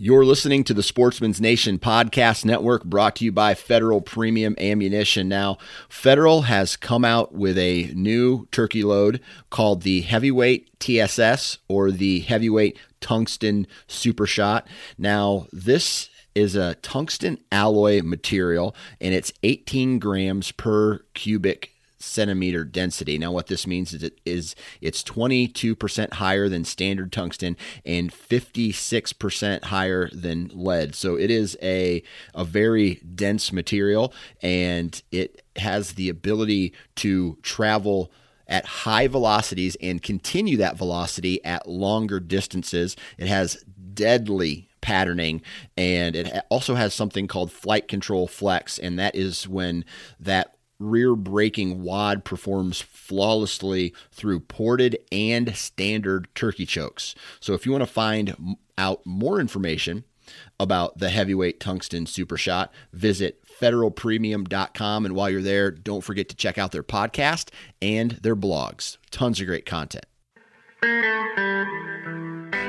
You're listening to the Sportsman's Nation podcast network brought to you by Federal Premium Ammunition. Now, Federal has come out with a new turkey load called the Heavyweight TSS or the Heavyweight Tungsten Super Shot. Now, this is a tungsten alloy material and it's 18 grams per cubic centimeter density. Now, what this means is it is it's 22% higher than standard tungsten and 56% higher than lead. So it is a a very dense material, and it has the ability to travel at high velocities and continue that velocity at longer distances. It has deadly patterning and it also has something called flight control flex and that is when that rear braking wad performs flawlessly through ported and standard turkey chokes. So if you want to find out more information about the heavyweight tungsten super shot, visit federalpremium.com and while you're there, don't forget to check out their podcast and their blogs. Tons of great content.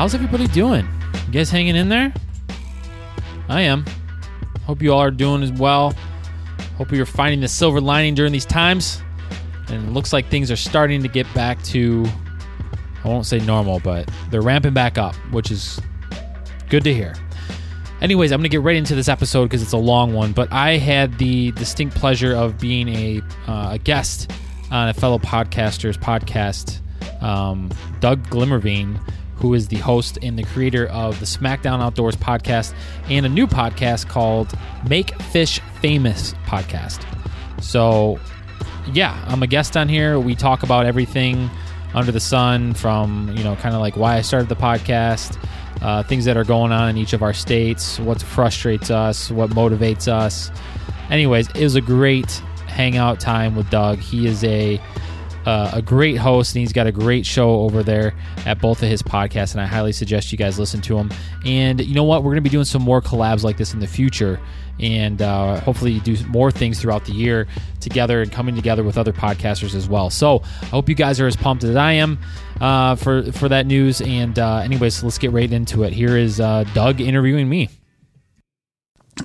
How's everybody doing? You guys hanging in there? I am. Hope you all are doing as well. Hope you're finding the silver lining during these times. And it looks like things are starting to get back to, I won't say normal, but they're ramping back up, which is good to hear. Anyways, I'm going to get right into this episode because it's a long one, but I had the distinct pleasure of being a, uh, a guest on a fellow podcaster's podcast, um, Doug Glimmerveen who is the host and the creator of the SmackDown Outdoors podcast and a new podcast called Make Fish Famous podcast. So, yeah, I'm a guest on here. We talk about everything under the sun from, you know, kind of like why I started the podcast, uh, things that are going on in each of our states, what frustrates us, what motivates us. Anyways, it was a great hangout time with Doug. He is a uh, a great host, and he's got a great show over there at both of his podcasts. And I highly suggest you guys listen to him. And you know what? We're going to be doing some more collabs like this in the future, and uh, hopefully do more things throughout the year together and coming together with other podcasters as well. So I hope you guys are as pumped as I am uh, for for that news. And uh, anyways, let's get right into it. Here is uh, Doug interviewing me.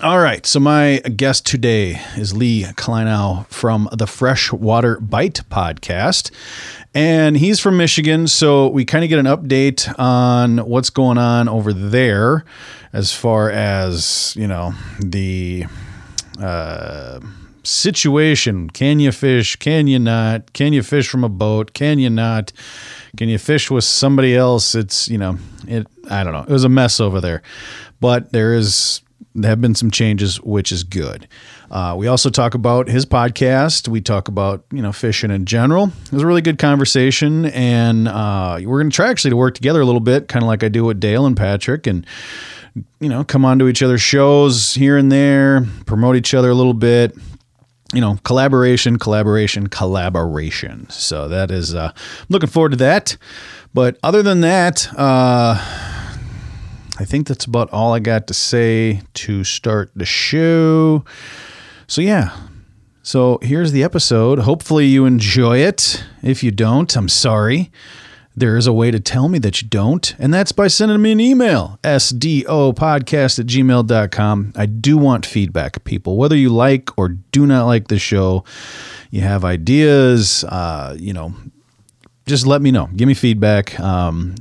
All right. So my guest today is Lee Kleinow from the Freshwater Bite podcast. And he's from Michigan. So we kind of get an update on what's going on over there as far as, you know, the uh, situation. Can you fish? Can you not? Can you fish from a boat? Can you not? Can you fish with somebody else? It's, you know, it, I don't know. It was a mess over there. But there is there have been some changes, which is good. Uh, we also talk about his podcast. We talk about you know fishing in general. It was a really good conversation, and uh, we're going to try actually to work together a little bit, kind of like I do with Dale and Patrick, and you know come on to each other's shows here and there, promote each other a little bit. You know, collaboration, collaboration, collaboration. So that is uh, looking forward to that. But other than that, uh, I think that's about all I got to say to start the show. So, yeah. So, here's the episode. Hopefully, you enjoy it. If you don't, I'm sorry. There is a way to tell me that you don't, and that's by sending me an email, sdopodcast at gmail.com. I do want feedback, people. Whether you like or do not like the show, you have ideas, uh, you know, just let me know. Give me feedback. Um,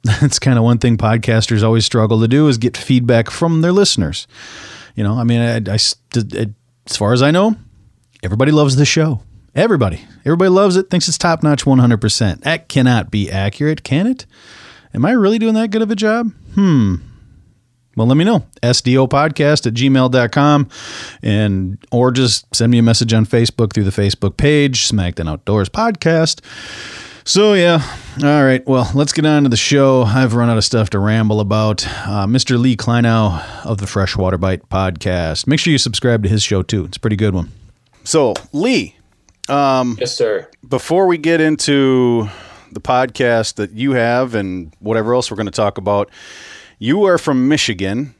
that's kind of one thing podcasters always struggle to do is get feedback from their listeners. You know, I mean, I, I, as far as I know, everybody loves the show. Everybody, everybody loves it. Thinks it's top notch, one hundred percent. That cannot be accurate, can it? Am I really doing that good of a job? Hmm. Well, let me know. SDO podcast at gmail.com and or just send me a message on Facebook through the Facebook page, SmackDown Outdoors Podcast. So yeah, all right. Well, let's get on to the show. I've run out of stuff to ramble about. Uh, Mr. Lee Kleinow of the Freshwater Bite podcast. Make sure you subscribe to his show too. It's a pretty good one. So Lee, yes, sir. before we get into the podcast that you have and whatever else we're going to talk about, you are from Michigan,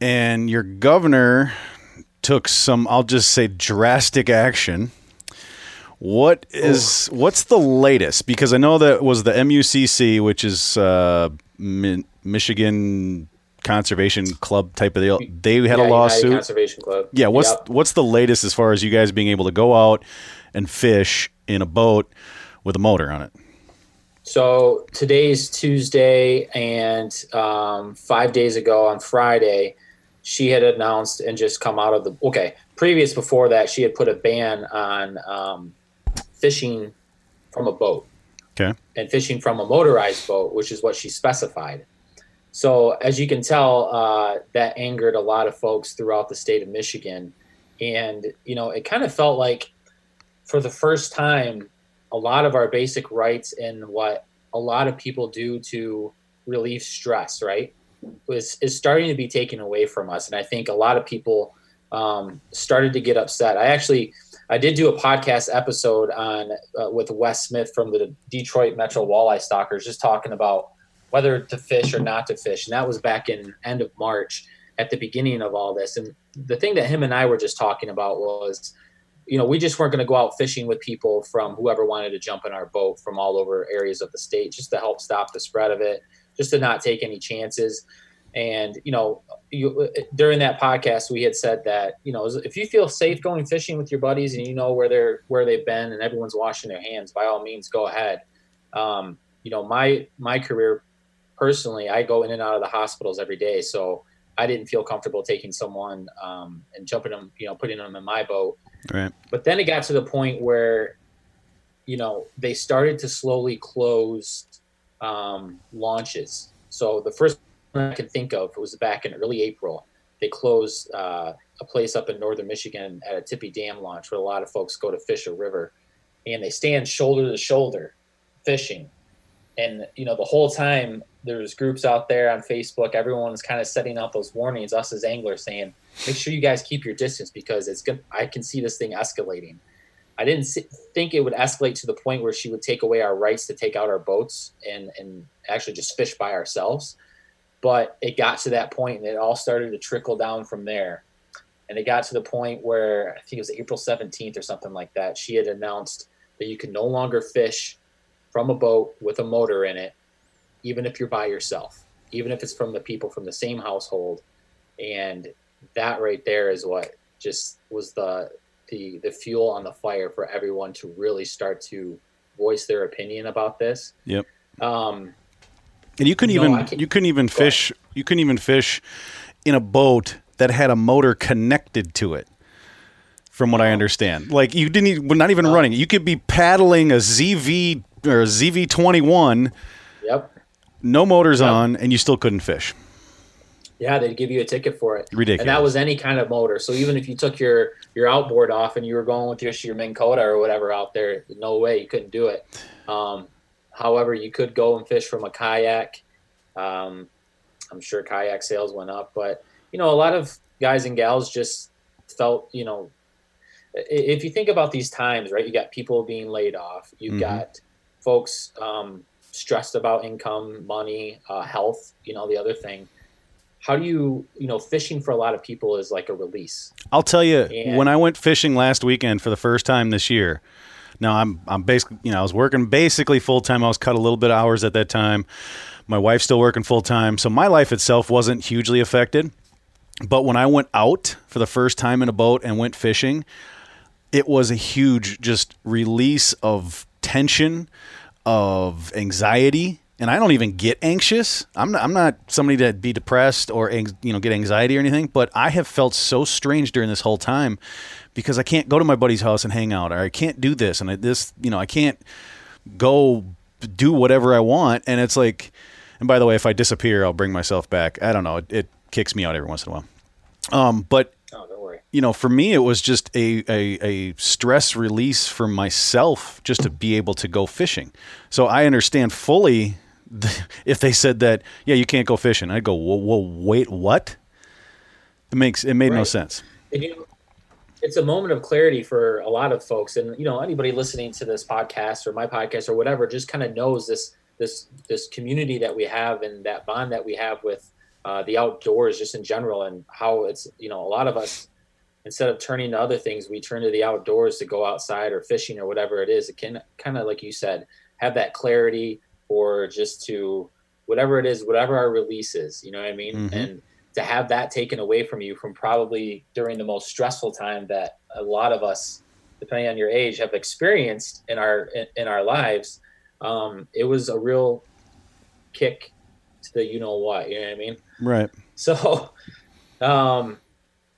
and your governor took some, I'll just say, drastic action. What is what's the latest? Because I know that was the MUCC, which is uh, Mi- Michigan Conservation Club type of deal. They had Yeah, a United lawsuit. Conservation Club. Yeah, what's Yep. what's the latest as far as you guys being able to go out and fish in a boat with a motor on it? So today's Tuesday, and um, five days ago on Friday, she had announced and just come out of the okay. Previous before that, she had put a ban on um, fishing from a boat Okay. and fishing from a motorized boat, which is what she specified. So, as you can tell, uh, that angered a lot of folks throughout the state of Michigan. And, you know, it kind of felt like for the first time, a lot of our basic rights and what a lot of people do to relieve stress, right, was is starting to be taken away from us. And I think a lot of people um, started to get upset. I actually I did do a podcast episode on uh, with Wes Smith from the Detroit Metro Walleye Stalkers, just talking about whether to fish or not to fish, and that was back in end of March at the beginning of all this. And the thing that him and I were just talking about was, you know, we just weren't going to go out fishing with people from whoever wanted to jump in our boat from all over areas of the state, just to help stop the spread of it, just to not take any chances. And you know, you, during that podcast, we had said that you know if you feel safe going fishing with your buddies and you know where they're where they've been and everyone's washing their hands, by all means, go ahead. Um, you know, my my career personally, I go in and out of the hospitals every day, so I didn't feel comfortable taking someone um, and jumping them, you know, putting them in my boat. Right. But then it got to the point where, you know, they started to slowly close um, launches. So the first I can think of it was back in early April. They closed uh, a place up in northern Michigan at a Tippy Dam launch where a lot of folks go to fish a river, and they stand shoulder to shoulder fishing. And you know, the whole time there's groups out there on Facebook. Everyone's kind of setting out those warnings. Us as anglers saying, make sure you guys keep your distance because it's good. I can see this thing escalating. I didn't think it would escalate to the point where she would take away our rights to take out our boats and and actually just fish by ourselves. But it got to that point, and it all started to trickle down from there. And it got to the point where I think it was April 17th or something like that. She had announced that you can no longer fish from a boat with a motor in it, even if you're by yourself, even if it's from the people from the same household. And that right there is what just was the the the fuel on the fire for everyone to really start to voice their opinion about this. Yep. Um, And you couldn't No, even you couldn't even fish you couldn't even fish in a boat that had a motor connected to it. From what I understand, like you didn't even, not even running. You could be paddling a ZV or a ZV twenty one, yep. no motors Yep. on, and you still couldn't fish. Yeah, they'd give you a ticket for it. Ridiculous. And that was any kind of motor. So even if you took your your outboard off and you were going with your your Minn Kota or whatever out there, no way you couldn't do it. Um, however, you could go and fish from a kayak. Um, I'm sure kayak sales went up, but you know a lot of guys and gals just felt you know if you think about these times, right? You got people being laid off. You've Mhm. got folks um, stressed about income, money, uh, health. You know the other thing how do you you know fishing for a lot of people is like a release I'll tell you, And- when I went fishing last weekend for the first time this year. Now I'm I'm basically you know I was working basically full time. I was cut a little bit of hours at that time. My wife's still working full time, so my life itself wasn't hugely affected. But when I went out for the first time in a boat and went fishing, it was a huge just release of tension, of anxiety. And I don't even get anxious. I'm not, I'm not somebody to be depressed or you know get anxiety or anything. But I have felt so strange during this whole time because I can't go to my buddy's house and hang out, or I can't do this and I, this. You know, I can't go do whatever I want. And it's like, and by the way, if I disappear, I'll bring myself back. I don't know. It, it kicks me out every once in a while. Um, but oh don't worry you know, for me, it was just a, a, a stress release for myself just to be able to go fishing. So I understand fully the, if they said that, yeah, you can't go fishing. I'd go, whoa, whoa wait, what? It makes it made right. no sense. And you, it's a moment of clarity for a lot of folks, and you know, anybody listening to this podcast or my podcast or whatever, just kind of knows this this this community that we have and that bond that we have with uh, the outdoors, just in general, and how it's you know, a lot of us instead of turning to other things, we turn to the outdoors to go outside or fishing or whatever it is. It can kind of, like you said, have that clarity or just to whatever it is, whatever our release is, you know what I mean? Mm-hmm. And to have that taken away from you from probably during the most stressful time that a lot of us, depending on your age, have experienced in our in, in our lives, um, it was a real kick to the you know what, you know what I mean? Right. So um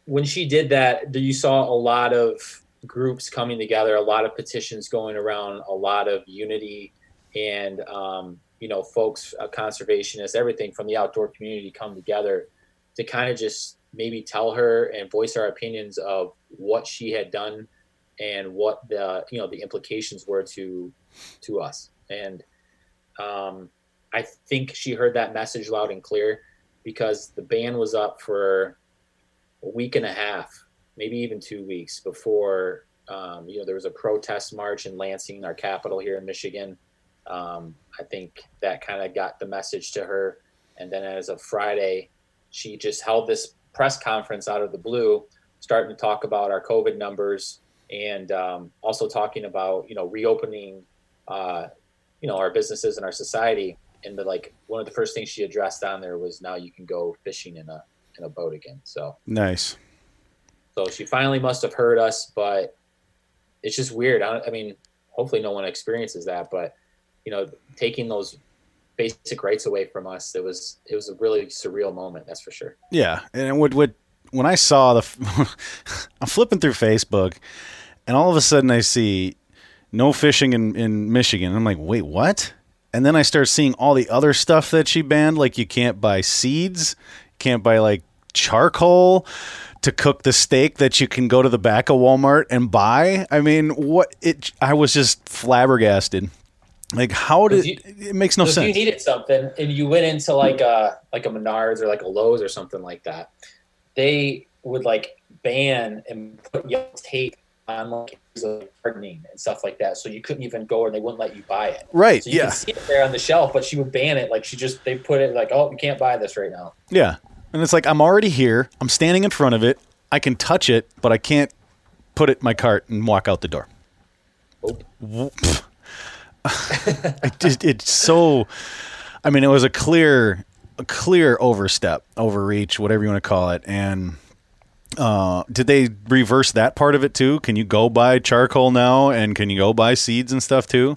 when she did that, you saw a lot of groups coming together, a lot of petitions going around, a lot of unity, and um, you know, folks, uh, conservationists, everything from the outdoor community come together to kind of just maybe tell her and voice our opinions of what she had done and what the you know the implications were to to us. And um, I think she heard that message loud and clear because the ban was up for a week and a half, maybe even two weeks before um, you know there was a protest march in Lansing, our capital here in Michigan. Um, I think that kind of got the message to her. And then as of Friday, she just held this press conference out of the blue, starting to talk about our COVID numbers and um, also talking about you know reopening uh, you know our businesses and our society. And the like one of the first things she addressed on there was now you can go fishing in a in a boat again. So nice. So she finally must have heard us, but it's just weird. I, I mean, hopefully no one experiences that, but you know, taking those basic rights away from us, it was it was a really surreal moment. That's for sure. Yeah, and what what when I saw the, I'm flipping through Facebook, and all of a sudden I see no fishing in in Michigan. I'm like, wait, what? And then I start seeing all the other stuff that she banned, like you can't buy seeds, can't buy like charcoal to cook the steak that you can go to the back of Walmart and buy. I mean, what it I was just flabbergasted. Like how did you, it makes no sense. If you needed something and you went into like a like a Menards or like a Lowe's or something like that, they would like ban and put yellow tape on like gardening and stuff like that. So you couldn't even go and they wouldn't let you buy it. Right. So you yeah. see it there on the shelf, but she would ban it. Like she just they put it like, oh, you can't buy this right now. Yeah. And it's like I'm already here. I'm standing in front of it. I can touch it, but I can't put it in my cart and walk out the door. Oh. it just, it's so. I mean, it was a clear, a clear overstep, overreach, whatever you want to call it, and. Uh, did they reverse that part of it too? Can you go buy charcoal now, and can you go buy seeds and stuff too?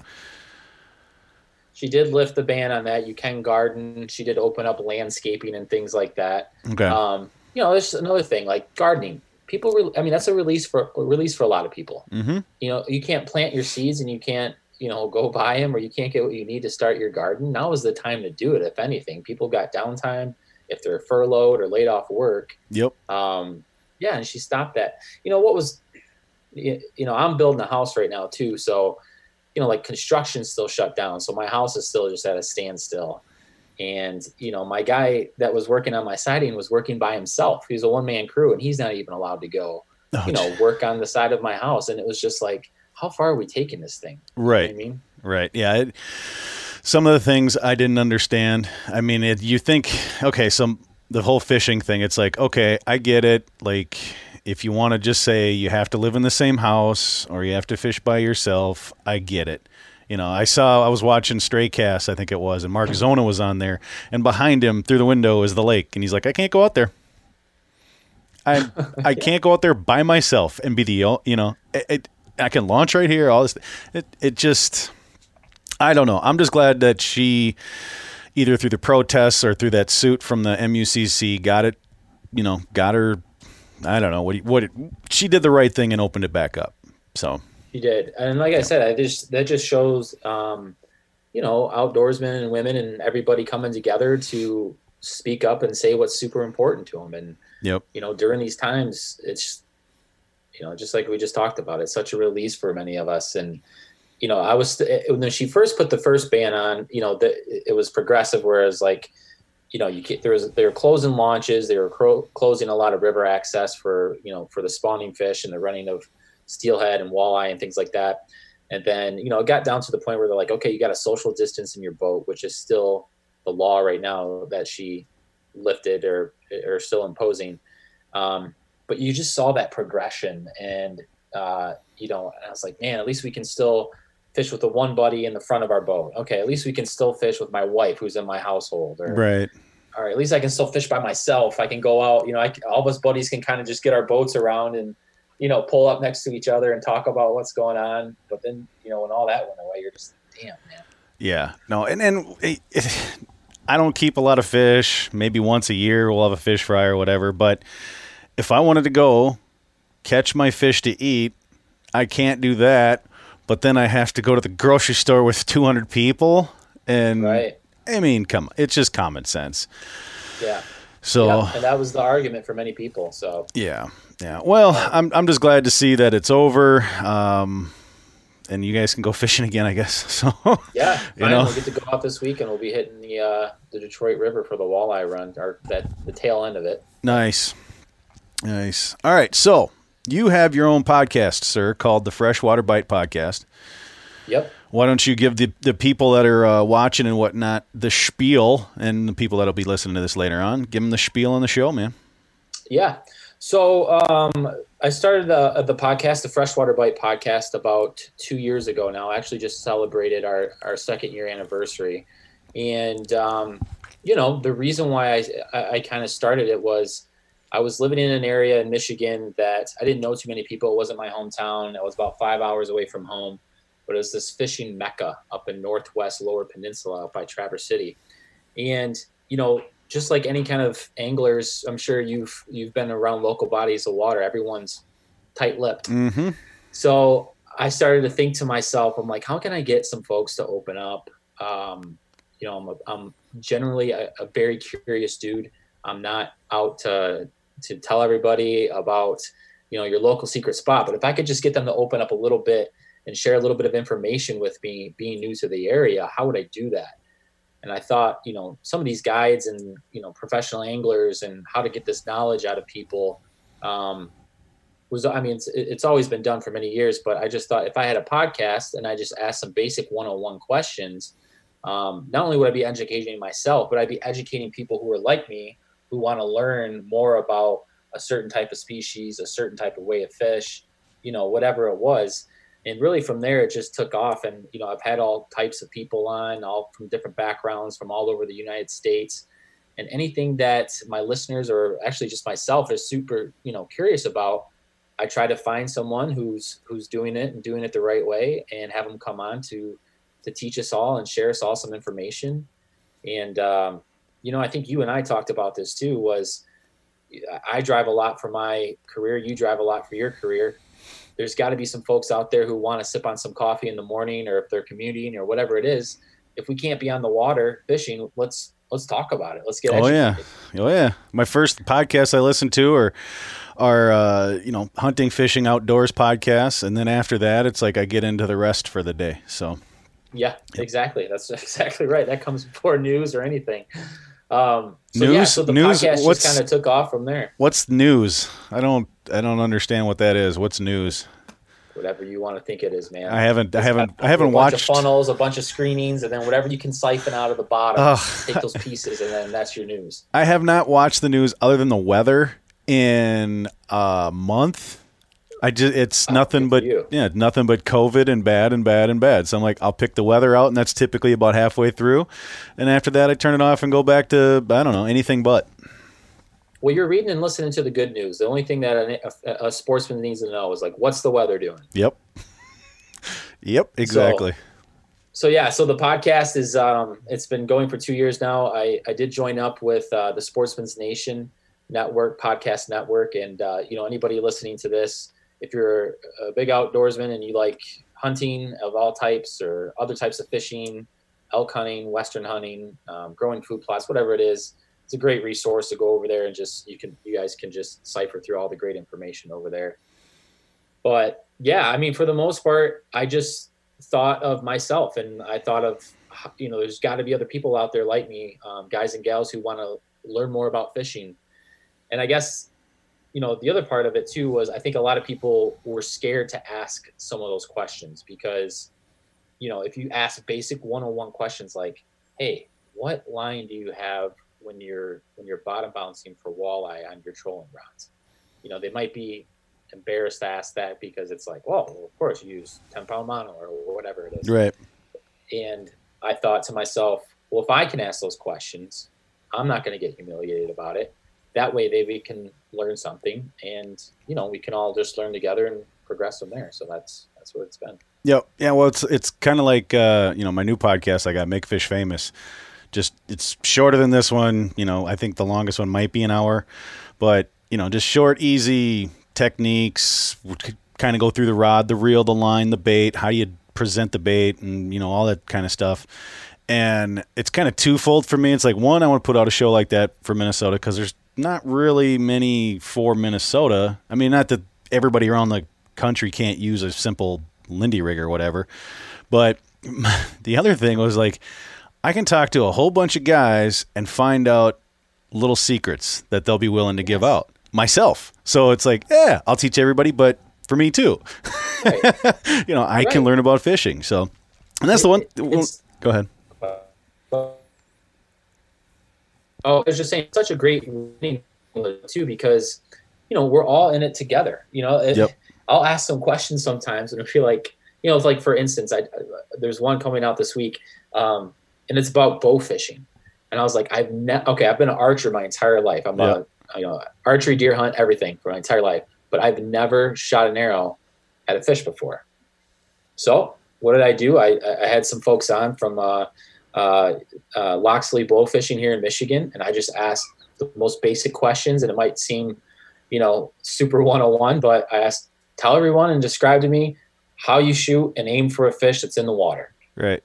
she did lift the ban on that. You can garden. She did open up landscaping and things like that. Okay. Um, you know, there's another thing like gardening. People, re- I mean, that's a release for a release for a lot of people. Mm-hmm. You know, you can't plant your seeds and you can't, you know, go buy them or you can't get what you need to start your garden. Now is the time to do it. If anything, people got downtime if they're furloughed or laid off work. Yep. Um, yeah, and she stopped that. You know what was, you know, I'm building a house right now too, so you know, like construction's still shut down. So my house is still just at a standstill. And, you know, my guy that was working on my siding was working by himself. He's a one man crew and he's not even allowed to go, oh, you know, work on the side of my house. And it was just like, how far are we taking this thing? Right. You know I mean, right. Yeah. It, some of the things I didn't understand. I mean, it, you think, okay, so the whole fishing thing, it's like, okay, I get it. Like, if you want to just say you have to live in the same house or you have to fish by yourself, I get it. You know, I saw I was watching Stray Cast, I think it was, and Mark Zona was on there, and behind him through the window is the lake, and he's like, I can't go out there. I I can't go out there by myself and be the you know it, it, I can launch right here. All this it it just I don't know. I'm just glad that she either through the protests or through that suit from the MUCC got it, you know, got her I don't know what what she did the right thing and opened it back up. So she did, and like I said, I just that just shows, um, you know, outdoorsmen and women and everybody coming together to speak up and say what's super important to them. And yep, you know, during these times, it's You know, just like we just talked about, it's such a release for many of us. And you know, I was when she first put the first ban on. You know, the, it was progressive, whereas like you know, you there was they were closing launches, they were cro- closing a lot of river access for you know for the spawning fish and the running of steelhead and walleye and things like that. And then you know it got down to the point where they're like, okay, you got a social distance in your boat, which is still the law right now that she lifted or or still imposing. Um, but you just saw that progression, and uh, you know, I was like, man, at least we can still fish with the one buddy in the front of our boat. Okay, at least we can still fish with my wife who's in my household. Or, right. All right, at least I can still fish by myself. I can go out. You know, I, all of us buddies can kind of just get our boats around and you know pull up next to each other and talk about what's going on. But then you know when all that went away, you're just damn man. Yeah. No. And and it, it, I don't keep a lot of fish. Maybe once a year we'll have a fish fry or whatever. But if I wanted to go catch my fish to eat, I can't do that but then I have to go to the grocery store with 200 people, and right. I mean, come on, it's just common sense. Yeah. So, yeah, and that was the argument for many people. So, yeah, yeah. Well, I'm I'm just glad to see that it's over. Um, and you guys can go fishing again, I guess. So yeah, fine. you know, we'll get to go out this week, and we'll be hitting the uh, the Detroit River for the walleye run, or that the tail end of it. Nice, nice. All right, so you have your own podcast, sir, called the Freshwater Bite Podcast. Yep. Why don't you give the, the people that are uh, watching and whatnot the spiel, and the people that'll be listening to this later on, give them the spiel on the show, man. Yeah. So um, I started the, the podcast, the Freshwater Bite podcast, about two years ago now. I actually just celebrated our, our second year anniversary. And, um, you know, the reason why I, I, I kind of started it was I was living in an area in Michigan that I didn't know too many people. It wasn't my hometown. I was about five hours away from home, but it was this fishing mecca up in Northwest Lower Peninsula up by Traverse City. And, you know, just like any kind of anglers, I'm sure you've you've been around local bodies of water. Everyone's tight-lipped. Mm-hmm. So I started to think to myself, I'm like, how can I get some folks to open up? Um, you know, I'm, a, I'm generally a, a very curious dude. I'm not out to to tell everybody about you know your local secret spot. But if i could just get them to open up a little bit and share a little bit of information with me being new to the area how would i do that? And i thought you know some of these guides and you know professional anglers and how to get this knowledge out of people um, was i mean it's, it's always been done for many years but i just thought if i had a podcast and i just asked some basic one-on-one questions um, not only would i be educating myself but i'd be educating people who are like me who want to learn more about a certain type of species, a certain type of way of fish, you know, whatever it was. And really from there, it just took off. And, you know, I've had all types of people on, all from different backgrounds from all over the United States. And anything that my listeners or actually just myself is super, you know, curious about, I try to find someone who's who's doing it and doing it the right way and have them come on to to teach us all and share us all some information. And um, you know, I think you and I talked about this too. Was I drive a lot for my career. You drive a lot for your career. There's got to be some folks out there who want to sip on some coffee in the morning, or if they're commuting or whatever it is. If we can't be on the water fishing, let's let's talk about it. Let's get. Oh yeah, oh yeah. My first podcast I listened to are are uh, you know hunting, fishing, outdoors podcasts, and then after that, it's like I get into the rest for the day. So. Yeah, exactly. That's exactly right. That comes before news or anything. Um, so news, yeah, so the news, podcast just kind of took off from there. What's news? I don't, I don't understand what that is. What's news? Whatever you want to think it is, man. I haven't, I haven't, I haven't watched funnels, a bunch of screenings, and then whatever you can siphon out of the bottom, Ugh. take those pieces, and then that's your news. I have not watched the news other than the weather in a month I just it's oh, nothing but yeah, nothing but COVID and bad and bad and bad. So I'm like, I'll pick the weather out, and that's typically about halfway through, and after that, I turn it off and go back to I don't know anything but. Well, you're reading and listening to the good news. The only thing that a, a sportsman needs to know is like, what's the weather doing? Yep. yep. Exactly. So, so yeah, so the podcast is um, it's been going for two years now. I I did join up with uh, the Sportsman's Nation network podcast network, and uh, you know anybody listening to this if you're a big outdoorsman and you like hunting of all types or other types of fishing, elk hunting, western hunting, um, growing food plots, whatever it is, it's a great resource to go over there and just you can you guys can just cipher through all the great information over there. but yeah, I mean, for the most part, I just thought of myself and I thought of, you know, there's got to be other people out there like me, um, guys and gals who want to learn more about fishing. And I guess, you know, the other part of it too was I think a lot of people were scared to ask some of those questions because, you know, if you ask basic one-on-one questions like, hey, what line do you have when you're when you're bottom bouncing for walleye on your trolling rods? You know, they might be embarrassed to ask that because it's like, well, well of course you use 10 pound mono or whatever it is. Right. And I thought to myself, well, if I can ask those questions, I'm not going to get humiliated about it. That way, they can learn something, and you know, we can all just learn together and progress from there. So that's that's what it's been. Yep. Yeah. Well, it's it's kind of like uh, you know my new podcast I got, Make Fish Famous. Just it's shorter than this one. You know, I think the longest one might be an hour, but you know, just short, easy techniques. Kind of go through the rod, the reel, the line, the bait. How do you present the bait, and you know all that kind of stuff and it's kind of twofold for me. It's like one, I want to put out a show like that for Minnesota because there's not really many for Minnesota. I mean, not that everybody around the country can't use a simple Lindy rig or whatever, but the other thing was like I can talk to a whole bunch of guys and find out little secrets that they'll be willing to give out myself. So it's like, yeah, I'll teach everybody, but for me too. Right. you know, I right. can learn about fishing. So, and that's the one. Well, go ahead. Oh, I was just saying, such a great thing, too because you know we're all in it together. You know, yep. I'll ask some questions sometimes, and I feel like you know, it's like for instance, I there's one coming out this week, um, and it's about bow fishing, and I was like, I've never okay, I've been an archer my entire life. I'm yep. a you know archery, deer hunt, everything for my entire life, but I've never shot an arrow at a fish before. So what did I do? I, I had some folks on from uh, uh, uh, Loxley bow fishing here in Michigan, and I just asked the most basic questions, and it might seem, you know, super 101, but I asked, tell everyone and describe to me how you shoot and aim for a fish that's in the water. Right.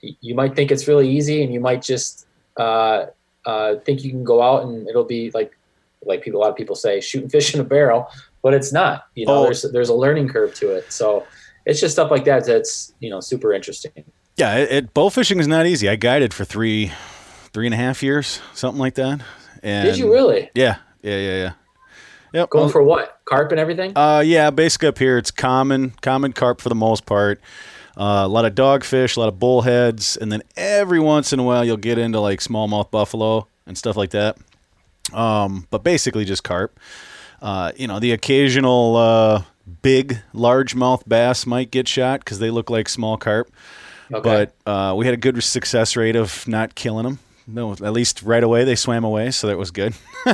You might think it's really easy, and you might just uh, uh, think you can go out and it'll be like, like people, a lot of people say, shooting fish in a barrel, but it's not. You know, oh. there's there's a learning curve to it. So it's just stuff like that that's you know super interesting. Yeah, it, it bow fishing is not easy. I guided for three, three and a half years, something like that. And Did you really? Yeah, yeah, yeah, yeah. Yep. Going for what? Carp and everything? Uh, yeah. Basically, up here it's common, common carp for the most part. Uh, a lot of dogfish, a lot of bullheads, and then every once in a while you'll get into like smallmouth buffalo and stuff like that. Um, but basically just carp. Uh, you know, the occasional uh, big largemouth bass might get shot because they look like small carp. Okay. But uh, we had a good success rate of not killing them. No, at least right away they swam away, so that was good.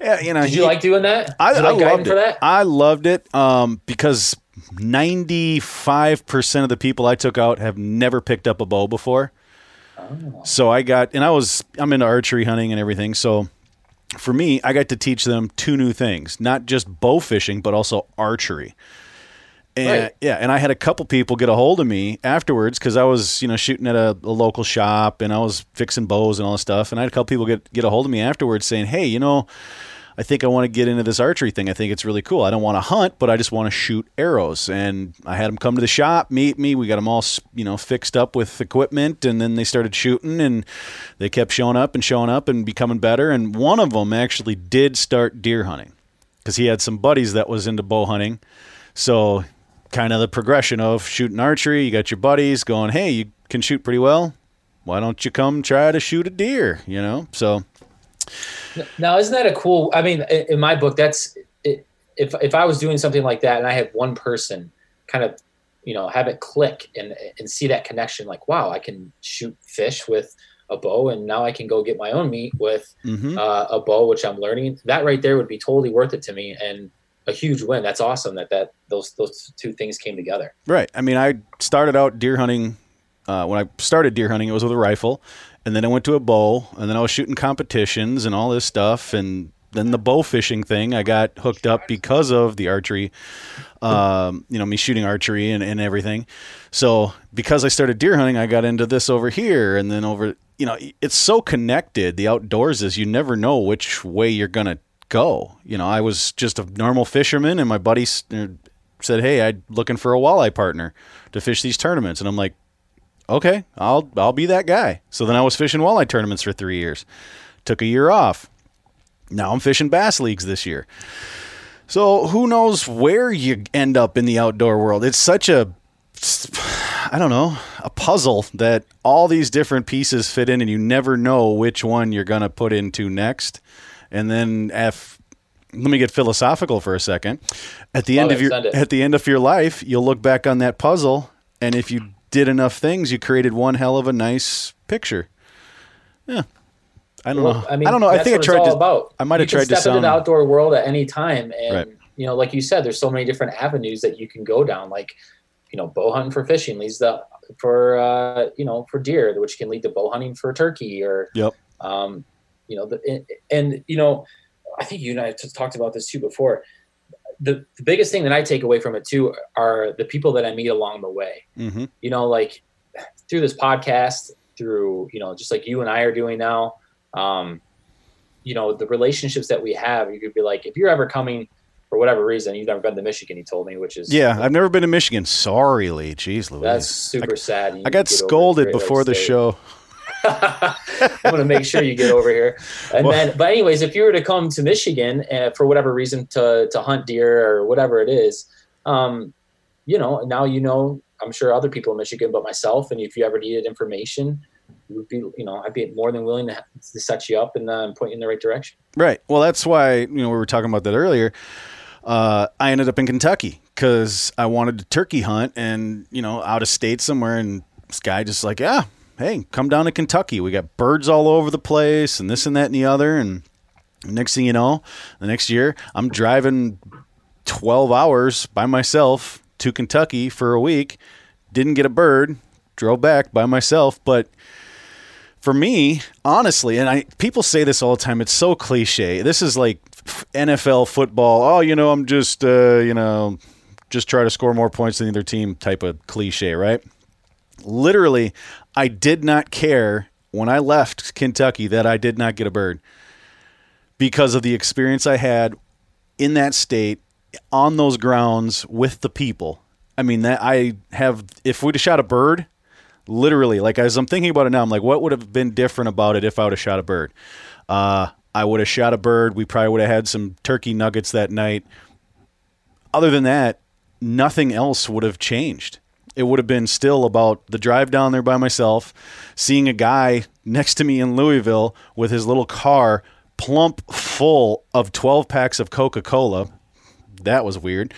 yeah, you know. Did you he, like doing that? I, like I loved it. I loved it um, because ninety-five percent of the people I took out have never picked up a bow before. Oh. So I got, and I was, I'm into archery hunting and everything. So for me, I got to teach them two new things: not just bow fishing, but also archery. And right. yeah, and I had a couple people get a hold of me afterwards because I was, you know, shooting at a, a, local shop and I was fixing bows and all this stuff. And I had a couple people get get a hold of me afterwards saying, "Hey, you know, I think I want to get into this archery thing. I think it's really cool. I don't want to hunt, but I just want to shoot arrows." And I had them come to the shop, meet me. We got them all, you know, fixed up with equipment, and then they started shooting, and they kept showing up and showing up and becoming better. And one of them actually did start deer hunting because he had some buddies that was into bow hunting. So kind of the progression of shooting archery. You got your buddies going, hey, you can shoot pretty well. Why don't you come try to shoot a deer? You know, so. Now, isn't that a cool? I mean, in my book, that's if if I was doing something like that and I had one person kind of, you know, have it click and and see that connection, like, wow, I can shoot fish with a bow, and now I can go get my own meat with mm-hmm. uh, a bow, which I'm learning. That right there would be totally worth it to me, and a huge win. That's awesome that that those those two things came together. Right. I mean, I started out deer hunting. Uh, when I started deer hunting, it was with a rifle, and then I went to a bow, and then I was shooting competitions and all this stuff, and then the bow fishing thing. I got hooked up because of the archery. Um, you know, me shooting archery and, and everything. So because I started deer hunting, I got into this over here, and then over. You know, it's so connected. The outdoors is you never know which way you're gonna go. You know, I was just a normal fisherman, and my buddies, er, said, "Hey, I'm looking for a walleye partner to fish these tournaments," and I'm like, "Okay, I'll I'll be that guy." So then I was fishing walleye tournaments for three years. Took a year off. Now I'm fishing bass leagues this year. So who knows where you end up in the outdoor world? It's such a I don't know, a puzzle that all these different pieces fit in and you never know which one you're going to put into next. And then if let me get philosophical for a second. At the Love end it, of your at the end of your life, you'll look back on that puzzle and if you did enough things, you created one hell of a nice picture. Yeah. I don't Well, know. I mean, I don't know. I think I tried to about. I might have tried to step into sound the outdoor world at any time, and Right. you know, like you said, there's so many different avenues that you can go down. Like, you know, bow hunting for fishing leads to for uh, you know for deer, which can lead to bow hunting for turkey, or Yep. um, you know, the, and, and you know, I think you and I talked about this too before. The, the biggest thing that I take away from it too are the people that I meet along the way Mhm. you know, like through this podcast, through, you know, just like you and I are doing now, um, you know, the relationships that we have, you could be like, if you're ever coming for whatever reason, you've never been to Michigan, he told me, which is, Yeah, I've never been to Michigan. Sorry, Lee. Jeez Louise. that's super sad. You I got scolded before the State. show. I'm going to make sure you get over here. And Well- then, but anyways, if you were to come to Michigan uh, for whatever reason to, to hunt deer or whatever it is, um, you know, now you know, I'm sure other people in Michigan, but myself, and if you ever needed information, would be, you know, I'd be more than willing to, to set you up and uh, point you in the right direction. Right. Well, that's why you know we were talking about that earlier. Uh, I ended up in Kentucky because I wanted to turkey hunt, and you know, out of state somewhere, and this guy just like, yeah, hey, come down to Kentucky. We got birds all over the place, and this and that and the other, and next thing you know, the next year, I'm driving 12 hours by myself to Kentucky for a week. Didn't get a bird. Drove back by myself, but for me, honestly, and I people say this all the time. It's so cliche. This is like NFL football. Oh, you know, I'm just uh, you know, just try to score more points than the other team type of cliche, right? Literally, I did not care when I left Kentucky that I did not get a bird. Because of the experience I had in that state on those grounds with the people. I mean, that I have if we'd have shot a bird, literally like as i'm thinking about it now i'm like what would have been different about it if i would have shot a bird? Uh, i would have shot a bird. We probably would have had some turkey nuggets that night. Other than that nothing else would have changed it would have been still about the drive down there by myself seeing a guy next to me in louisville with his little car plump full of 12 packs of coca-cola that was weird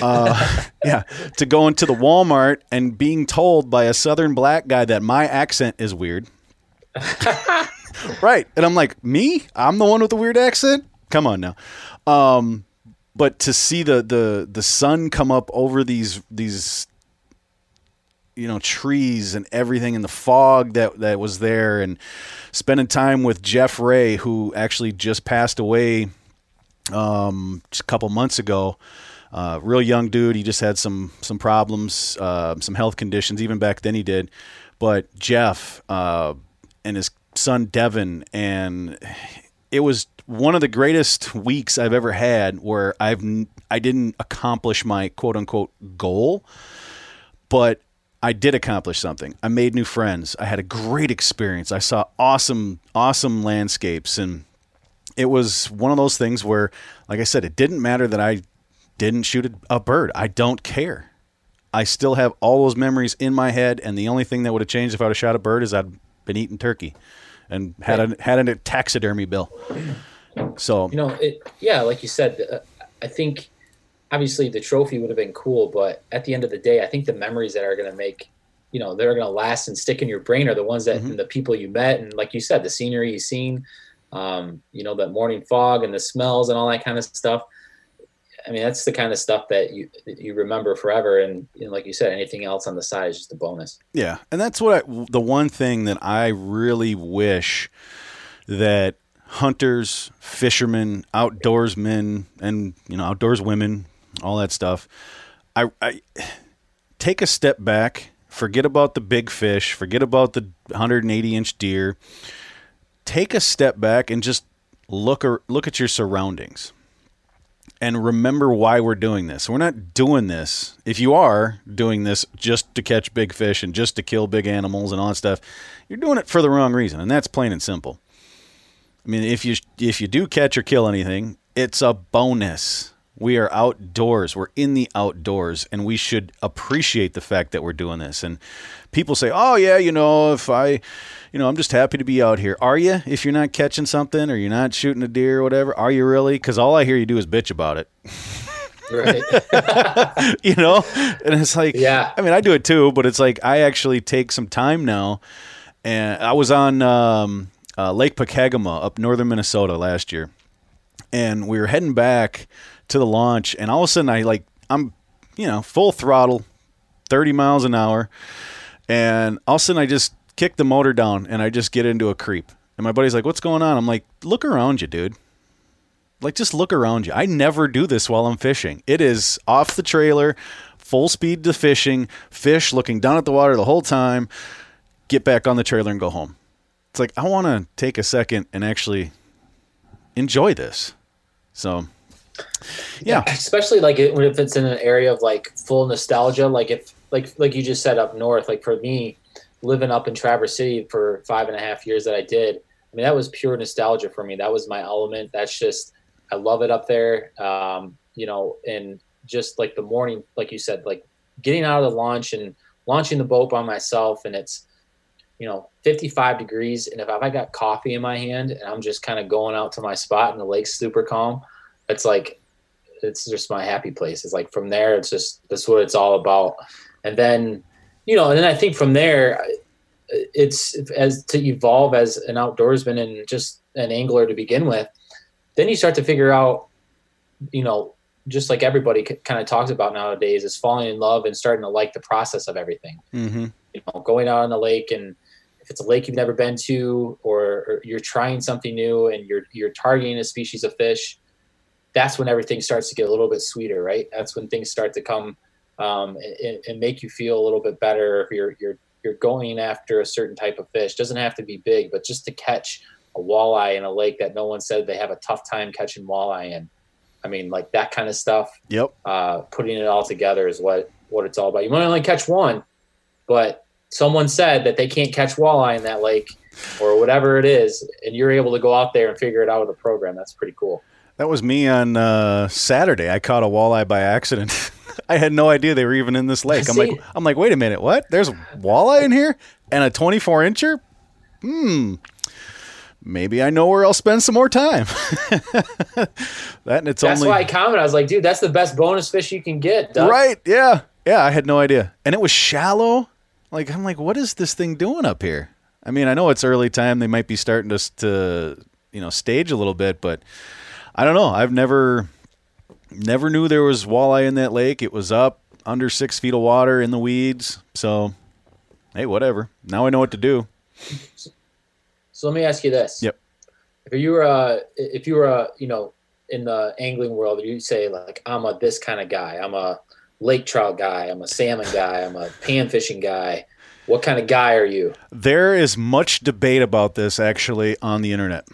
uh, yeah, to go into the Walmart and being told by a Southern black guy that my accent is weird. right, and I'm like, me? I'm the one with the weird accent? Come on now. Um, but to see the the the sun come up over these these you know trees and everything and the fog that that was there and spending time with Jeff Ray who actually just passed away um just a couple months ago uh, real young dude. He just had some some problems, uh, some health conditions. Even back then, he did. But Jeff uh, and his son Devin, and it was one of the greatest weeks I've ever had, where I've I didn't accomplish my quote unquote goal, but I did accomplish something. I made new friends. I had a great experience. I saw awesome awesome landscapes and. It was one of those things where, like I said, it didn't matter that I didn't shoot a, bird. I don't care. I still have all those memories in my head, and the only thing that would have changed if I would have shot a bird is I'd been eating turkey and had a had a taxidermy bill. So You know, it, yeah, like you said, uh, I think obviously the trophy would have been cool, but at the end of the day, I think the memories that are going to make, you know, that are going to last and stick in your brain are the ones that Mhm. the people you met, and like you said, the scenery you seen, um, you know, the morning fog and the smells and all that kind of stuff. I mean, that's the kind of stuff that you that you remember forever, and you know, like you said, anything else on the side is just a bonus. Yeah, and that's what I, the one thing that I really wish that hunters, fishermen, outdoorsmen, and you know outdoors women, all that stuff. I, I take a step back, forget about the big fish, forget about the 180 inch deer. Take a step back and just look or look at your surroundings and remember why we're doing this. We're not doing this. If you are doing this just to catch big fish and just to kill big animals and all that stuff, you're doing it for the wrong reason, and that's plain and simple. I mean, if you if you do catch or kill anything, it's a bonus. We are outdoors. We're in the outdoors, and we should appreciate the fact that we're doing this. And people say, "Oh yeah, you know, if I, you know, I'm just happy to be out here." Are you? If you're not catching something or you're not shooting a deer or whatever, are you really? Because all I hear you do is bitch about it. Right. you know, and it's like, Yeah. I mean, I do it too, but it's like I actually take some time now. And I was on um, uh, Lake Pokegama up northern Minnesota last year, and we were heading back to the launch, and all of a sudden I like I'm, you know, full throttle, thirty miles an hour, and all of a sudden I just kick the motor down and I just get into a creep. And my buddy's like, "What's going on?" I'm like, "Look around you, dude." Like just look around you. I never do this while I'm fishing. It is off the trailer, full speed to fishing, fish looking down at the water the whole time, get back on the trailer and go home. It's like I want to take a second and actually enjoy this. So yeah. especially like if it's in an area of like full nostalgia like if like like you just said up north like for me living up in traverse city for five and a half years that i did i mean that was pure nostalgia for me. That was my element. That's just i love it up there. Um, you know and just like the morning like you said like getting out of the launch and launching the boat by myself and it's you know 55 degrees and if i got coffee in my hand and i'm just kind of going out to my spot and the lake's super calm it's like it's just my happy place. It's like from there, it's just that's what it's all about. And then, you know, and then I think from there, it's as to evolve as an outdoorsman and just an angler to begin with. Then you start to figure out, you know, just like everybody kind of talks about nowadays, is falling in love and starting to like the process of everything. Mm-hmm. You know, going out on the lake and if it's a lake you've never been to, or, or you're trying something new and you're you're targeting a species of fish that's when everything starts to get a little bit sweeter, right? That's when things start to come um, and, and, make you feel a little bit better. If you're you're you're going after a certain type of fish, doesn't have to be big, but just to catch a walleye in a lake that no one said they have a tough time catching walleye in. I mean, like that kind of stuff. Yep. Uh, putting it all together is what what it's all about. You might only catch one, but someone said that they can't catch walleye in that lake or whatever it is, and you're able to go out there and figure it out with a program. That's pretty cool. That was me on uh, Saturday. I caught a walleye by accident. I had no idea they were even in this lake. I'm like, I'm like, wait a minute, what? There's walleye in here and a 24 incher. Hmm. Maybe I know where I'll spend some more time. that and it's that's only why I commented. I was like, dude, that's the best bonus fish you can get. Doug. right. Yeah, yeah. I had no idea, and it was shallow. Like I'm like, what is this thing doing up here? I mean, I know it's early time. They might be starting to to you know stage a little bit, but I don't know. I've never never knew there was walleye in that lake. It was up under six feet of water in the weeds. So hey, whatever. Now I know what to do. So let me ask you this. Yep. If you were a, if you were a, you know, in the angling world, you say like, I'm a this kind of guy. I'm a lake trout guy. I'm a salmon guy. I'm a pan fishing guy. What kind of guy are you? There is much debate about this actually on the internet.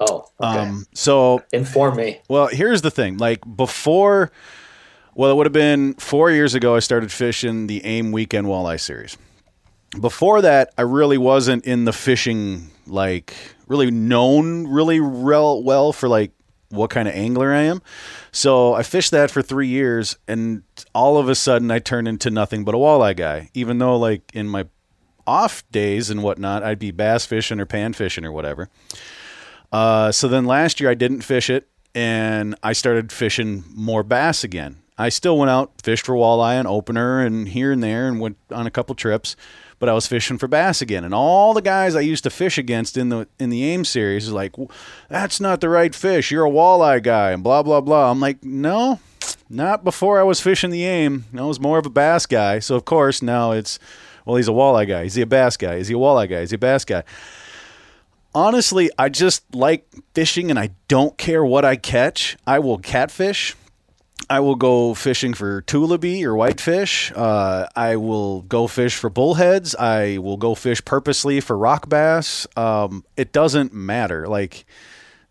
Oh, okay. Um, so inform me. Well, here's the thing. Like before, well, it would have been four years ago. I started fishing the AIM Weekend Walleye Series. Before that, I really wasn't in the fishing like really known really real well for like what kind of angler I am. So I fished that for three years, and all of a sudden I turned into nothing but a walleye guy. Even though like in my off days and whatnot, I'd be bass fishing or pan fishing or whatever. Uh, so then last year I didn't fish it, and I started fishing more bass again. I still went out, fished for walleye and opener, and here and there, and went on a couple trips. But I was fishing for bass again, and all the guys I used to fish against in the in the AIM series is like, "That's not the right fish. You're a walleye guy," and blah blah blah. I'm like, no, not before I was fishing the AIM. I was more of a bass guy. So of course now it's, well, he's a walleye guy. Is he a bass guy? Is he a walleye guy? Is he a bass guy? Honestly, I just like fishing and I don't care what I catch. I will catfish. I will go fishing for tullibee or whitefish. Uh, I will go fish for bullheads. I will go fish purposely for rock bass. Um, it doesn't matter. Like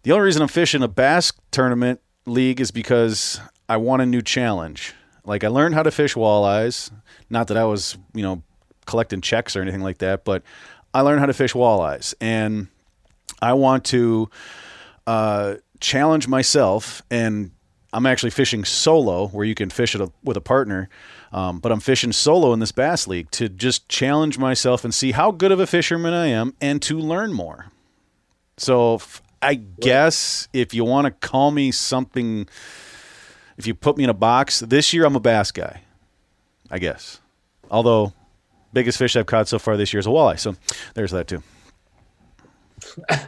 the only reason I'm fishing a bass tournament league is because I want a new challenge. Like I learned how to fish walleyes. Not that I was, you know, collecting checks or anything like that, but I learned how to fish walleyes, and I want to uh, challenge myself. And I'm actually fishing solo, where you can fish it with a partner. Um, but I'm fishing solo in this bass league to just challenge myself and see how good of a fisherman I am, and to learn more. So I guess if you want to call me something, if you put me in a box, this year I'm a bass guy. I guess. Although biggest fish I've caught so far this year is a walleye. So there's that too.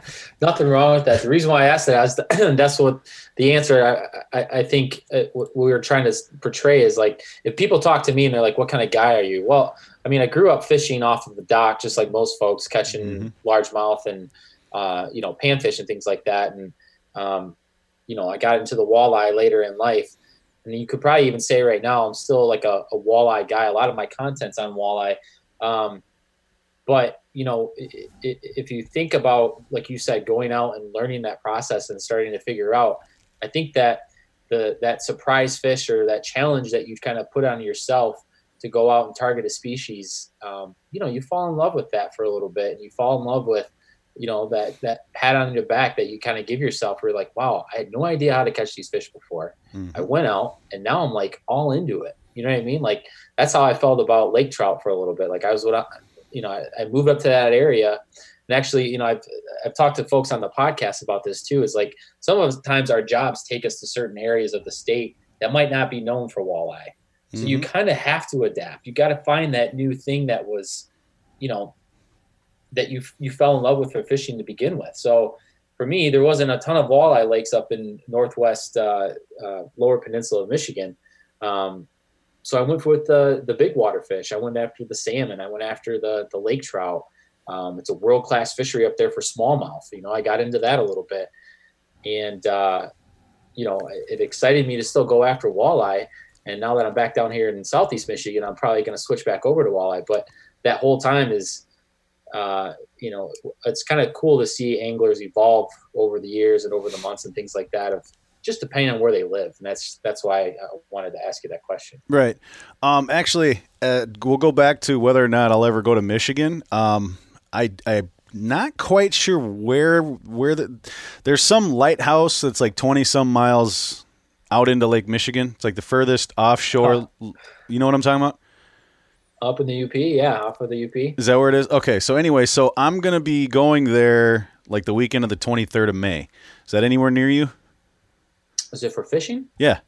Nothing wrong with that. The reason why I asked that is that's what the answer I, I, I think uh, what we were trying to portray is like if people talk to me and they're like, "What kind of guy are you?" Well, I mean, I grew up fishing off of the dock, just like most folks, catching mm-hmm. largemouth and uh, you know panfish and things like that. And um, you know, I got into the walleye later in life, and you could probably even say right now I'm still like a, a walleye guy. A lot of my content's on walleye. Um, but you know, if you think about, like you said, going out and learning that process and starting to figure out, I think that the that surprise fish or that challenge that you kind of put on yourself to go out and target a species, um, you know, you fall in love with that for a little bit, and you fall in love with, you know, that that pat on your back that you kind of give yourself. Where you're like, wow, I had no idea how to catch these fish before. Mm-hmm. I went out, and now I'm like all into it. You know what I mean? Like that's how I felt about lake trout for a little bit. Like I was what I, you know, I, I moved up to that area. And actually, you know, I've I've talked to folks on the podcast about this too. Is like some of the times our jobs take us to certain areas of the state that might not be known for walleye. So mm-hmm. you kind of have to adapt. You got to find that new thing that was, you know, that you you fell in love with for fishing to begin with. So for me, there wasn't a ton of walleye lakes up in northwest uh, uh, lower peninsula of Michigan. Um, so I went with the the big water fish. I went after the salmon. I went after the the lake trout. Um, it's a world class fishery up there for smallmouth. You know, I got into that a little bit, and uh, you know, it excited me to still go after walleye. And now that I'm back down here in Southeast Michigan, I'm probably going to switch back over to walleye. But that whole time is, uh, you know, it's kind of cool to see anglers evolve over the years and over the months and things like that of just depending on where they live, and that's that's why I wanted to ask you that question. Right. Um, actually, uh, we'll go back to whether or not I'll ever go to Michigan. Um, I I not quite sure where where the there's some lighthouse that's like 20 some miles out into Lake Michigan. It's like the furthest offshore. You know what I'm talking about? Up in the UP, yeah, off of the UP. Is that where it is? Okay, so anyway, so I'm gonna be going there like the weekend of the 23rd of May. Is that anywhere near you? Is it for fishing? Yeah.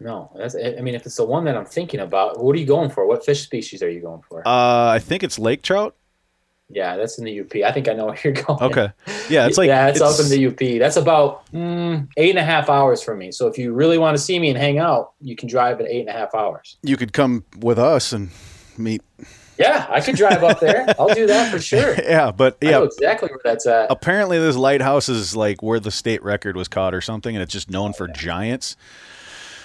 No, that's. I mean, if it's the one that I'm thinking about, what are you going for? What fish species are you going for? Uh, I think it's lake trout. Yeah, that's in the UP. I think I know where you're going. Okay. Yeah, it's like yeah, it's, it's, up in the UP. That's about mm, eight and a half hours from me. So if you really want to see me and hang out, you can drive at eight and a half hours. You could come with us and meet yeah, I could drive up there. I'll do that for sure. yeah, but yeah, exactly where that's at. Apparently, this lighthouse is like where the state record was caught or something, and it's just known oh, for yeah. giants.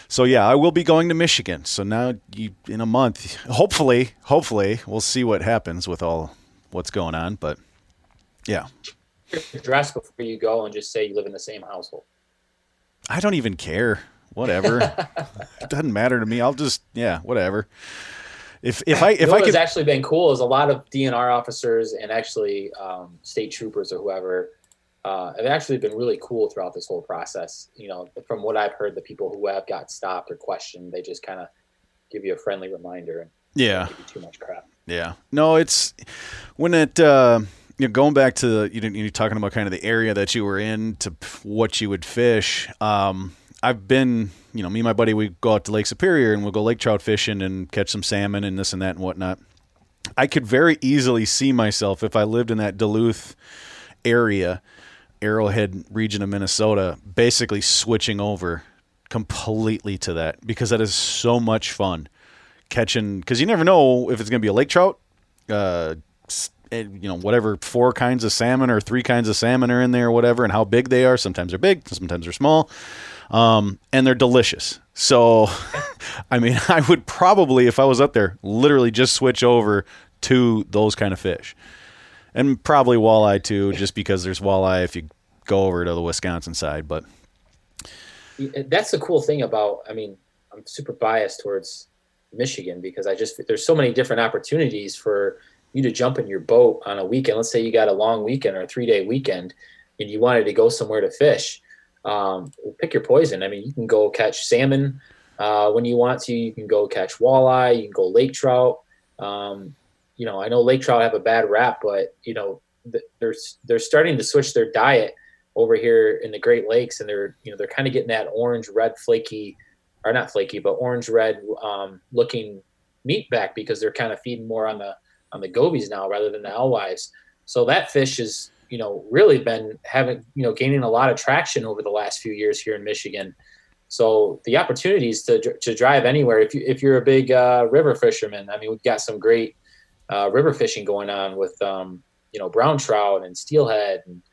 So yeah, I will be going to Michigan. So now, you, in a month, hopefully, hopefully, we'll see what happens with all what's going on. But yeah, dress before you go and just say you live in the same household. I don't even care. Whatever. it doesn't matter to me. I'll just yeah, whatever. If if I if you know I could actually been cool is a lot of DNR officers and actually um, state troopers or whoever uh, have actually been really cool throughout this whole process. You know, from what I've heard, the people who have got stopped or questioned, they just kind of give you a friendly reminder and yeah, give you too much crap. Yeah, no, it's when it. Uh, you know, going back to you know, you're talking about kind of the area that you were in to what you would fish. Um, I've been, you know, me and my buddy, we go out to Lake Superior and we'll go lake trout fishing and catch some salmon and this and that and whatnot. I could very easily see myself if I lived in that Duluth area, Arrowhead region of Minnesota, basically switching over completely to that because that is so much fun catching. Because you never know if it's going to be a lake trout, uh, you know, whatever four kinds of salmon or three kinds of salmon are in there or whatever, and how big they are. Sometimes they're big, sometimes they're small um, and they're delicious. So, I mean, I would probably, if I was up there, literally just switch over to those kind of fish, and probably walleye too, just because there's walleye if you go over to the Wisconsin side. But that's the cool thing about. I mean, I'm super biased towards Michigan because I just there's so many different opportunities for you to jump in your boat on a weekend. Let's say you got a long weekend or a three day weekend, and you wanted to go somewhere to fish. Um, pick your poison. I mean, you can go catch salmon uh, when you want to. You can go catch walleye. You can go lake trout. Um, you know, I know lake trout have a bad rap, but you know they're they're starting to switch their diet over here in the Great Lakes, and they're you know they're kind of getting that orange red flaky, or not flaky, but orange red um, looking meat back because they're kind of feeding more on the on the gobies now rather than the alewives. So that fish is you know really been having you know gaining a lot of traction over the last few years here in Michigan. So the opportunities to to drive anywhere if you if you're a big uh, river fisherman, I mean we've got some great uh, river fishing going on with um, you know brown trout and steelhead and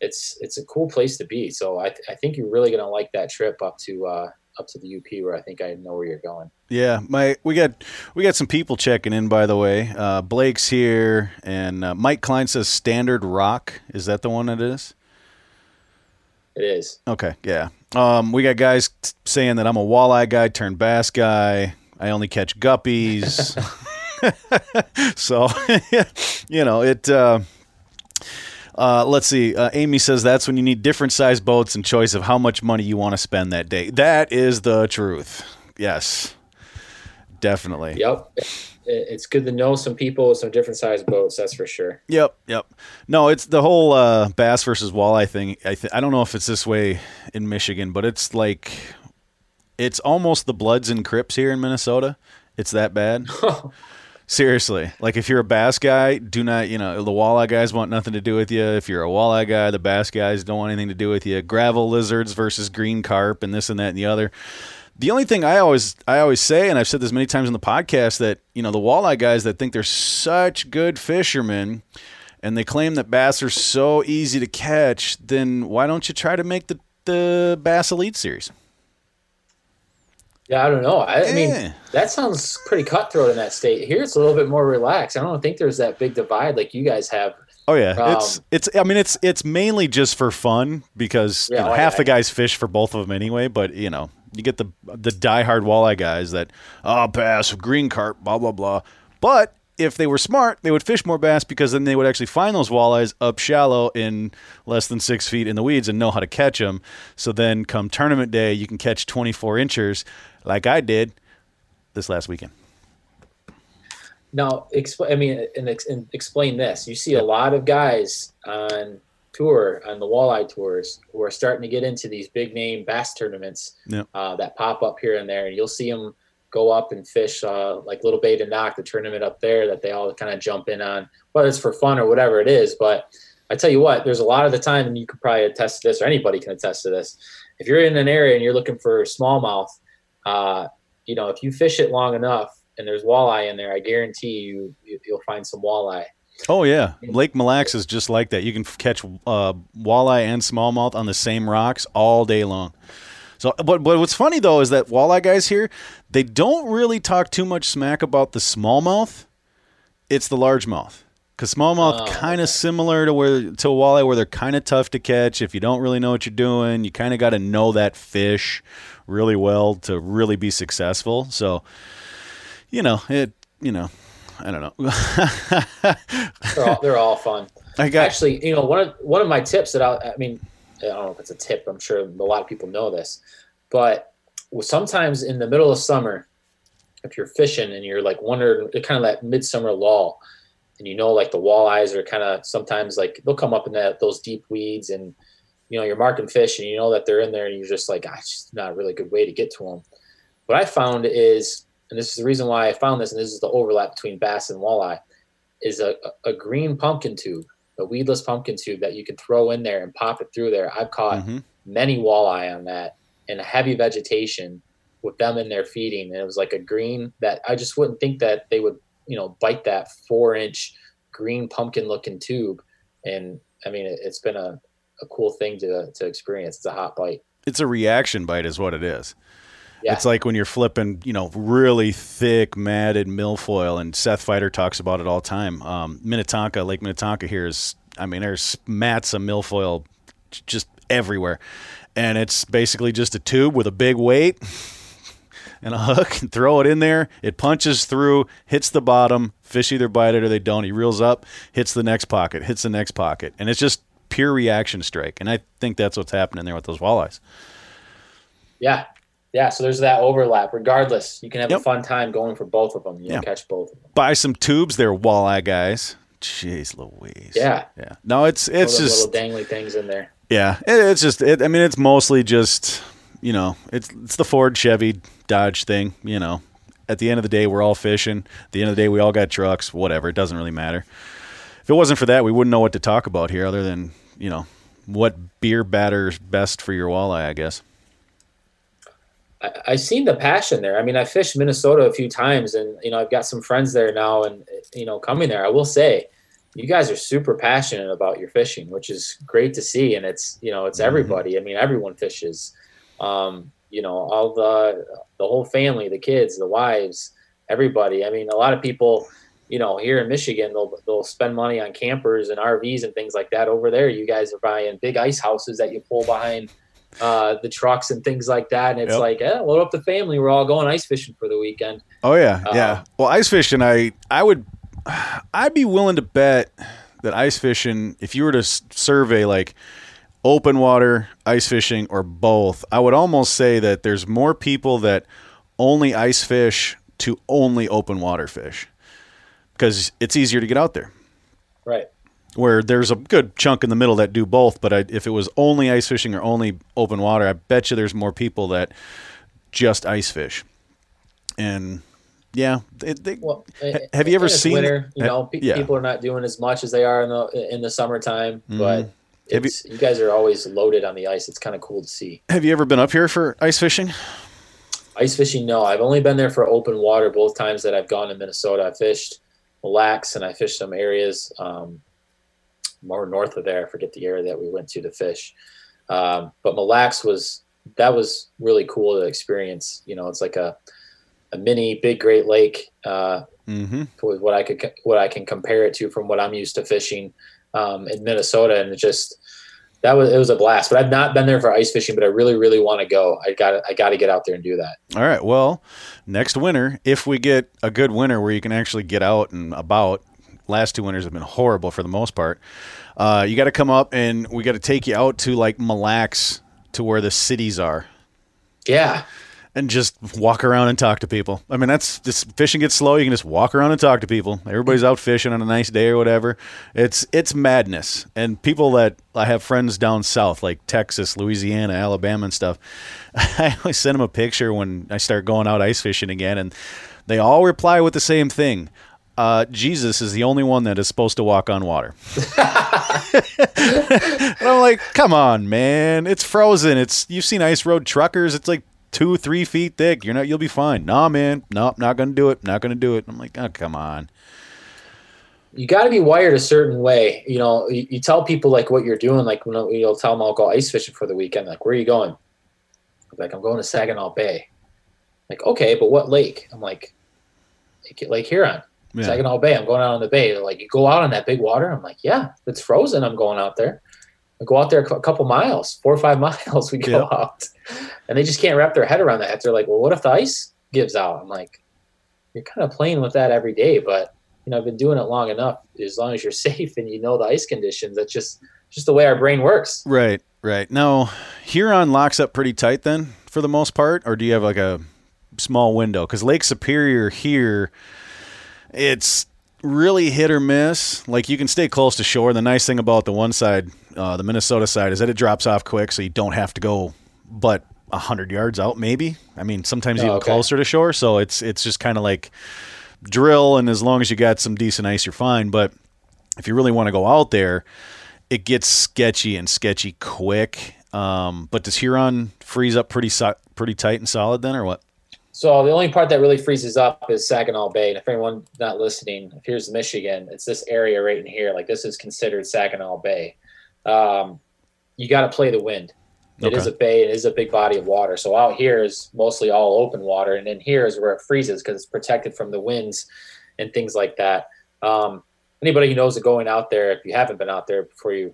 it's it's a cool place to be so i, th- I think you're really going to like that trip up to uh, up to the up where i think i know where you're going. Yeah my we got we got some people checking in by the way. Uh, blake's here and uh, mike klein says Stannard Rock. Is that the one it is? It is. Okay yeah. Um, we got guys t- saying that i'm a walleye guy turned bass guy. I only catch guppies. So, you know, it. Uh, uh, let's see. Uh, Amy says that's when you need different size boats and choice of how much money you want to spend that day. That is the truth. Yes, definitely. Yep. It's good to know some people with some different size boats. That's for sure. Yep. Yep. No, it's the whole uh, bass versus walleye thing. I th- I don't know if it's this way in Michigan, but it's like it's almost the Bloods and Crips here in Minnesota. It's that bad. Seriously, like if you're a bass guy, do not, you know, the walleye guys want nothing to do with you. If you're a walleye guy, the bass guys don't want anything to do with you. Gravel lizards versus green carp and this and that and the other. The only thing I always I always say, and I've said this many times in the podcast, that you know the walleye guys that think they're such good fishermen, and they claim that bass are so easy to catch, then why don't you try to make the the Bass Elite Series? Yeah, I don't know. I, I, mean, that sounds pretty cutthroat in that state. Here, it's a little bit more relaxed. I don't think there's that big divide like you guys have. Oh yeah, um, it's it's. I mean, it's it's mainly just for fun because yeah, you know, half I, the guys fish for both of them anyway. But you know, you get the the diehard walleye guys that oh bass, green carp, blah blah blah. But if they were smart, they would fish more bass because then they would actually find those walleyes up shallow in less than six feet in the weeds and know how to catch them. So then, come tournament day, you can catch 24 inchers like I did this last weekend. Now, explain. I mean, and, and, explain this. You see a lot of guys on tour on the walleye tours who are starting to get into these big name bass tournaments yep. uh, that pop up here and there, and you'll see them go up and fish uh, like Little Bay de Noc, the tournament up there that they all kind of jump in on, whether it's for fun or whatever it is. But I tell you what, there's a lot of the time, and you could probably attest to this, or anybody can attest to this. If you're in an area and you're looking for smallmouth, uh, you know, if you fish it long enough and there's walleye in there, I guarantee you you'll find some walleye. Oh yeah, Lake Mille Lacs is just like that. You can catch uh, walleye and smallmouth on the same rocks all day long. So, but but what's funny though is that walleye guys here, they don't really talk too much smack about the smallmouth. It's the largemouth. Because smallmouth oh, kind of okay. similar to where to walleye, where they're kind of tough to catch. If you don't really know what you're doing, you kind of got to know that fish really well to really be successful. So, you know, it, you know, I don't know. they're, all, they're all fun. I got, Actually, you know, one of one of my tips that I, I mean, I don't know if it's a tip. I'm sure a lot of people know this, but sometimes in the middle of summer, if you're fishing and you're like wondering, kind of that midsummer lull, and you know, like the walleyes are kind of sometimes like they'll come up in that those deep weeds and you know, you're marking fish and you know that they're in there and you're just like, ah, it's just not a really good way to get to them. What I found is, and this is the reason why I found this, and this is the overlap between bass and walleye, is a, a green pumpkin tube, a weedless pumpkin tube that you can throw in there and pop it through there. I've caught mm-hmm. many walleye on that in heavy vegetation with them in there feeding. And it was like a green that I just wouldn't think that they would, you know, bite that four inch green pumpkin looking tube. And I mean, it, has been a, a cool thing to to experience. It's a hot bite. It's a reaction bite, is what it is. Yeah. It's like when you're flipping, you know, really thick matted milfoil, and Seth Feider talks about it all the time. Um, Minnetonka, Lake Minnetonka here is, I mean, there's mats of milfoil just everywhere. And it's basically just a tube with a big weight and a hook and throw it in there. It punches through, hits the bottom. Fish either bite it or they don't. He reels up, hits the next pocket, hits the next pocket. And it's just pure reaction strike. And I think that's what's happening there with those walleyes. Yeah. Yeah. So there's that overlap. Regardless, you can have Yep. a fun time going for both of them. You Yeah. can catch both of them. Buy some tubes, they're walleye guys. Jeez Louise. Yeah. Yeah. No, it's it's just little dangly things in there. Yeah, it, it's just. It, I mean, it's mostly just you know, it's it's the Ford, Chevy, Dodge thing. You know, at the end of the day, we're all fishing. At the end of the day, we all got trucks. Whatever, it doesn't really matter. If it wasn't for that, we wouldn't know what to talk about here, other than you know what beer batter's best for your walleye. I guess. I, I've seen the passion there. I mean, I fished Minnesota a few times, and you know, I've got some friends there now, and you know, coming there, I will say, you guys are super passionate about your fishing, which is great to see. And it's you know, it's Mhm. everybody. I mean, everyone fishes. Um, you know, all the the whole family, the kids, the wives, everybody. I mean, a lot of people. You know, here in Michigan, they'll they'll spend money on campers and RVs and things like that. Over there, you guys are buying big ice houses that you pull behind uh, the trucks and things like that. And it's Yep. like, eh, load up the family. We're all going ice fishing for the weekend. Oh yeah, Uh, yeah. Well, ice fishing, I I would, I'd be willing to bet that ice fishing, if you were to survey like open water ice fishing or both, I would almost say that there's more people that only ice fish to only open water fish because it's easier to get out there. Right. Where there's a good chunk in the middle that do both, but I, if it was only ice fishing or only open water, I bet you there's more people that just ice fish. And yeah, it, they, Well, Ha- have you ever seen- winter? You know, pe- yeah. people are not doing as much as they are in the in the summertime, but Mhm. Have you- you, guys are always loaded on the ice. It's kind of cool to see. have you ever been up here for ice fishing? Ice fishing, no. I've only been there for open water both times that I've gone to Minnesota. I fished Mille Lacs and I fished some areas um, more north of there. I forget the area that we went to to fish. Um, but Mille Lacs was that was really cool to experience. You know, it's like a a mini big Great Lake uh, Mm-hmm. with what I could what I can compare it to from what I'm used to fishing um, in Minnesota, and it just that was it was a blast. But I've not been there for ice fishing, but I really really want to go. I got I got to get out there and do that. All right. Well, next winter, if we get a good winter where you can actually get out and about, last two winters have been horrible for the most part. Uh, you got to come up and we got to take you out to like Mille Lacs to where the cities are Yeah, and just walk around and talk to people. I mean, that's just fishing gets slow. You can just walk around and talk to people. Everybody's out fishing on a nice day or whatever. It's it's madness. And people that I have friends down south, like Texas, Louisiana, Alabama, and stuff. I always send them a picture when I start going out ice fishing again, and they all reply with the same thing. Uh, Jesus is the only one that is supposed to walk on water. and I'm like, come on, man. It's frozen. It's you've seen ice road truckers. It's like two, three feet thick. You're not. You'll be fine. Nah, man. Nope, not gonna do it. Not gonna do it. I'm like, oh, come on. you got to be wired a certain way. You know, you, you tell people like what you're doing. Like when you'll tell them I'll go ice fishing for the weekend. Like, where are you going? I'm like, I'm going to Saginaw Bay. Like, okay, but what lake? I'm like, Lake, Huron. Yeah. Saginaw Bay. I'm going out on the bay. They're like, you go out on that big water? I'm like, yeah, it's frozen. I'm going out there. I go out there a couple miles, four or five miles. We go Yeah. out, and they just can't wrap their head around that. They're like, well, what if the ice gives out? I'm like, you're kind of playing with that every day, but you know, I've been doing it long enough. As long as you're safe and you know the ice conditions, that's just just the way our brain works. Right, right. Now, Huron locks up pretty tight then for the most part, or do you have like a small window? Because Lake Superior here, it's really hit or miss. Like you can stay close to shore. The nice thing about the one side, uh, the Minnesota side, is that it drops off quick, so you don't have to go but a hundred yards out. Maybe. I mean, sometimes Oh, even okay. closer to shore. So it's it's just kind of like drill, and as long as you got some decent ice, you're fine. But if you really want to go out there, it gets sketchy and sketchy quick. Um, but does Huron freeze up pretty so- pretty tight and solid then, or what? So the only part that really freezes up is Saginaw Bay. And if anyone not listening, if here's Michigan, it's this area right in here. Like this is considered Saginaw Bay. Um, you got to play the wind. It is Okay. a bay. It is a big body of water. So out here is mostly all open water, and in here is where it freezes because it's protected from the winds and things like that. Um, anybody who knows that going out there, if you haven't been out there before you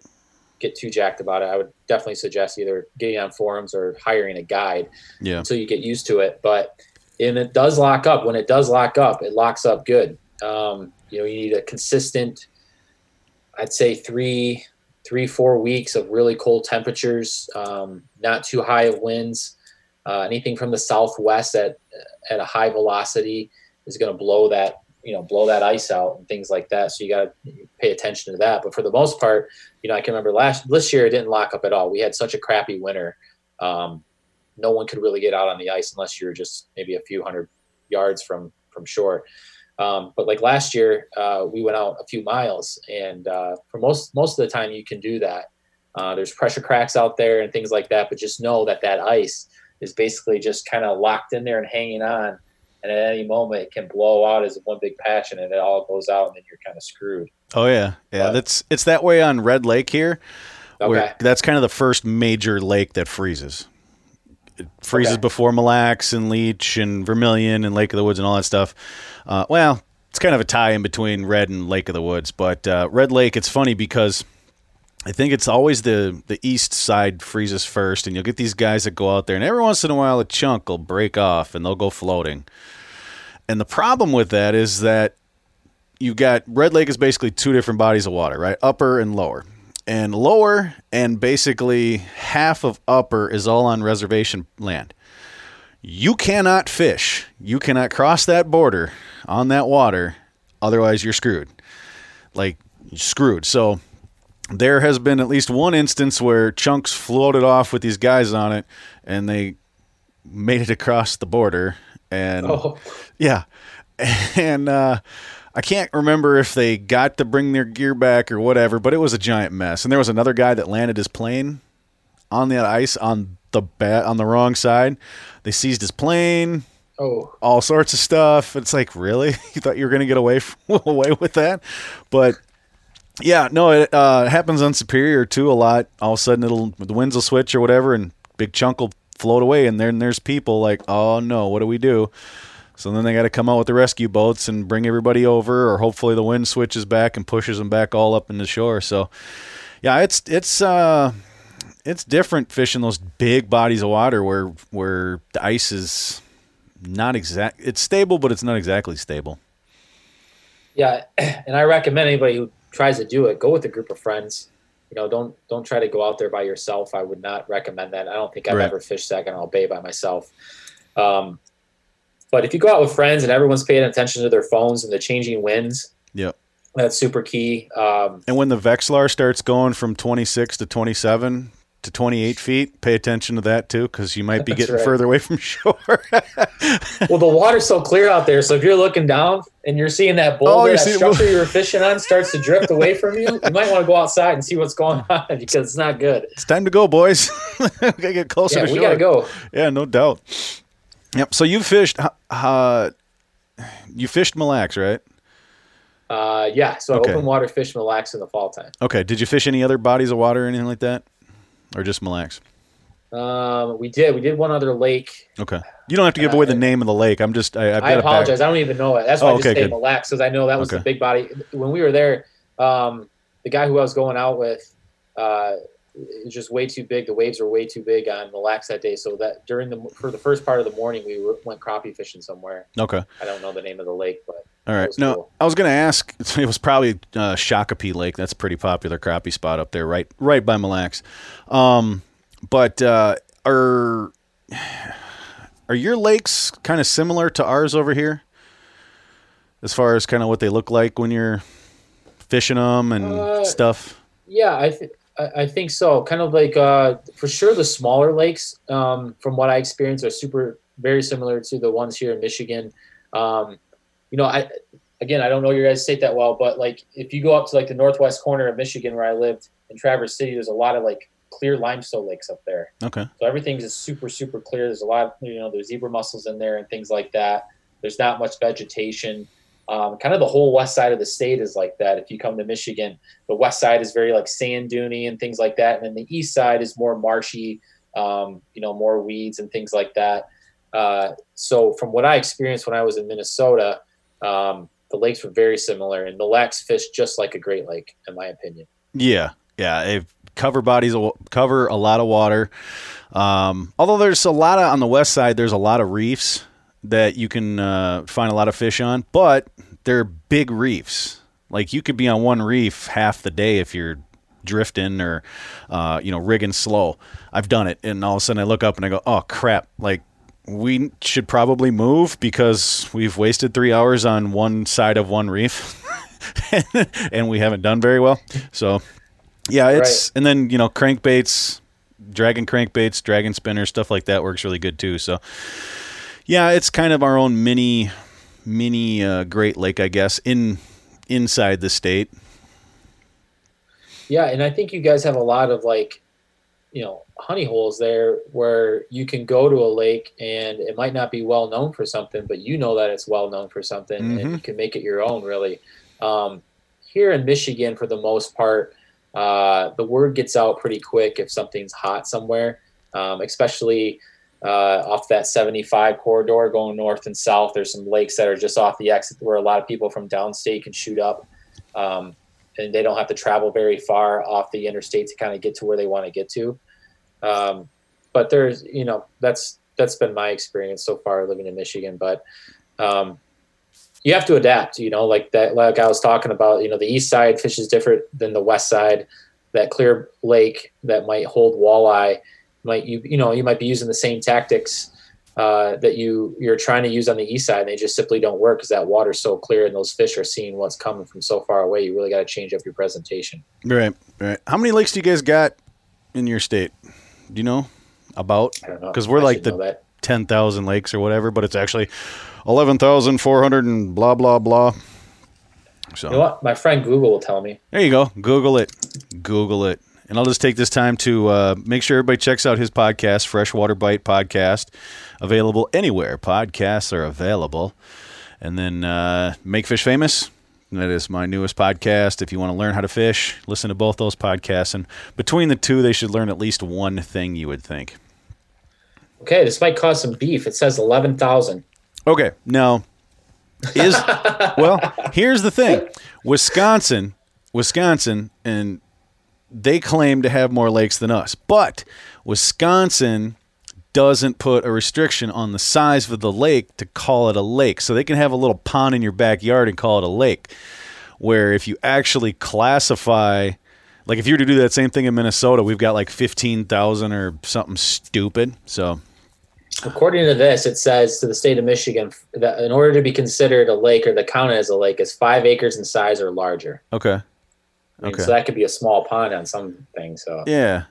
get too jacked about it. I would definitely suggest either getting on forums or hiring a guide Yeah. until you get used to it. But and it does lock up. When it does lock up, it locks up good. Um, you know, you need a consistent, I'd say three, three, four weeks of really cold temperatures, um, not too high of winds. Uh, anything from the southwest at at a high velocity is going to blow that you know blow that ice out and things like that. So you got to pay attention to that. But for the most part, you know, I can remember last this year it didn't lock up at all. We had such a crappy winter. Um, no one could really get out on the ice unless you were just maybe a few hundred yards from from shore. Um, but like last year, uh, we went out a few miles, and uh, for most most of the time, you can do that. Uh, there's pressure cracks out there and things like that, but just know that that ice is basically just kind of locked in there and hanging on, and at any moment it can blow out as one big patch, and it all goes out, and then you're kind of screwed. Oh yeah, yeah. But- that's it's that way on Red Lake here. Where Okay. that's kind of the first major lake that freezes. It freezes Okay. before Mille Lacs and Leech and Vermilion and Lake of the Woods and all that stuff. Uh, well, it's kind of a tie in between Red and Lake of the Woods, but uh, Red Lake. It's funny because I think it's always the the east side freezes first, and you'll get these guys that go out there, and every once in a while a chunk will break off and they'll go floating. And the problem with that is that you got Red Lake is basically two different bodies of water, right? Upper and lower. And lower and basically half of upper is all on reservation land. You cannot fish. You cannot cross that border on that water, otherwise you're screwed. Like screwed. So there has been at least one instance where chunks floated off with these guys on it and they made it across the border and Oh, yeah. And uh, I can't remember if they got to bring their gear back or whatever, but it was a giant mess. And there was another guy that landed his plane on the ice on the bat on the wrong side. They seized his plane, oh, all sorts of stuff. It's like, really? You thought you were going to get away f away with that? But yeah, no, it uh, happens on Superior too a lot. All of a sudden, it'll the winds will switch or whatever, and big chunk will float away, and then there's people like, oh no, what do we do? So then they got to come out with the rescue boats and bring everybody over, or hopefully the wind switches back and pushes them back all up in the shore. So yeah, it's it's uh it's different fishing those big bodies of water where where the ice is not exact. It's stable, but it's not exactly stable. yeah. And I recommend anybody who tries to do it, go with a group of friends. You know, don't don't try to go out there by yourself. I would not recommend that. I don't think I've Right. ever fished Saginaw Bay by myself. Um, but if you go out with friends and everyone's paying attention to their phones and the changing winds, yeah, that's super key. Um, And when the Vexilar starts going from 26 to 27 to 28 feet, pay attention to that too, because you might be getting right. further away from shore. well, the water's so clear out there, so if you're looking down and you're seeing that boulder, Oh, you're that structure you were fishing on starts to drift away from you, you might want to go outside and see what's going on because it's not good. it's time to go, boys. we gotta get closer Yeah, we shore. gotta go. Yeah, no doubt. Yep. So you fished. Uh, you fished Mille Lacs, right? Uh, yeah, so Okay. open water fish Mille Lacs in the fall time. Okay. Did you fish any other bodies of water or anything like that, or just Mille Lacs? Um, we did. We did one other lake. Okay. You don't have to give away the name of the lake. I'm just. I, I've got I apologize. I don't even know it. That's why Oh, I just okay, say good. Mille Lacs because I know that was the big body. When we were there, um, the guy who I was going out with, uh, just way too big. The waves were way too big on Mille Lacs that day. So that during the for the first part of the morning, we were, went crappie fishing somewhere. Okay. I don't know the name of the lake, but All right. No, cool. I was going to ask. It was probably uh, Shakopee Lake. That's a pretty popular crappie spot up there, right, right by Mille Lacs. Um, but uh, are are your lakes kind of similar to ours over here, as far as kind of what they look like when you're fishing them and Uh, stuff? Yeah, I think I think so. Kind of like uh, for sure the smaller lakes, um, from what I experienced, are super very similar to the ones here in Michigan. Um, you know, I again I don't know your guys' state that well, but like if you go up to like the northwest corner of Michigan where I lived in Traverse City, there's a lot of like clear limestone lakes up there. Okay. So everything's just super, super clear. There's a lot, of, you know, there's zebra mussels in there and things like that. There's not much vegetation. Um, kind of the whole west side of the state is like that. If you come to Michigan, the west side is very like sand duny and things like that, and then the east side is more marshy, um, you know, more weeds and things like that. Uh, so from what I experienced when I was in Minnesota, um, the lakes were very similar, and the Lacs fish just like a Great Lake, in my opinion. Yeah, yeah. I've cover bodies cover a lot of water. Um, although there's a lot of on the west side, there's a lot of reefs that you can uh, find a lot of fish on, but they're big reefs. Like you could be on one reef half the day if you're drifting or uh, you know rigging slow. I've done it, and all of a sudden I look up and I go, "Oh crap!" Like we should probably move because we've wasted three hours on one side of one reef, and we haven't done very well. So yeah, it's and then you know crankbaits, dragon crankbaits, dragon spinners, stuff like that works really good too. So yeah, it's kind of our own mini mini uh, Great Lake, I guess, in inside the state. Yeah, and I think you guys have a lot of like, you know, honey holes there where you can go to a lake and it might not be well known for something, but you know that it's well known for something Mhm. and you can make it your own really. Um, here in Michigan, for the most part, uh, the word gets out pretty quick if something's hot somewhere, um, especially uh, off that 75 corridor going north and south. There's some lakes that are just off the exit where a lot of people from downstate can shoot up. Um, and they don't have to travel very far off the interstate to kind of get to where they want to get to. Um, but there's, you know, that's that's been my experience so far living in Michigan. But um, you have to adapt. You know, like that, like I was talking about. You know, the east side fish is different than the west side. That clear lake that might hold walleye might you you know you might be using the same tactics uh, that you you're trying to use on the east side and they just simply don't work because that water's so clear and those fish are seeing what's coming from so far away you really got to change up your presentation Right, right. How many lakes do you guys got in your state? Do you know about? I don't know 'Cause we're I like the- ten thousand lakes or whatever, but it's actually eleven thousand four hundred and blah blah blah. So you know what my friend Google will tell me there you go. Google it. Google it. And I'll just take this time to uh, make sure everybody checks out his podcast, Freshwater Bite Podcast, available anywhere podcasts are available. And then uh, Make Fish Famous. That is my newest podcast. If you want to learn how to fish, listen to both those podcasts. And between the two, they should learn at least one thing, you would think. okay this might cause some beef it says 11,000 Okay, now is well. Here's the thing: Wisconsin, Wisconsin, and they claim to have more lakes than us, but Wisconsin doesn't put a restriction on the size of the lake to call it a lake. So they can have a little pond in your backyard and call it a lake. Where if you actually classify, like if you were to do that same thing in Minnesota, we've got like fifteen thousand or something stupid. So according to this it says to the state of Michigan that in order to be considered a lake or the counted as a lake is five acres in size or larger okay. I mean, Okay. so that could be a small pond on something. so Yeah.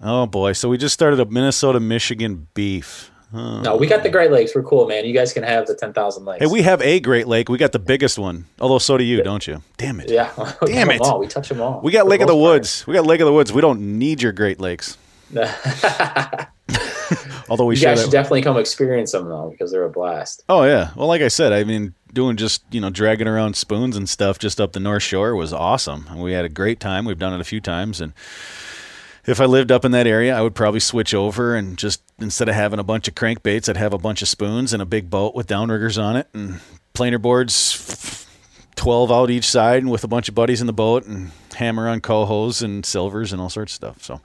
Oh boy. So we just started a Minnesota Michigan beef. Huh. no we got the Great Lakes we're cool man you guys can have the 10,000 lakes Hey, we have a Great Lake. We got the biggest one. Although so do you, don't you? Damn it. Yeah. Damn it. all. We touch them all. We got Lake of the. Woods. We got Lake of the Woods. We don't need your Great Lakes. Although we you should. guys should definitely come experience them though, because they're a blast. Oh yeah. Well, like I said, I mean, doing just you know dragging around spoons and stuff just up the North Shore was awesome, and we had a great time. We've done it a few times, and if I lived up in that area, I would probably switch over and just instead of having a bunch of crankbaits, I'd have a bunch of spoons and a big boat with downriggers on it and planer boards, twelve out each side, and with a bunch of buddies in the boat and hammer on cohos and silvers and all sorts of stuff. So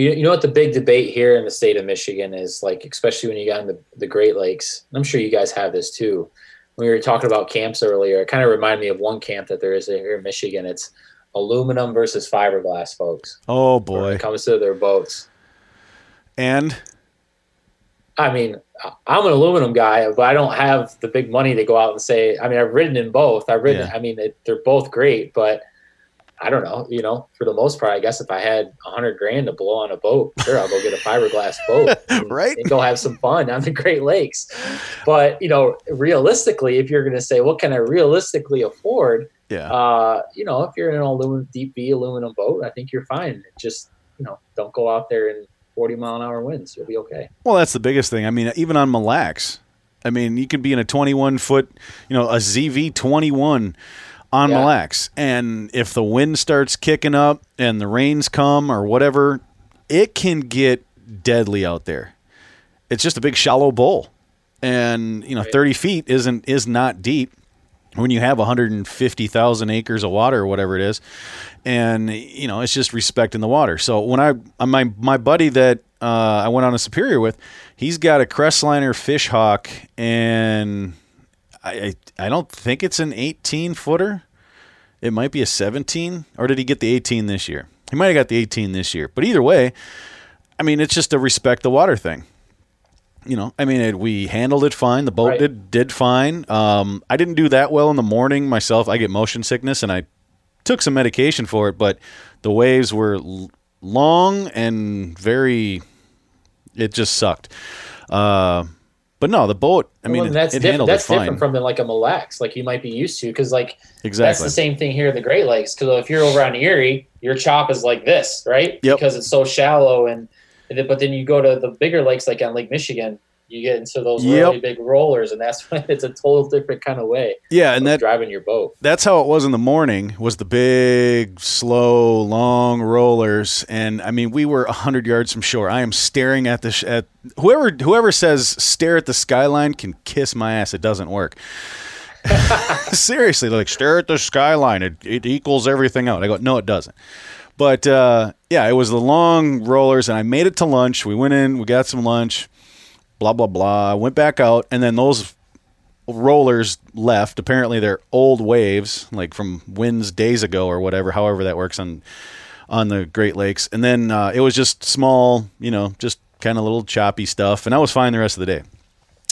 You, you know what the big debate here in the state of Michigan is like, especially when you got in the, the Great Lakes. I'm sure you guys have this too. When we were talking about camps earlier, it kind of reminded me of one camp that there is here in Michigan. It's aluminum versus fiberglass, folks. oh When boy, it comes to their boats. and I mean, I'm an aluminum guy, but I don't have the big money to go out and say. I mean, I've ridden in both. I've ridden. Yeah. I mean, it, they're both great, but I don't know. You know, for the most part, I guess if I had a hundred grand to blow on a boat, sure, I'll go get a fiberglass boat, and, Right. and go have some fun on the Great Lakes. But you know, realistically, if you're going to say, what can I realistically afford? yeah, Uh, you know, if you're in an aluminum deep V aluminum boat, I think you're fine. Just you know, don't go out there in 40 mile an hour winds. You'll be okay. Well, that's the biggest thing. I mean, even on Mille Lacs, I mean, you could be in a 21 foot, you know, a ZV 21 on Yeah. Mille Lacs, and if the wind starts kicking up and the rains come or whatever, it can get deadly out there. It's just a big shallow bowl, and you know, Right. 30 feet isn't is not deep. When you have 150,000 acres of water or whatever it is, and you know it's just respecting the water. So when I uh, my my buddy that uh, I went on a Superior with, he's got a Crestliner fish hawk, and I I don't think it's an 18 footer. It might be a 17, or did he get the 18 this year? He might have got the 18 this year. But either way, I mean, it's just a respect the water thing. You know, I mean, it, we handled it fine. The boat Right. did did fine. Um, I didn't do that well in the morning myself. I get motion sickness, and I took some medication for it. But the waves were l- long and very. It just sucked. Uh, but no, the boat. I mean, well, that's it different. handled That's it different from the, like a Mille Lacs, like you might be used to, because like exactly that's the same thing here in the Great Lakes. Because if you're over on Erie, your chop is like this, right? Yep. Because it's so shallow, and but then you go to the bigger lakes, like on Lake Michigan, you get into those Yep. really big rollers, and that's when it's a total different kind of way yeah, and that driving your boat. that's how it was in the morning was the big slow long rollers. And i mean we were 100 yards from shore. I am staring at the sh- at whoever whoever says stare at the skyline can kiss my ass. It doesn't work. Seriously like stare at the skyline. It, it equals everything out. I go no it doesn't. But uh, yeah it was the long rollers and i made it to lunch. We went in we got some lunch blah blah blah went back out and then those rollers left. Apparently, they're old waves, like from winds days ago or whatever. However, that works on on the Great Lakes. And then uh, it was just small, you know, just kind of little choppy stuff, and I was fine the rest of the day.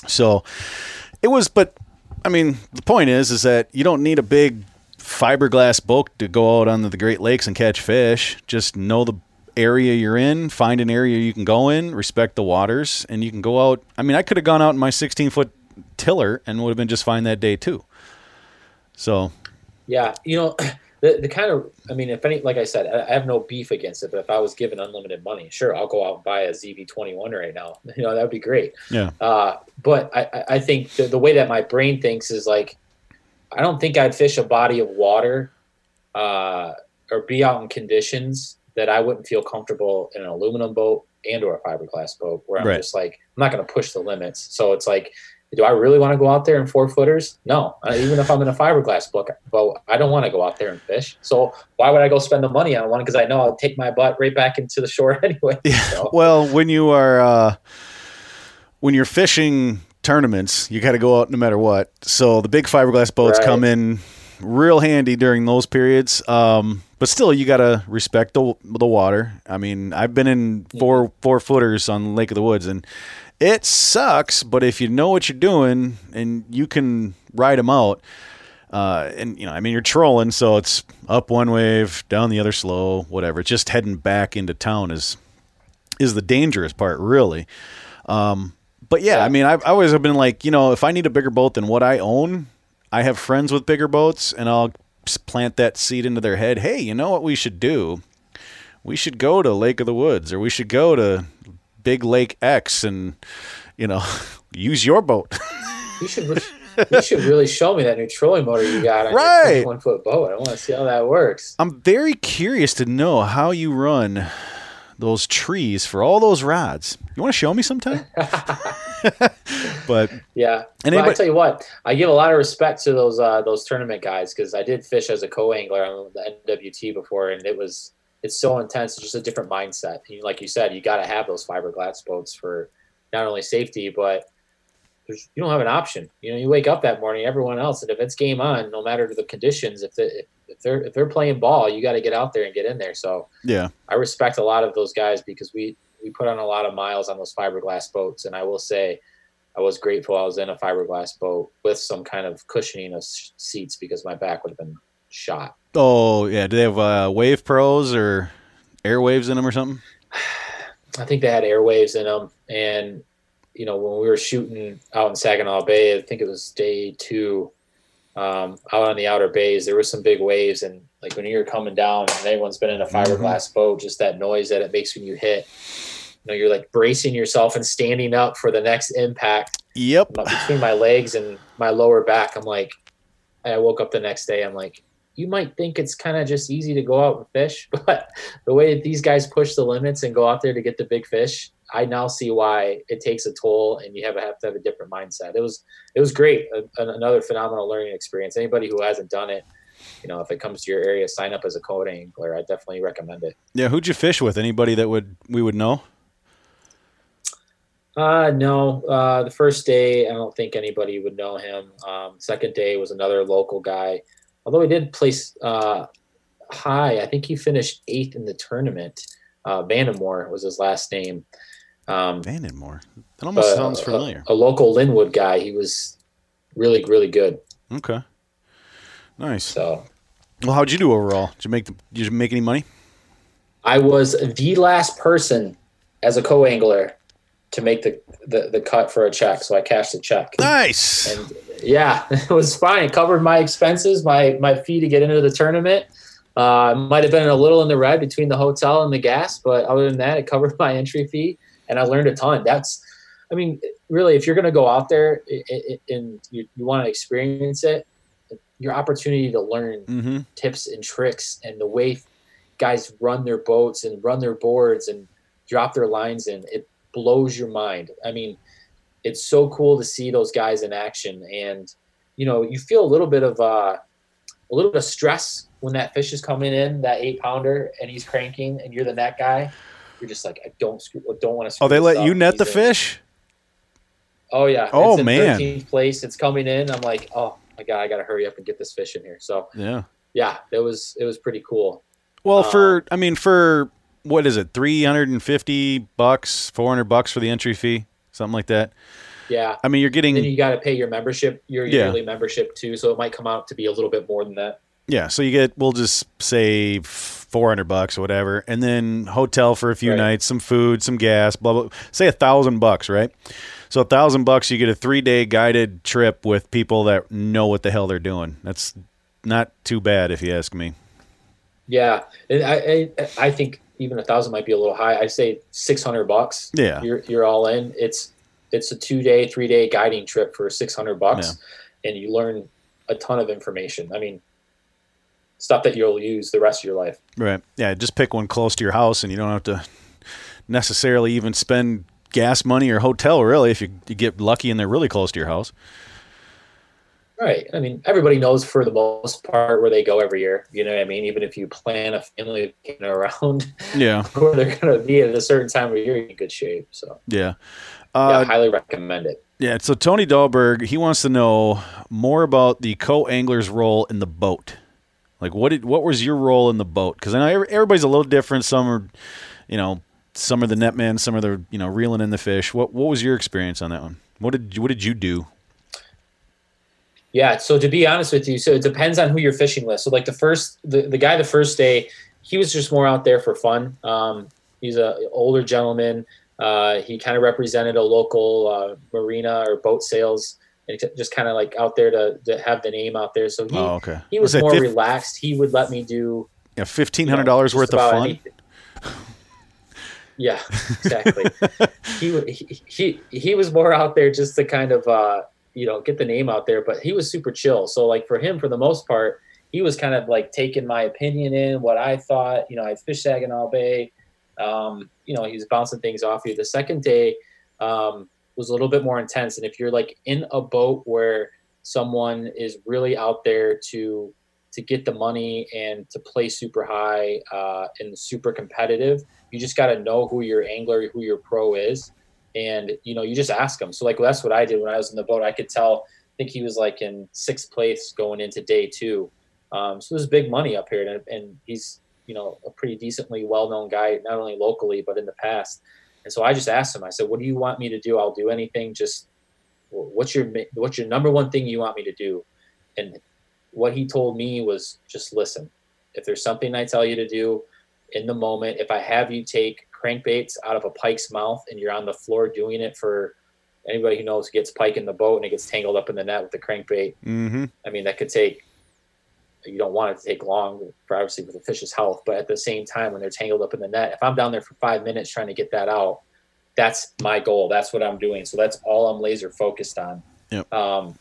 So it was, but I mean, the point is, is that you don't need a big fiberglass boat to go out onto the Great Lakes and catch fish. Just know the area you're in, find an area you can go in, respect the waters, and you can go out. I mean, I could have gone out in my 16 foot tiller and would have been just fine that day too. So Yeah, you know, the the kind of I mean, if any, like I said, I I have no beef against it. But if I was given unlimited money, sure, I'll go out and buy a ZV21 right now. You know, that would be great. yeah, Uh, but I, I- I think the, the way that my brain thinks is like, I don't think I'd fish a body of water uh, or be out in conditions that I wouldn't feel comfortable in an aluminum boat and or a fiberglass boat where I'm Right. just like, I'm not going to push the limits. So it's like, do I really want to go out there in four footers? No, uh, even if I'm in a fiberglass boat, I don't want to go out there and fish. So why would I go spend the money on one? Because I know I'll take my butt right back into the shore anyway. So, Well, when you are uh, when you're fishing tournaments, you got to go out no matter what. So the big fiberglass boats Right. come in real handy during those periods. Um, but still, you got to respect the the water. I mean, I've been in four four footers on Lake of the Woods, and it sucks. But if you know what you're doing and you can ride them out. Uh, and you know, I mean, you're trolling, so it's up one wave, down the other slow, whatever. Just heading back into town is is the dangerous part, really. Um, but yeah, I mean, I've I always have been like, you know, if I need a bigger boat than what I own, I have friends with bigger boats, and I'll plant that seed into their head. Hey, you know what we should do? We should go to Lake of the Woods, or we should go to Big Lake X, and you know, use your boat. You should re- you should really show me that new trolling motor you got on Right. your 21 foot boat. I want to see how that works. I'm very curious to know how you run those trees for all those rods. You want to show me sometime? but Yeah. And Well, I tell you what, I give a lot of respect to those uh, those tournament guys because I did fish as a co-angler on the NWT before, and it was it's so intense. It's just a different mindset. Like you said, you got to have those fiberglass boats for not only safety, but there's, you don't have an option. You know, you wake up that morning, everyone else, and if it's game on, no matter the conditions, if the, if they're if they're playing ball, you got to get out there and get in there. So yeah, I respect a lot of those guys because we we put on a lot of miles on those fiberglass boats, and I will say, I was grateful I was in a fiberglass boat with some kind of cushioning of seats because my back would have been shot. Oh yeah, do they have uh, Wave Pros or Airwaves in them or something? I think they had airwaves in them, and you know when we were shooting out in Saginaw Bay, I think it was day two, um, out on the outer bays, there were some big waves, and like when you're coming down, and everyone's been in a fiberglass boat, just that noise that it makes when you hit. You know, you're like bracing yourself and standing up for the next impact Yep. between my legs and my lower back. I'm like, I woke up the next day. I'm like, you might think it's kind of just easy to go out and fish, but the way that these guys push the limits and go out there to get the big fish, I now see why it takes a toll, and you have, have to have a different mindset. It was it was great, a, an- another phenomenal learning experience. Anybody who hasn't done it, you know, if it comes to your area, sign up as a co-angler. I definitely recommend it. Yeah, who'd you fish with? Anybody that would we would know? Uh, no. Uh, the first day, I don't think anybody would know him. Um, second day was another local guy, although he did place uh, high. I think he finished eighth in the tournament. Uh, Vandenmore was his last name. Um, Vandenmore. That almost but sounds familiar. A, a local Linwood guy. He was really, really good. Okay. Nice. So Well, how'd you do overall? Did you make the, did you make any money? I was the last person as a co-angler to make the, the, the cut for a check. So I cashed the check. Nice. and yeah, it was fine. It covered my expenses, my my fee to get into the tournament. Uh, might have been a little in the red between the hotel and the gas, but other than that, it covered my entry fee, and I learned a ton. That's, I mean, really, if you're going to go out there and you, you want to experience it, your opportunity to learn Mm-hmm. tips and tricks and the way guys run their boats and run their boards and drop their lines in it blows your mind. I mean it's so cool to see those guys in action. And you know you feel a little bit of uh, a little bit of stress when that fish is coming in that eight pounder and he's cranking and you're the net guy. You're just like i don't screw, don't want to Oh, they let you net the fish? oh yeah. Oh, it's in man. 13th place. It's coming in. I'm like oh my god i gotta hurry up and get this fish in here. So Yeah. yeah it was it was pretty cool. Well, Um, for I mean, for what is it? Three hundred and fifty bucks, four hundred bucks for the entry fee, something like that. yeah I mean, you're getting then you got to pay your membership, your Yeah. yearly membership too. So it might come out to be a little bit more than that. yeah. So you get we'll just say four hundred bucks or whatever, and then hotel for a few Right. nights, some food, some gas, blah blah. Say a thousand bucks, right? So a thousand bucks, you get a three day guided trip with people that know what the hell they're doing. That's not too bad if you ask me. Yeah, and I I, I think even a thousand might be a little high. I say six hundred bucks. Yeah. you're you're all in. It's it's a two day, three day guiding trip for six hundred bucks, and you learn a ton of information. I mean, stuff that you'll use the rest of your life. Right. Yeah. Just pick one close to your house, and you don't have to necessarily even spend gas money or hotel. Really, if you, you get lucky and they're really close to your house. Right. I mean, everybody knows for the most part where they go every year. You know what I mean? Even if you plan a family around Yeah. where they're going to be at a certain time of year, you're in good shape. So, Yeah. yeah, Uh, I highly recommend it. yeah. So Tony Dahlberg, he wants to know more about the co-angler's role in the boat. Like, what did what was your role in the boat? Because I know everybody's a little different. Some are, you know, some are the net netman, some are the you know reeling in the fish. What what was your experience on that one? What did what did you do? Yeah. So to be honest with you, so it depends on who you're fishing with. So like the first, the, the guy the first day, he was just more out there for fun. Um, he's a older gentleman. Uh, he kind of represented a local uh, marina or boat sales, and just kind of like out there to, to have the name out there. So he oh, okay. he was that more fif- relaxed. He would let me do yeah, fifteen you know, hundred dollars worth of fun. anything. Yeah, exactly. he, he he he was more out there just to kind of uh, you know get the name out there, but he was super chill. So like for him, for the most part, he was kind of like taking my opinion in, what I thought. You know, I fish Saginaw Bay. Um, you know, he was bouncing things off you. The second day um, was a little bit more intense, and if you're like in a boat where someone is really out there to to get the money and to play super high uh, and super competitive, you just got to know who your angler, who your pro is, and you know you just ask them. So like that's what I did when I was in the boat. I could tell. I think he was like in sixth place going into day two. Um, so there's big money up here, and, and he's you know a pretty decently well-known guy, not only locally but in the past. And so I just asked him. I said, "What do you want me to do? I'll do anything. Just what's your what's your number one thing you want me to do?" And what he told me was just listen. If there's something I tell you to do in the moment, if I have you take crankbaits out of a pike's mouth and you're on the floor doing it for anybody who knows gets pike in the boat and it gets tangled up in the net with the crankbait, Mm-hmm. I mean that could take you don't want it to take long obviously with the fish's health, but at the same time when they're tangled up in the net, if I'm down there for five minutes trying to get that out, that's my goal. That's what I'm doing. So that's all I'm laser focused on. Yep. Um,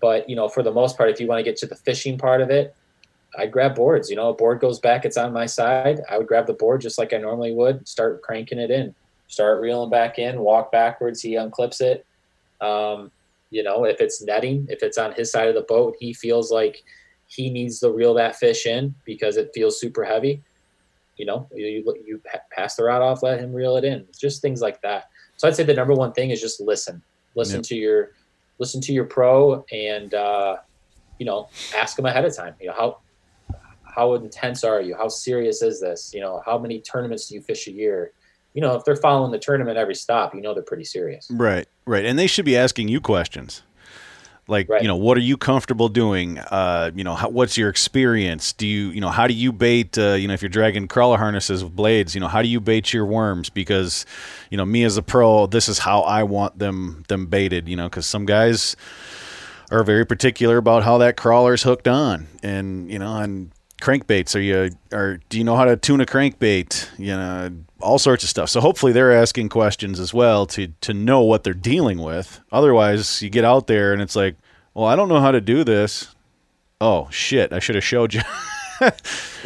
but you know, for the most part, if you want to get to the fishing part of it, I grab boards. You know, a board goes back, it's on my side. I would grab the board just like I normally would, start cranking it in, start reeling back in, walk backwards. He unclips it. Um, you know, if it's netting, if it's on his side of the boat, he feels like he needs to reel that fish in because it feels super heavy. You know, you, you, you pass the rod off, let him reel it in. just things like that. So I'd say the number one thing is just listen. Listen yep. to your listen to your pro and uh, you know ask them ahead of time. You know how how intense are you? How serious is this? You know how many tournaments do you fish a year? You know if they're following the tournament every stop, you know they're pretty serious. Right, right, and they should be asking you questions like right. you know what are you comfortable doing uh, you know how, what's your experience do you you know how do you bait uh, you know if you're dragging crawler harnesses with blades you know how do you bait your worms because you know me as a pro this is how i want them them baited you know because some guys are very particular about how that crawler's hooked on and you know and crankbaits. Are you or do you know how to tune a crankbait? You know all sorts of stuff. So hopefully they're asking questions as well to to know what they're dealing with. Otherwise you get out there and it's like well i don't know how to do this. Oh shit. I should have showed you.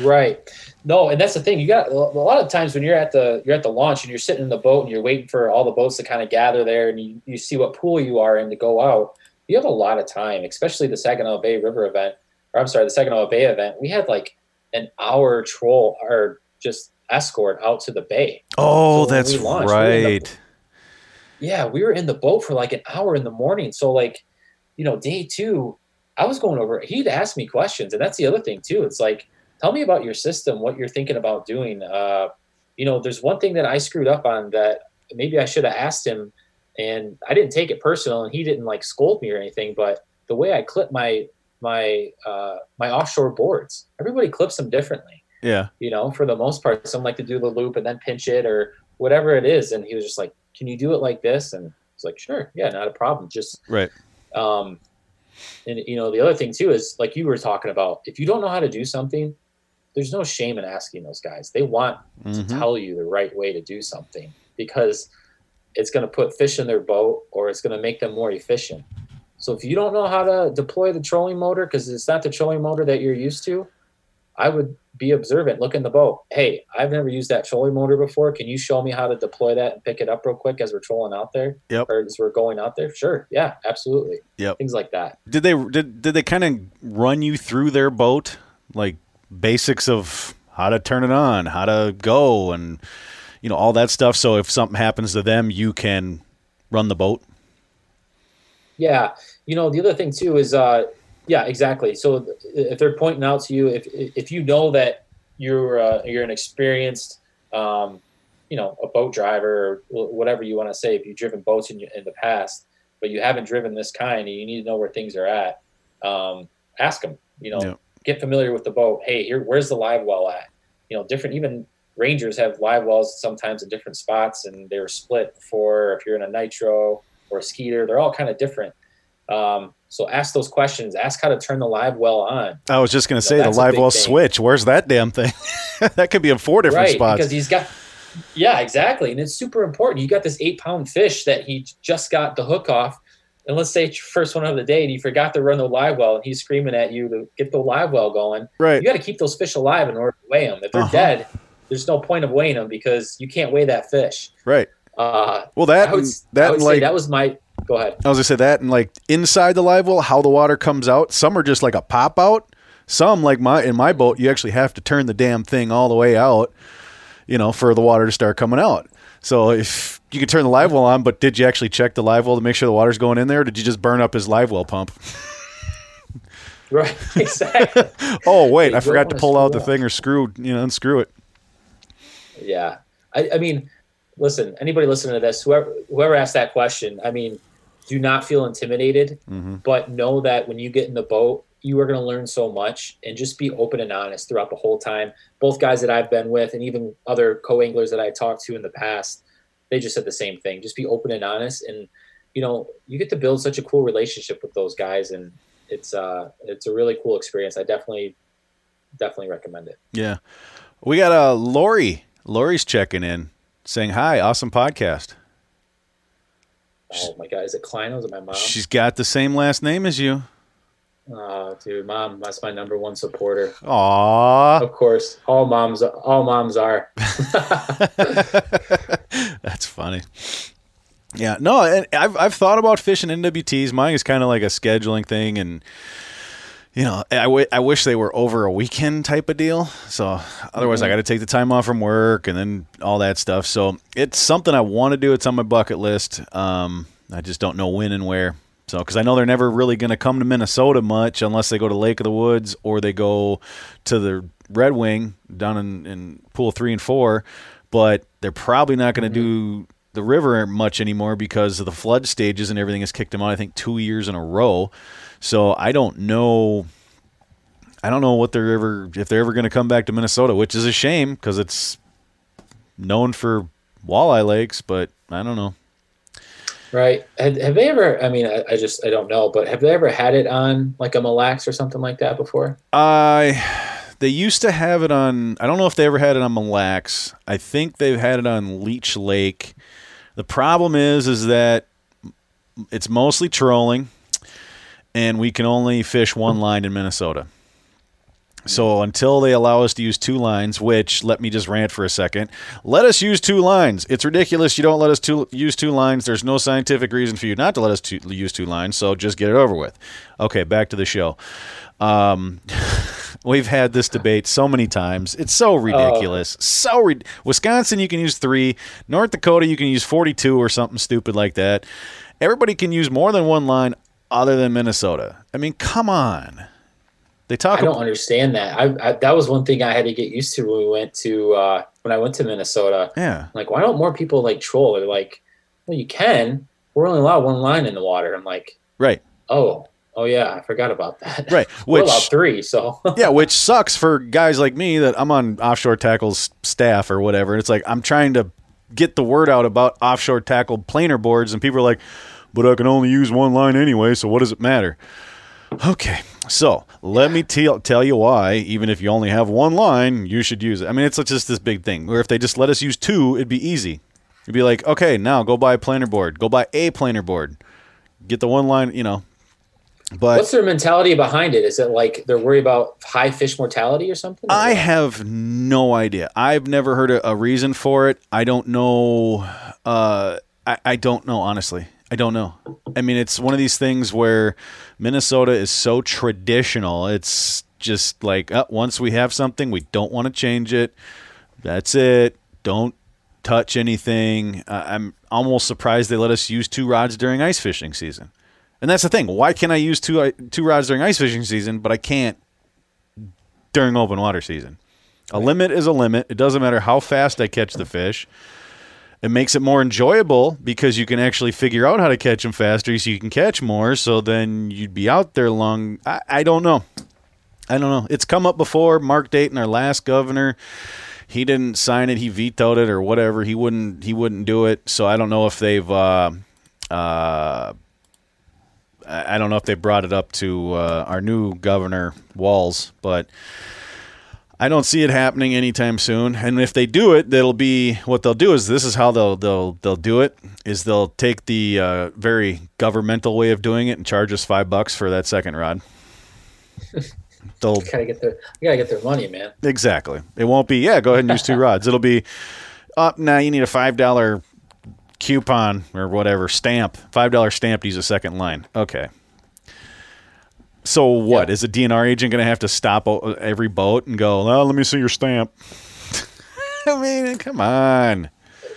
Right. No and that's the thing. You got a lot of times when you're at the you're at the launch and you're sitting in the boat and you're waiting for all the boats to kind of gather there and you, you see what pool you are in to go out you have a lot of time especially the saginaw bay river event or I'm sorry, the Saginaw Bay event, we had like an hour troll or just escort out to the bay. Oh, so that's launched, right. We the, yeah, we were in the boat for like an hour in the morning. So like, you know, day two, I was going over. He'd ask me questions, and that's the other thing too. It's like, tell me about your system, what you're thinking about doing. Uh, you know, there's one thing that I screwed up on that maybe I should have asked him, and I didn't take it personal, and he didn't like scold me or anything. But the way I clipped my my uh, my offshore boards. Everybody clips them differently. Yeah. You know, for the most part, some like to do the loop and then pinch it or whatever it is. And he was just like, "Can you do it like this?" And I was like, "Sure, yeah, not a problem." Just right. Um, and you know, the other thing too is like you were talking about. If you don't know how to do something, there's no shame in asking those guys. They want mm-hmm. to tell you the right way to do something because it's going to put fish in their boat or it's going to make them more efficient. So if you don't know how to deploy the trolling motor because it's not the trolling motor that you're used to, I would be observant. Look in the boat. Hey, I've never used that trolling motor before. Can you show me how to deploy that and pick it up real quick as we're trolling out there? Yep. Or as we're going out there? Sure. Yeah, absolutely. Yep. Things like that. Did they did did they kind of run you through their boat, like basics of how to turn it on, how to go, and you know all that stuff? So if something happens to them, you can run the boat. Yeah, you know the other thing too is, uh, yeah, exactly. So if they're pointing out to you, if if you know that you're uh, you're an experienced, um, you know, a boat driver or whatever you want to say, if you've driven boats in, in the past, but you haven't driven this kind, and you need to know where things are at, um, ask them. You know, yeah. get familiar with the boat. Hey, here, where's the live well at? You know, different even rangers have live wells sometimes in different spots, and they're split for if you're in a nitro or a skeeter. They're all kind of different. Um, so ask those questions. Ask how to turn the live well on. I was just going to say know, the live well thing. switch. Where's that damn thing? that could be in four different right, spots. Because he's got, yeah, exactly, and it's super important. You got this eight pound fish that he just got the hook off, and let's say it's your first one of the day, and he forgot to run the live well, and he's screaming at you to get the live well going. Right. You got to keep those fish alive in order to weigh them. If they're uh-huh. dead, there's no point of weighing them because you can't weigh that fish. Right. Uh, well, that would, that like that was my go ahead. I was gonna say that, and like inside the live well, how the water comes out. Some are just like a pop out. Some, like my in my boat, you actually have to turn the damn thing all the way out, you know, for the water to start coming out. So if you could turn the live well on, but did you actually check the live well to make sure the water's going in there? Or did you just burn up his live well pump? right, exactly. oh wait, I forgot to pull out the thing or screw, you know, unscrew it. Yeah, I, I mean, listen, anybody listening to this, whoever whoever asked that question, I mean, do not feel intimidated, mm-hmm. but know that when you get in the boat, you are going to learn so much and just be open and honest throughout the whole time. Both guys that I've been with and even other co-anglers that I talked to in the past, they just said the same thing. Just be open and honest and you know, you get to build such a cool relationship with those guys and it's uh it's a really cool experience. I definitely definitely recommend it. Yeah. We got a uh, Lori. Lori's checking in saying hi, awesome podcast. Oh my god, is it Kleinow? Is it my mom? She's got the same last name as you. Oh, dude, mom, that's my number one supporter. Aw. Of course, all moms, all moms are. that's funny. Yeah, no, and I've I've thought about fishing NWTs. Mine is kind of like a scheduling thing, and you know, I, w- I wish they were over a weekend type of deal. So otherwise, I got to take the time off from work and then all that stuff. So it's something I want to do. It's on my bucket list. Um, I just don't know when and where. So, because I know they're never really going to come to Minnesota much unless they go to Lake of the Woods or they go to the Red Wing down in, in pool three and four. But they're probably not going to do the river much anymore because of the flood stages and everything has kicked them out, I think, two years in a row. So I don't know. I don't know what they're ever if they're ever going to come back to Minnesota, which is a shame because it's known for walleye lakes, but I don't know. Right. Have, have they ever? I mean, I, I just I don't know, but have they ever had it on like a Mille Lacs or something like that before? I they used to have it on. I don't know if they ever had it on Mille Lacs. I think they've had it on Leech Lake. The problem is, is that it's mostly trolling, and we can only fish one line in Minnesota. So until they allow us to use two lines, which let me just rant for a second. Let us use two lines. It's ridiculous. You don't let us two, use two lines. There's no scientific reason for you not to let us two, use two lines. So just get it over with. Okay, back to the show. Um, we've had this debate so many times. It's so ridiculous. So re- Wisconsin, you can use three. North Dakota, you can use 42 or something stupid like that. Everybody can use more than one line other than Minnesota. I mean, come on. They talk. I don't understand that. I, I, that was one thing I had to get used to when we went to uh, when I went to Minnesota. Yeah. Like, why don't more people like troll? They're like, well, you can. We're only allowed one line in the water. I'm like, Right. oh, oh yeah, I forgot about that. Right. We're Which allowed three, so yeah, which sucks for guys like me that I'm on offshore tackles staff or whatever. And It's like I'm trying to get the word out about offshore tackle planer boards, and people are like, "But I can only use one line anyway, so what does it matter?" Okay, so let me tell tell you why. Even if you only have one line, you should use it. I mean, it's just this big thing. Where if they just let us use two, it'd be easy. It'd be like, okay, now go buy a planer board. Go buy a planer board. Get the one line, you know. But what's their mentality behind it? Is it like they're worried about high fish mortality or something? I have no idea. I've never heard a, a reason for it. I don't know. Uh, I, I don't know, honestly. I don't know. I mean, it's one of these things where Minnesota is so traditional. It's just like uh, once we have something, we don't want to change it. That's it. Don't touch anything. Uh, I'm almost surprised they let us use two rods during ice fishing season. And that's the thing. Why can I use two uh, two rods during ice fishing season, but I can't during open water season? A limit is a limit. It doesn't matter how fast I catch the fish. It makes it more enjoyable because you can actually figure out how to catch them faster, so you can catch more. So then you'd be out there long. I, I don't know. I don't know. It's come up before. Mark Dayton, our last governor, he didn't sign it. He vetoed it or whatever. He wouldn't. He wouldn't do it. So I don't know if they've. Uh, uh, I don't know if they brought it up to uh, our new governor Walz, but I don't see it happening anytime soon. And if they do it, that'll be what they'll do is this is how they'll they'll they'll do it is they'll take the uh, very governmental way of doing it and charge us five bucks for that second rod. They'll gotta get their gotta get their money, man. exactly. It won't be yeah. Go ahead and use two rods. It'll be up now. You need a five dollar coupon or whatever stamp. Five dollar stamp to use a second line. Okay. So what Yeah. is a DNR agent going to have to stop every boat and go? Oh, let me see your stamp. I mean, come on.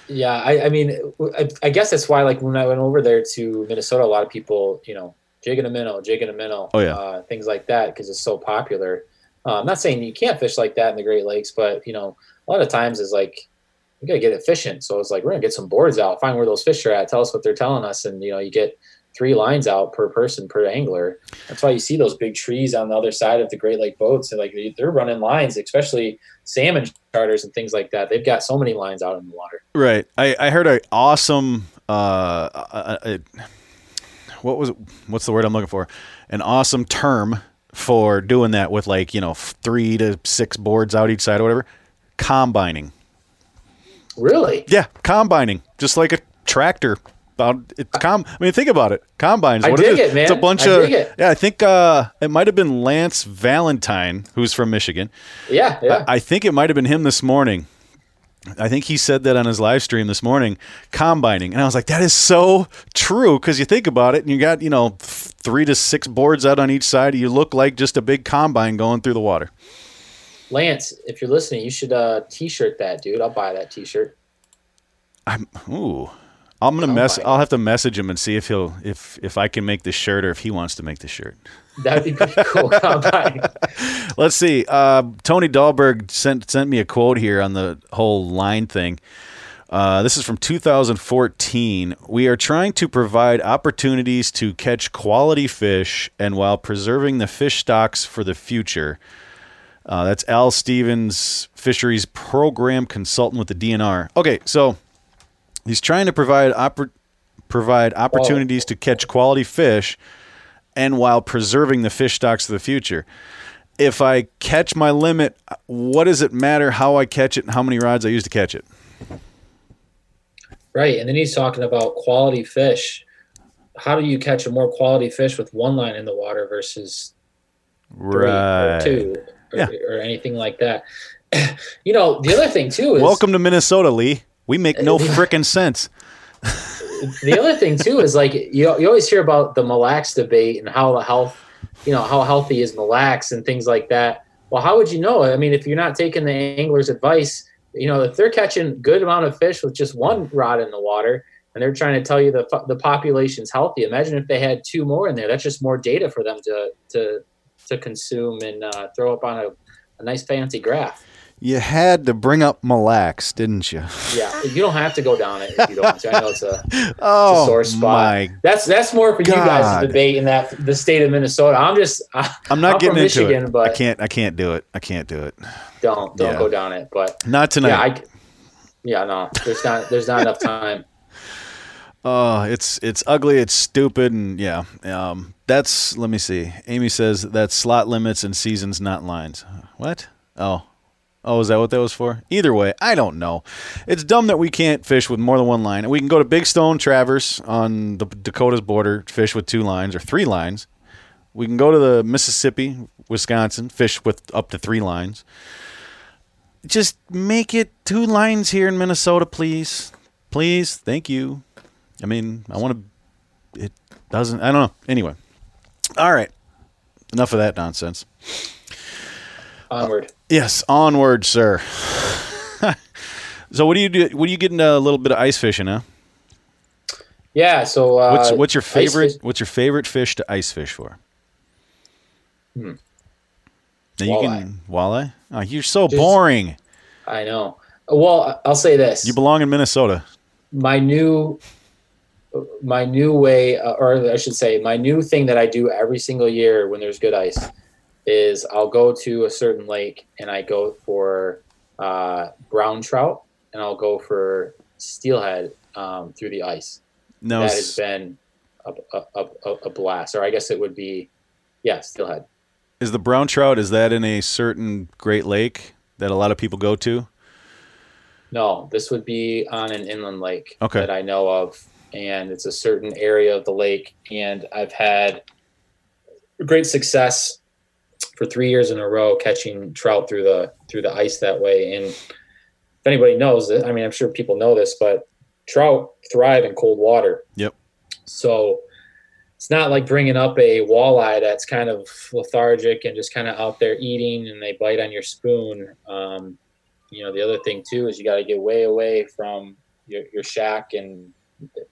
Yeah, I, I mean, I, I guess that's why, like, when I went over there to Minnesota, a lot of people, you know, jigging a minnow, jigging a minnow, Oh, yeah. uh, things like that, because it's so popular. Uh, I'm not saying you can't fish like that in the Great Lakes, but you know, a lot of times is like we gotta get efficient. So it's like we're gonna get some boards out, find where those fish are at, tell us what they're telling us, and you know, you get three lines out per person per angler. That's why you see those big trees on the other side of the Great Lake boats, and like they- they're running lines, especially salmon charters and things like that. They've got so many lines out in the water. Right. I, I heard an awesome. Uh, what was? What's the word I'm looking for? An awesome term for doing that with like you know three to six boards out each side or whatever. Combining. Really? Yeah, combining, just like a tractor. About it's com. I mean, think about it. Combines. I What dig is it, man. It's a bunch I of. it. Yeah, I think uh, it might have been Lance Valentine, who's from Michigan. Yeah, yeah. I, I think it might have been him this morning. I think he said that on his live stream this morning, combining. And I was like, that is so true because you think about it and you got, you know, three to six boards out on each side. You look like just a big combine going through the water. Lance, if you're listening, you should uh, t-shirt that, dude. I'll buy that t-shirt. I'm ooh. I'm gonna mess. I'll have to message him and see if he'll if if I can make the shirt or if he wants to make the shirt. That'd be pretty cool. Let's see. Uh, Tony Dahlberg sent sent me a quote here on the whole line thing. Uh, this is from 2014. We are trying to provide opportunities to catch quality fish and while preserving the fish stocks for the future. Uh, that's Al Stevens, fisheries program consultant with the DNR. Okay, so he's trying to provide oppor- provide opportunities to catch quality fish and while preserving the fish stocks of the future. If I catch my limit, what does it matter how I catch it and how many rods I use to catch it? Right. And then he's talking about quality fish. How do you catch a more quality fish with one line in the water versus three right. or two or, Yeah. or anything like that? you know, the other thing too is Welcome to Minnesota, Lee. We make no freaking sense. the other thing too is like you, you always hear about the Mille Lacs debate and how the health, you know, how healthy is Mille Lacs and things like that. Well, how would you know? I mean, if you're not taking the angler's advice, you know, if they're catching good amount of fish with just one rod in the water and they're trying to tell you the the population's healthy, imagine if they had two more in there. That's just more data for them to to to consume and uh, throw up on a, a nice fancy graph. You had to bring up Mille Lacs, didn't you? Yeah, you don't have to go down it if you don't want to. I know it's a Oh, it's a sore spot. my! That's that's more for you guys to debate in that the state of Minnesota. I'm just I'm not I'm getting from into Michigan, it. but I can't. I can't do it. I can't do it. don't don't Yeah. go down it. But Not tonight. yeah, I yeah no, there's not there's not enough time. Oh, it's it's ugly, it's stupid, and yeah. Um, that's let me see. Amy says that's slot limits and seasons, not lines. What? Oh, oh, is that what that was for? Either way, I don't know. It's dumb that we can't fish with more than one line. We can go to Big Stone Traverse on the Dakota's border, fish with two lines or three lines. We can go to the Mississippi, Wisconsin, fish with up to three lines. Just make it two lines here in Minnesota, please. Please, thank you. I mean, I want to. It doesn't. I don't know. Anyway, all right. Enough of that nonsense. Onward. Yes, onward, sir. so, what do you do? What are you getting a little bit of ice fishing, huh? Yeah. So uh, What's what's your favorite? What's your favorite fish to ice fish for? Hmm. Now you can walleye. Oh, you're so Just- boring. I know. Well, I'll say this. You belong in Minnesota. my new my new way uh, or i should say my new thing that i do every single year when there's good ice is i'll go to a certain lake and i go for uh, brown trout and i'll go for steelhead um, through the ice No, that has been a, a, a, a blast or i guess it would be yeah steelhead is the brown trout? Is that in a certain Great Lake that a lot of people go to? No, this would be on an inland lake Okay. that I know of, and it's a certain area of the lake. And I've had great success for three years in a row catching trout through the through the ice that way. And if anybody knows I mean, I'm sure people know this, but trout thrive in cold water. Yep. So it's not like bringing up a walleye that's kind of lethargic and just kind of out there eating, and they bite on your spoon. Um, you know the other thing too is you got to get way away from your, your shack and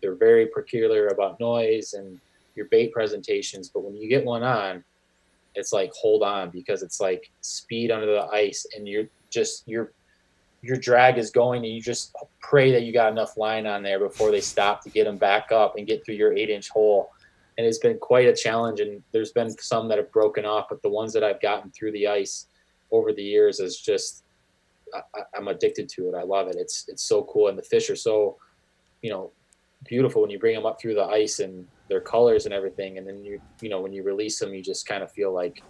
they're very peculiar about noise and your bait presentations but when you get one on it's like hold on because it's like speed under the ice and you're just your your drag is going and you just pray that you got enough line on there before they stop to get them back up and get through your eight inch hole and it's been quite a challenge and there's been some that have broken off but the ones that i've gotten through the ice over the years is just I, I'm addicted to it. I love it. It's it's so cool, and the fish are so, you know, beautiful when you bring them up through the ice and their colors and everything. And then you you know when you release them, you just kind of feel like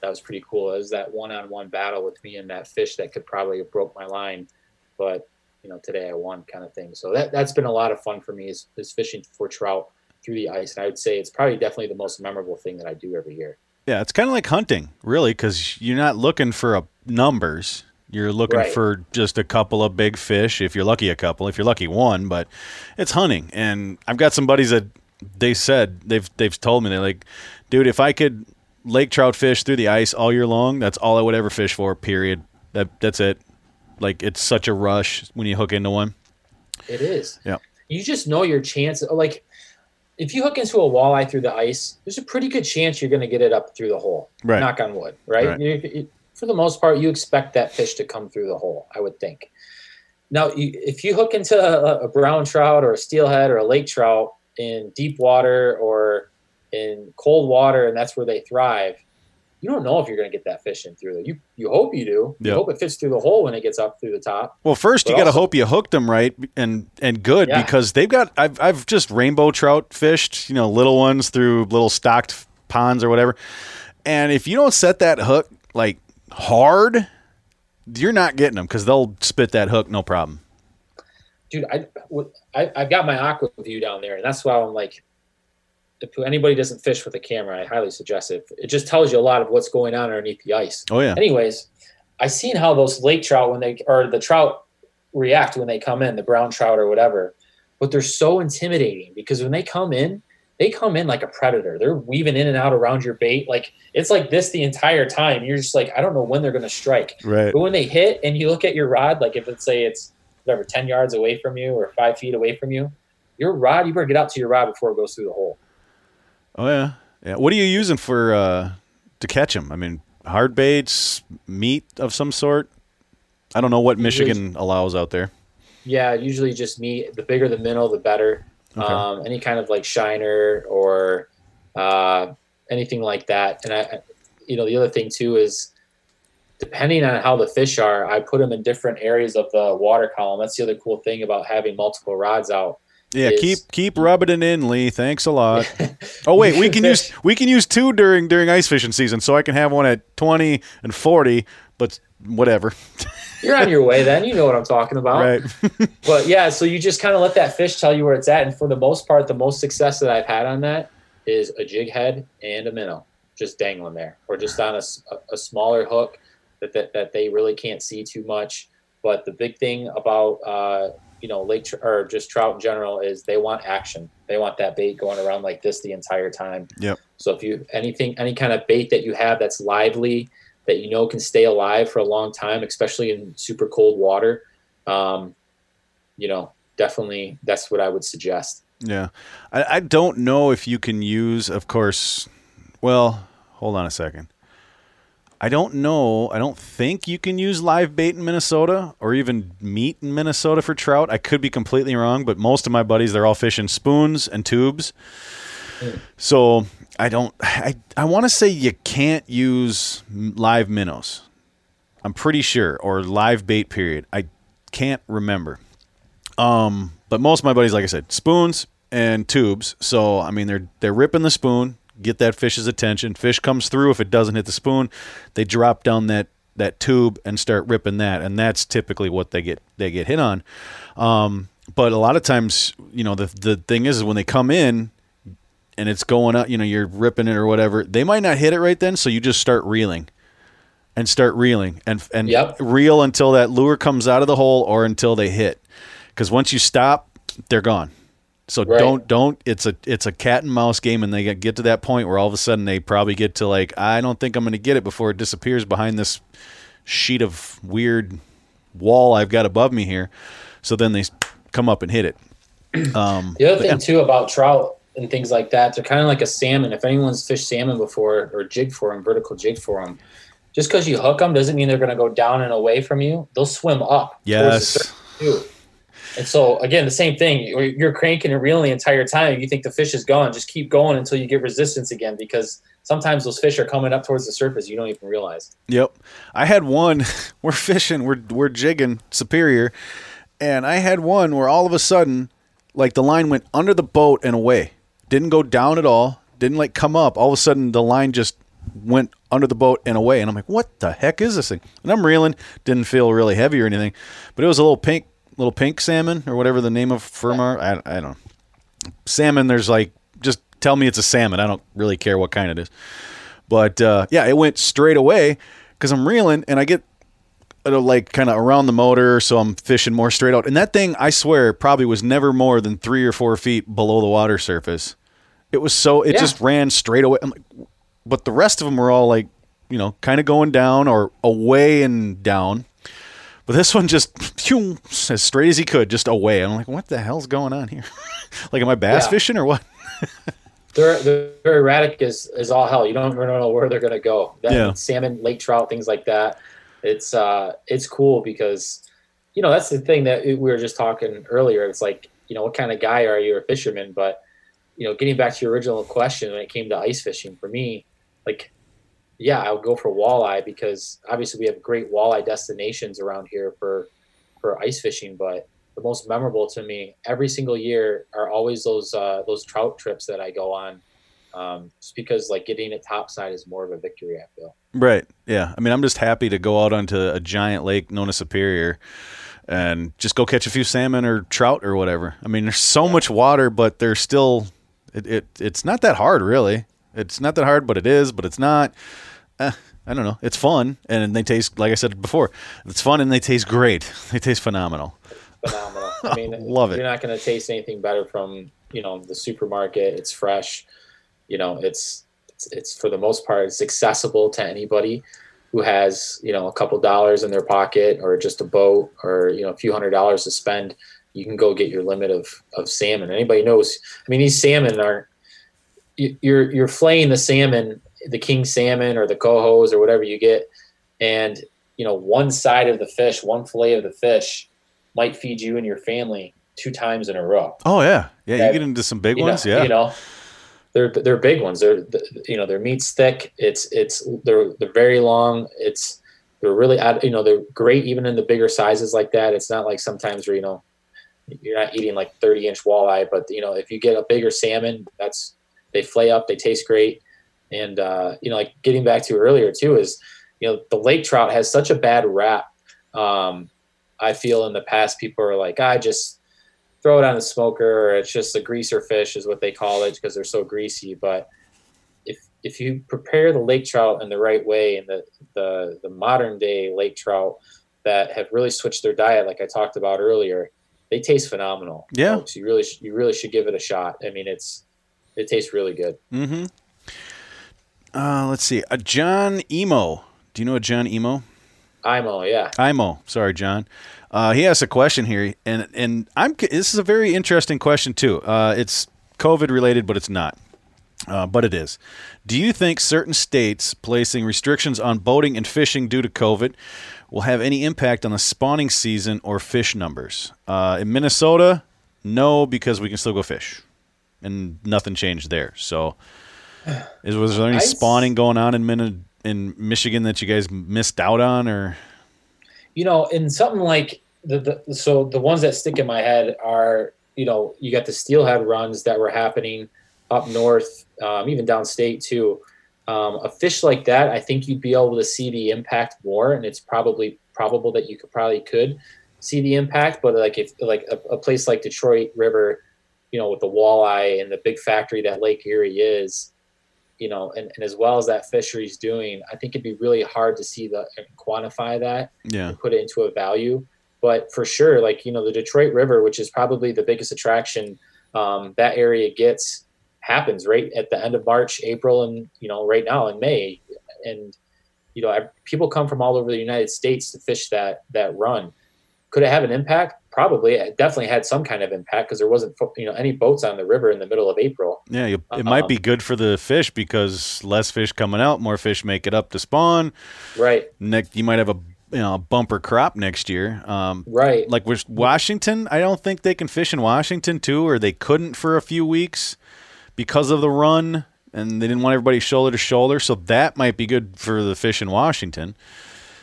that was pretty cool. It was that one-on-one battle with me and that fish that could probably have broke my line, but you know today I won kind of thing. So that that's been a lot of fun for me is is fishing for trout through the ice, and I would say it's probably definitely the most memorable thing that I do every year. Yeah, it's kind of like hunting, really, because you're not looking for a numbers. You're looking Right. for just a couple of big fish, if you're lucky, a couple. If you're lucky, one. But it's hunting, and I've got some buddies that they said they've they've told me they're like, dude, if I could lake trout fish through the ice all year long, that's all I would ever fish for. Period. That that's it. Like it's such a rush when you hook into one. It is. Yeah. You just know your chance. Like, if you hook into a walleye through the ice, there's a pretty good chance you're going to get it up through the hole. Right. Knock on wood. Right. Right. You- you- for the most part, you expect that fish to come through the hole. I would think. Now, you, if you hook into a, a brown trout or a steelhead or a lake trout in deep water or in cold water, and that's where they thrive, you don't know if you're going to get that fish in through there. You you hope you do. You hope it fits through the hole when it gets up through the top. Well, first you got to hope you hooked them right and and good Yeah. because they've got I've I've just rainbow trout fished, you know, little ones through little stocked ponds or whatever. And if you don't set that hook like hard, you're not getting them because they'll spit that hook no problem. dude, I, I I've got my aqua view down there, and that's why I'm like, if anybody doesn't fish with a camera, I highly suggest it. It just tells you a lot of what's going on underneath the ice. Oh yeah, Anyways, I seen how those lake trout when they or the trout react when they come in, the brown trout or whatever. But they're so intimidating because when they come in, they come in like a predator. They're weaving in and out around your bait. Like it's like this the entire time. You're just like, I don't know when they're gonna strike. right. But when they hit and you look at your rod, like if let's say it's whatever, 10 yards away from you or five feet away from you, your rod, you better get out to your rod before it goes through the hole. Oh yeah, yeah. What are you using for uh, to catch them? I mean, hard baits, meat of some sort. I don't know what Usually- Michigan allows out there. Yeah, usually just meat. The bigger the minnow, the better. Okay. Um, any kind of like shiner or uh, anything like that. And I, you know, the other thing too is depending on how the fish are, I put them in different areas of the water column. That's the other cool thing about having multiple rods out. Yeah, is- keep keep rubbing it in, Lee. Thanks a lot. Oh wait, we can use we can use two during during ice fishing season, so I can have one at twenty and forty, but whatever. You're on your way then. You know what I'm talking about. Right. but yeah, so you just kind of let that fish tell you where it's at, and for the most part, the most success that I've had on that is a jig head and a minnow just dangling there, or just on a smaller hook that, that that they really can't see too much. But the big thing about uh, you know lake tr- or just trout in general is they want action. They want that bait going around like this the entire time. Yep. So if you anything any kind of bait that you have that's lively that you know can stay alive for a long time, especially in super cold water, um, you know, definitely that's what I would suggest. Yeah. I, I don't know if you can use, of course, well, hold on a second. I don't know. I don't think you can use live bait in Minnesota or even meat in Minnesota for trout. I could be completely wrong, but most of my buddies, they're all fishing spoons and tubes. So I don't, I, I want to say you can't use live minnows. I'm pretty sure, or live bait period. I can't remember. Um, but most of my buddies, like I said, spoons and tubes. So I mean, they're they're ripping the spoon, get that fish's attention. Fish comes through. If it doesn't hit the spoon, they drop down that that tube and start ripping that, and that's typically what they get they get hit on. Um, but a lot of times, you know, the the thing is, is when they come in and it's going up, you know, you're ripping it or whatever, they might not hit it right then, so you just start reeling and start reeling and and Yep. reel until that lure comes out of the hole or until they hit. Because once you stop, they're gone. So Right. don't don't. It's a it's a cat and mouse game, and they get, get to that point where all of a sudden they probably get to like I don't think I'm going to get it before it disappears behind this sheet of weird wall I've got above me here. So then they come up and hit it. Um, The other thing yeah. too about trout and things like that, they're kind of like a salmon. If anyone's fished salmon before or jig for them, vertical jig for them, just because you hook them doesn't mean they're going to go down and away from you. They'll swim up. Yes. And so again, the same thing. You're you're cranking and reeling the entire time. You think the fish is gone. Just keep going until you get resistance again, because sometimes those fish are coming up towards the surface. You don't even realize. Yep. I had one. We're fishing. We're we're jigging Superior, and I had one where all of a sudden, like the line went under the boat and away. Didn't go down at all. Didn't like come up. All of a sudden, the line just went under the boat and away. And I'm like, what the heck is this thing? And I'm reeling. Didn't feel really heavy or anything, but it was a little pink, little pink salmon or whatever the name of firm are. I, I don't know. Salmon. There's like just tell me it's a salmon. I don't really care what kind it is. But uh, yeah, it went straight away because I'm reeling and I get like kind of around the motor, so I'm fishing more straight out. And that thing, I swear, probably was never more than three or four feet below the water surface. It was so it Yeah. just ran straight away. I'm like, but the rest of them were all like, you know, kind of going down or away and down. But this one just phew, as straight as he could, just away. I'm like, what the hell's going on here? like, am I bass Yeah. fishing or what? they're they're erratic as, as all hell. You don't really know where they're gonna go. That, Yeah. Salmon, lake trout, things like that. It's uh it's cool because you know that's the thing that we were just talking earlier. It's like you know what kind of guy are you, a fisherman? But you know, getting back to your original question when it came to ice fishing, for me, like yeah, I would go for walleye because obviously we have great walleye destinations around here for for ice fishing, but the most memorable to me every single year are always those uh, those trout trips that I go on. Um, just because like getting it topside is more of a victory, I feel. Right. Yeah. I mean, I'm just happy to go out onto a giant lake known as Superior and just go catch a few salmon or trout or whatever. I mean, there's so much water, but there's still it, it it's not that hard really. It's not that hard, but it is, but it's not. Eh, I don't know. It's fun and they taste like I said before. It's fun and they taste great. They taste phenomenal. Phenomenal. I mean, Love it. You're not going to taste anything better from you know the supermarket. It's fresh. You know, it's it's, it's for the most part it's accessible to anybody who has you know a couple dollars in their pocket or just a boat or you know a few hundred dollars to spend. You can go get your limit of of salmon. Anybody knows? I mean, these salmon are you- you're you're flaying the salmon, the king salmon or the cohos or whatever you get, and you know one side of the fish, one fillet of the fish might feed you and your family two times in a row. Oh yeah. Yeah, you get into some big ones, know, yeah. You know, they're they're big ones. They're you know their meat's thick. It's it's they're they're very long. It's they're really you know they're great even in the bigger sizes like that. It's not like sometimes where you know you're not eating like 30 inch walleye, but you know if you get a bigger salmon, that's they flay up. They taste great. And uh, you know, like getting back to earlier too is you know the lake trout has such a bad rap. Um, I feel in the past people are like, I just throw it on the smoker or it's just a greaser fish is what they call it because they're so greasy. But if if you prepare the lake trout in the right way and the the, the modern day lake trout that have really switched their diet, like I talked about earlier, they taste phenomenal. Yeah. folks. you really sh- you really should give it a shot. I mean, it's it tastes really good. Mm-hmm. Uh, let's see. Uh, John Emo. Do you know a John Emo? IMO, yeah. Imo. Sorry, John. Uh, he asked a question here, and and I'm. This is a very interesting question too. Uh, it's COVID related, but it's not. Uh, but it is. Do you think certain states placing restrictions on boating and fishing due to COVID will have any impact on the spawning season or fish numbers? Uh, in Minnesota, no, because we can still go fish, and nothing changed there. So, is was there any spawning going on in in Michigan that you guys missed out on, or? You know, in something like the, the so the ones that stick in my head are you know you got the steelhead runs that were happening up north, um, even downstate too. Um, a fish like that, I think you'd be able to see the impact more, and it's probably probable that you could probably could see the impact. But like if like a, a place like Detroit River, you know, with the walleye and the big factory that Lake Erie is, you know, and, and as well as that fishery's doing, I think it'd be really hard to see the and quantify that Yeah. and put it into a value. But for sure, like you know, the Detroit River, which is probably the biggest attraction um, that area gets, happens right at the end of March, April, and you know, right now in May, and you know, I, people come from all over the United States to fish that that run. Could it have an impact? Probably. It definitely had some kind of impact because there wasn't you know any boats on the river in the middle of April. Yeah, you, it might Um, be good for the fish because less fish coming out, more fish make it up to spawn. Right. Next, you might have a you know a bumper crop next year. Um, Right. like with Washington, I don't think they can fish in Washington too, or they couldn't for a few weeks because of the run, and they didn't want everybody shoulder to shoulder. So that might be good for the fish in Washington.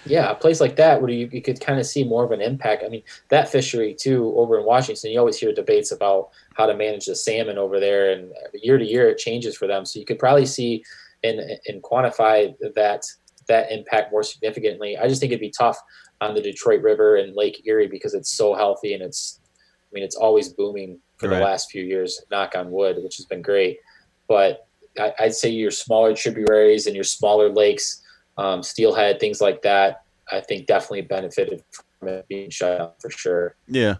Yeah, a place like that where you, you could kind of see more of an impact. I mean, that fishery too over in Washington, you always hear debates about how to manage the salmon over there, and year to year it changes for them. So you could probably see and and quantify that that impact more significantly. I just think it'd be tough on the Detroit River and Lake Erie because it's so healthy and it's, I mean, it's always booming for Right. the last few years. Knock on wood, which has been great, but I, I'd say your smaller tributaries and your smaller lakes, um, steelhead, things like that. I think definitely benefited from it being shut down for sure. Yeah.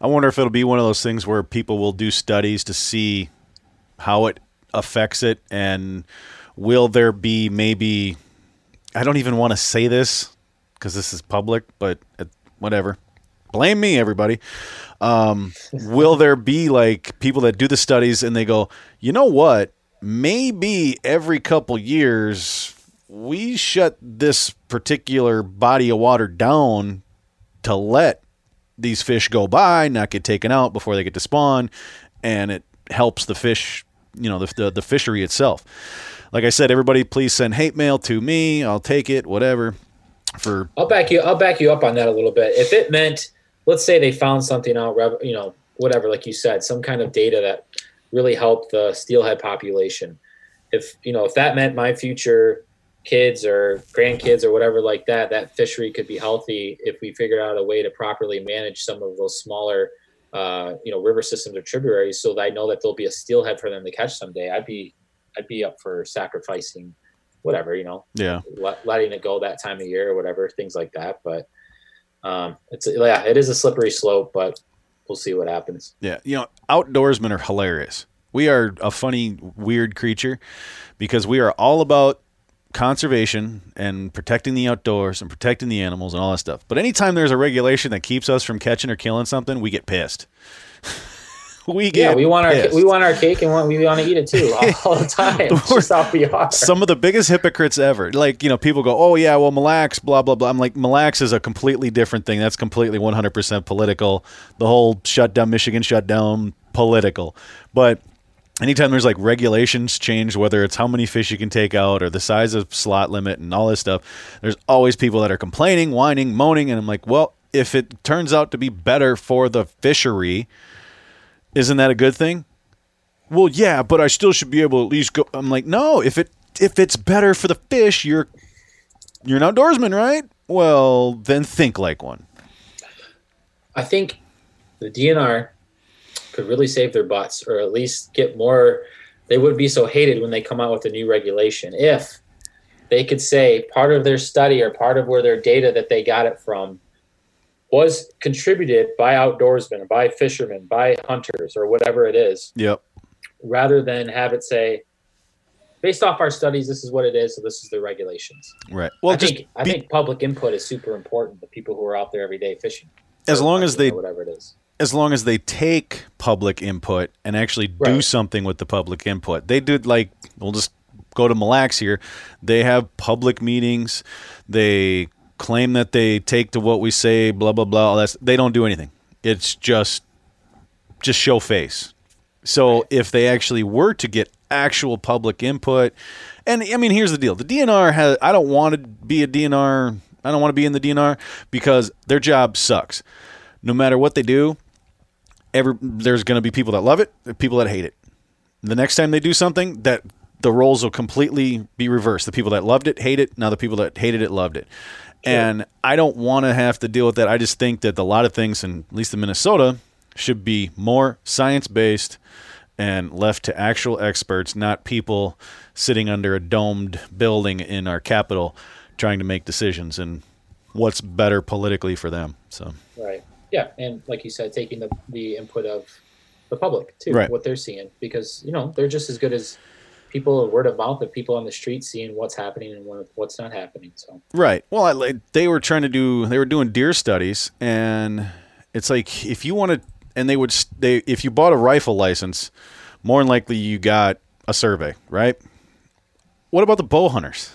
I wonder if it'll be one of those things where people will do studies to see how it affects it and will there be maybe I don't even want to say this because this is public, but uh, whatever. Blame me, everybody. Um, will there be like people that do the studies and they go, you know what? Maybe every couple years we shut this particular body of water down to let these fish go by, not get taken out before they get to spawn, and it helps the fish, you know, the, the, the fishery itself. Like I said, everybody please send hate mail to me. I'll take it, whatever. For I'll back you. I'll back you up on that a little bit. If it meant, let's say they found something out, you know, whatever, like you said, some kind of data that really helped the steelhead population. If you know, if that meant my future kids or grandkids or whatever like that, that fishery could be healthy if we figured out a way to properly manage some of those smaller, uh, you know, river systems or tributaries, so that I know that there'll be a steelhead for them to catch someday. I'd be, I'd be up for sacrificing, whatever, you know, yeah, let, letting it go that time of year or whatever, things like that. But um, it's yeah, it is a slippery slope, but we'll see what happens. Yeah, you know, outdoorsmen are hilarious. We are a funny, weird creature because we are all about conservation and protecting the outdoors and protecting the animals and all that stuff. But anytime there's a regulation that keeps us from catching or killing something, we get pissed. we get yeah, we want pissed. our we want our cake and we want to eat it too all, all the time. It's just how we are. Some of the biggest hypocrites ever. Like you know, people go, "Oh yeah, well, Mille Lacs, blah blah blah." I'm like, Mille Lacs is a completely different thing. That's completely 100% political. The whole shutdown, Michigan shutdown, political. But anytime there's like regulations change, whether it's how many fish you can take out or the size of slot limit and all this stuff, there's always people that are complaining, whining, moaning, and I'm like, well, if it turns out to be better for the fishery, isn't that a good thing? Well, yeah, but I still should be able to at least go. I'm like, no, if it if it's better for the fish, you're you're an outdoorsman, right? Well, then think like one. I think the DNR could really save their butts or at least get more they wouldn't be so hated when they come out with a new regulation if they could say part of their study or part of where their data that they got it from was contributed by outdoorsmen by fishermen by hunters or whatever it is. Yep. Rather than have it say based off our studies this is what it is so this is the regulations. Right. Well i think i think public input is super important the people who are out there every day fishing. As long as they whatever it is as long as they take public input and actually do right. something with the public input. They did like we'll just go to Mille Lacs here. They have public meetings. They claim that they take to what we say, blah blah blah. That's they don't do anything. It's just just show face. So if they actually were to get actual public input, and I mean, here's the deal: the DNR has. I don't want to be a DNR. I don't want to be in the DNR because their job sucks. No matter what they do, every there's going to be people that love it, people that hate it. The next time they do something, that the roles will completely be reversed. The people that loved it hate it. Now the people that hated it loved it. Sure. And I don't want to have to deal with that. I just think that a lot of things, in, at least in Minnesota, should be more science based and left to actual experts, not people sitting under a domed building in our capital trying to make decisions and what's better politically for them. So right. Yeah, and like you said, taking the the input of the public too, right. what they're seeing, because you know they're just as good as people word of mouth of people on the street seeing what's happening and what's not happening. So right. Well, I, they were trying to do they were doing deer studies, and it's like if you want to, and they would they if you bought a rifle license, more than likely you got a survey, right? What about the bow hunters?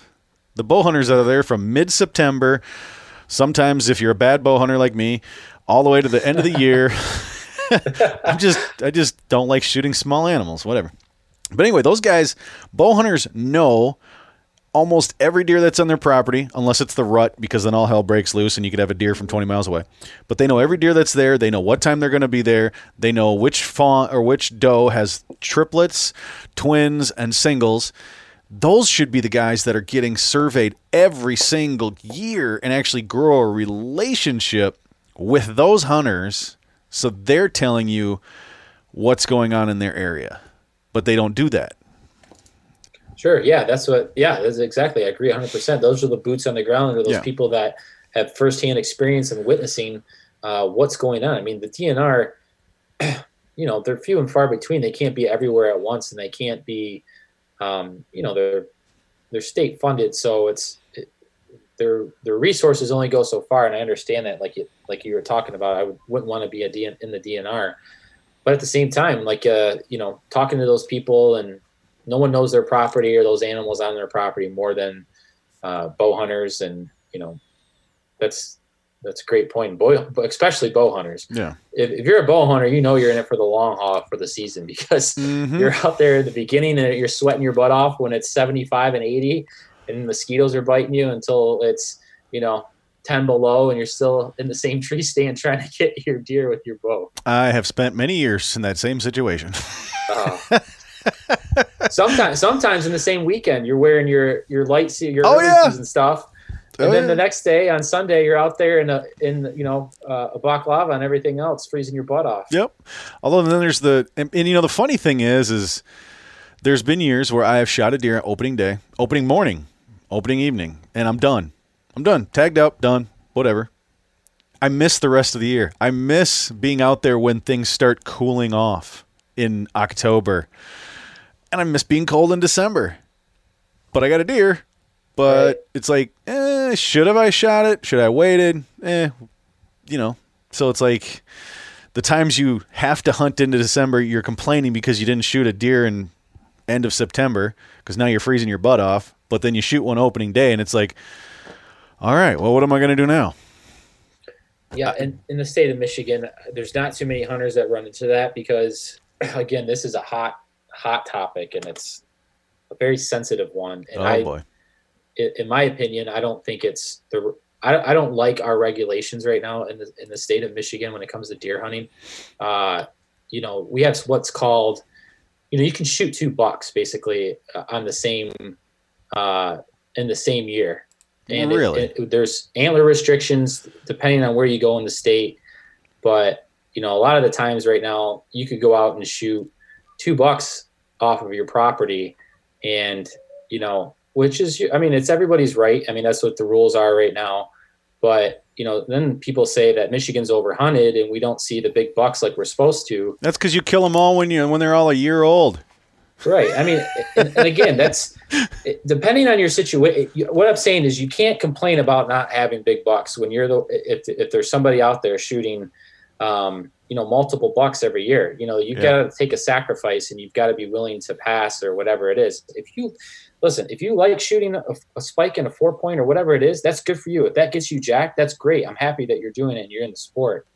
The bow hunters are there from mid September. Sometimes, if you're a bad bow hunter like me, all the way to the end of the year. I'm just I just don't like shooting small animals, whatever. But anyway, those guys, bow hunters know almost every deer that's on their property, unless it's the rut, because then all hell breaks loose and you could have a deer from 20 miles away. But they know every deer that's there. They know what time they're going to be there. They know which fawn or which doe has triplets, twins, and singles. Those should be the guys that are getting surveyed every single year and actually grow a relationship with those hunters so they're telling you what's going on in their area but they don't do that sure yeah that's what yeah that's exactly i agree 100% those are the boots on the ground or those yeah. people that have firsthand experience and witnessing uh, what's going on. I mean, the DNR, you know, they're few and far between. They can't be everywhere at once, and they can't be, um, you know, they're they're state funded, so it's it, their their resources only go so far. And I understand that, like you like you were talking about, I would, wouldn't want to be a DN, in the DNR, but at the same time, like uh, you know, talking to those people and no one knows their property or those animals on their property more than uh, bow hunters, and you know, that's that's a great point. Boy, especially bow hunters. Yeah. If, if, you're a bow hunter, you know you're in it for the long haul for the season because mm-hmm. you're out there at the beginning and you're sweating your butt off when it's 75 and 80 and mosquitoes are biting you until it's, you know, 10 below and you're still in the same tree stand trying to get your deer with your bow. I have spent many years in that same situation. uh, sometimes, sometimes in the same weekend, you're wearing your, your light, your oh, yeah. and stuff and oh, then yeah. the next day on Sunday, you're out there in a in you know uh, a baklava and everything else, freezing your butt off. Yep. Although then there's the and, and, you know the funny thing is is there's been years where I have shot a deer opening day, opening morning, opening evening, and I'm done. I'm done. Tagged up, done. Whatever. I miss the rest of the year. I miss being out there when things start cooling off in October, and I miss being cold in December. But I got a deer but right. it's like, eh, should have I shot it? Should I waited? Eh, you know. So it's like the times you have to hunt into December, you're complaining because you didn't shoot a deer in end of September because now you're freezing your butt off. But then you shoot one opening day, and it's like, all right, well, what am I going to do now? Yeah, and in the state of Michigan, there's not too many hunters that run into that because, again, this is a hot, hot topic, and it's a very sensitive one. And oh I, boy in my opinion, I don't think it's the. I, I don't like our regulations right now in the in the state of Michigan when it comes to deer hunting. Uh, you know, we have what's called, you know, you can shoot two bucks basically uh, on the same, uh, in the same year. And really, it, it, there's antler restrictions depending on where you go in the state, but you know, a lot of the times right now you could go out and shoot two bucks off of your property, and you know, which is i mean it's everybody's right. I mean that's what the rules are right now. But you know then people say that michigan's overhunted and we don't see the big bucks like we're supposed to. That's because you kill them all when you when they're all a year old right i mean and, and again that's depending on your situation what i'm saying is you can't complain about not having big bucks when you're the if, if there's somebody out there shooting um, you know multiple bucks every year you know you yeah. got to take a sacrifice and you've got to be willing to pass or whatever it is if you listen, if you like shooting a, a, spike in a four point or whatever it is, that's good for you. If that gets you jacked, that's great. I'm happy that you're doing it and you're in the sport.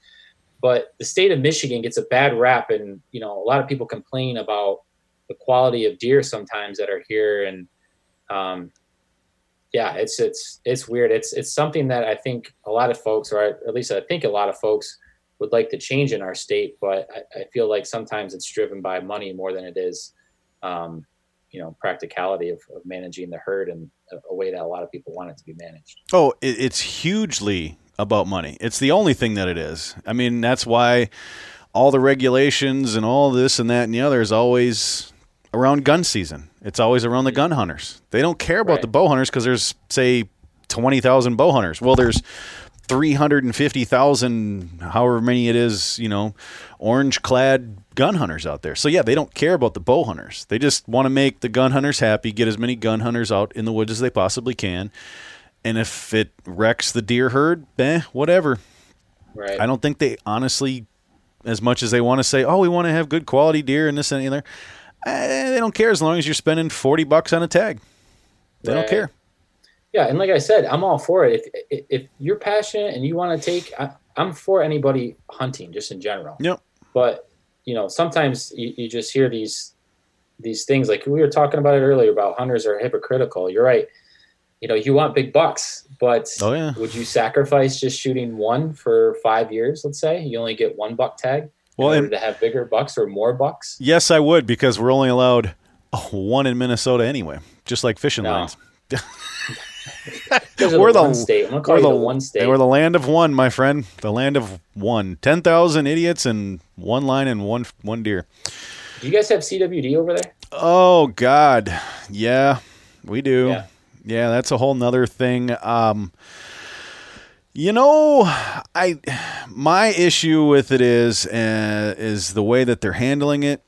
But the state of Michigan gets a bad rap, and you know a lot of people complain about the quality of deer sometimes that are here, and um, yeah, it's it's it's weird. It's it's something that I think a lot of folks, or at least I think a lot of folks, would like to change in our state, but I, I feel like sometimes it's driven by money more than it is um, you know practicality of, of managing the herd in a, way that a lot of people want it to be managed. Oh, it, it's hugely about money. It's the only thing that it is. I mean, that's why all the regulations and all this and that and the other is always around gun season. It's always around the gun hunters. They don't care about right. the bow hunters because there's say twenty thousand bow hunters. Well, there's 350,000, however many it is, you know, orange clad gun hunters out there. So, yeah, they don't care about the bow hunters. They just want to make the gun hunters happy, get as many gun hunters out in the woods as they possibly can. And if it wrecks the deer herd, eh, whatever. Right. I don't think they honestly, as much as they want to say, oh, we want to have good quality deer and this and the other, eh, they don't care as long as you're spending 40 bucks on a tag. They right. don't care. Yeah, and like I said, I'm all for it. If if you're passionate and you want to take, I, am for anybody hunting just in general. Yep. But you know, sometimes you, you just hear these these things like we were talking about it earlier about hunters are hypocritical. You're right. You know, you want big bucks, but oh, yeah. would you sacrifice just shooting one for five years? Let's say you only get one buck tag. Well, in order to have bigger bucks or more bucks. Yes, I would because we're only allowed one in Minnesota anyway, just like fishing no. lines. we're the, one state. I'm you the, the, one state. We're the land of one, my friend. The land of one. Ten thousand idiots and one line and one one deer. Do you guys have CWD over there? Oh God, yeah, we do. Yeah, yeah that's a whole nother thing. Um, You know, I my issue with it is uh, is the way that they're handling it.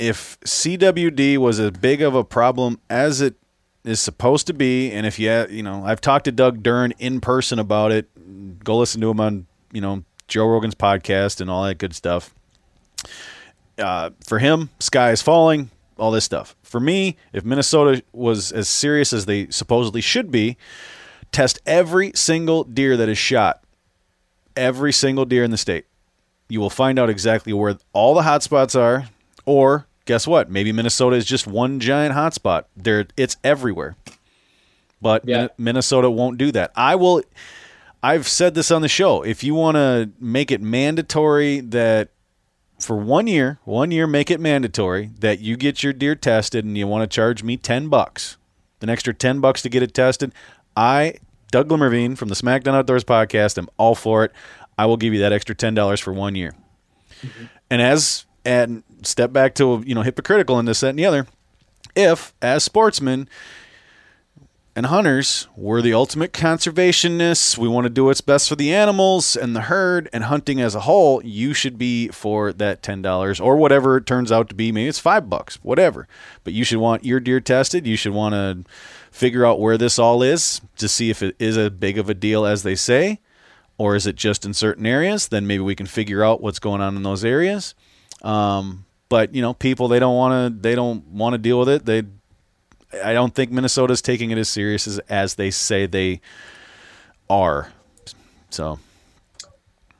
If CWD was as big of a problem as it is supposed to be, and if you you know, I've talked to Doug Duren in person about it. Go listen to him on you know Joe Rogan's podcast and all that good stuff. Uh, for him, sky is falling, all this stuff. For me, if Minnesota was as serious as they supposedly should be, test every single deer that is shot, every single deer in the state. You will find out exactly where all the hot spots are, or guess what? Maybe Minnesota is just one giant hotspot. There, it's everywhere. But Yeah. Minnesota won't do that. I will. I've said this on the show. If you want to make it mandatory that for one year, one year, make it mandatory that you get your deer tested, and you want to charge me ten bucks, an extra ten bucks to get it tested. I, Doug Glimmervine from the SmackDown Outdoors podcast, I'm all for it. I will give you that extra ten dollars for one year. Mm-hmm. And as and step back to you know hypocritical in this, that, and the other. If as sportsmen and hunters, we're the ultimate conservationists. We want to do what's best for the animals and the herd and hunting as a whole. You should be for that ten dollars or whatever it turns out to be. Maybe it's five bucks, whatever. But you should want your deer tested. You should want to figure out where this all is to see if it is as big of a deal as they say, or is it just in certain areas? Then maybe we can figure out what's going on in those areas. Um, but you know, people they don't want to they don't want to deal with it. They I don't think Minnesota's taking it as serious as, as they say they are. So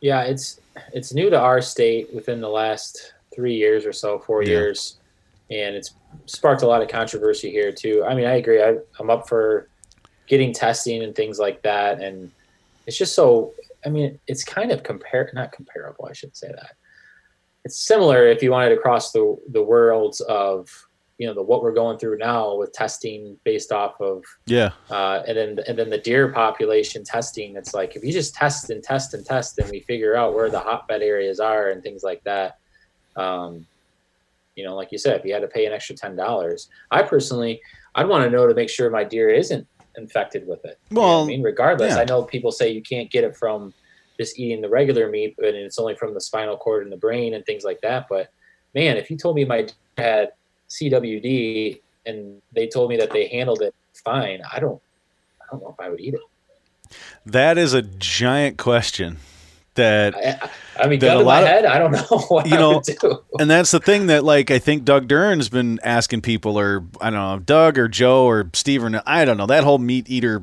Yeah, it's it's new to our state within the last three years or so, four Yeah. years, and it's sparked a lot of controversy here too. I mean, I agree. I, I'm up for getting testing and things like that, and it's just so. I mean, it's kind of compare not comparable. I should say that it's similar if you wanted to cross the the worlds of you know the what we're going through now with testing based off of yeah, uh, and then and then the deer population testing. It's like if you just test and test and test, and we figure out where the hotbed areas are and things like that. Um, you know, like you said, if you had to pay an extra ten dollars, I personally, I'd want to know to make sure my deer isn't infected with it. You know Well, I mean, regardless, yeah. I know people say you can't get it from just eating the regular meat, but it's only from the spinal cord and the brain and things like that. But man, if you told me my deer had CWD and they told me that they handled it fine, I don't, I don't know if I would eat it. that is a giant question. That I, I, mean, That gun a lot of- head, I don't know what You I know, and that's the thing that like I think Doug Duren's been asking people, or I don't know, Doug or Joe or Steve or I don't know that whole meat eater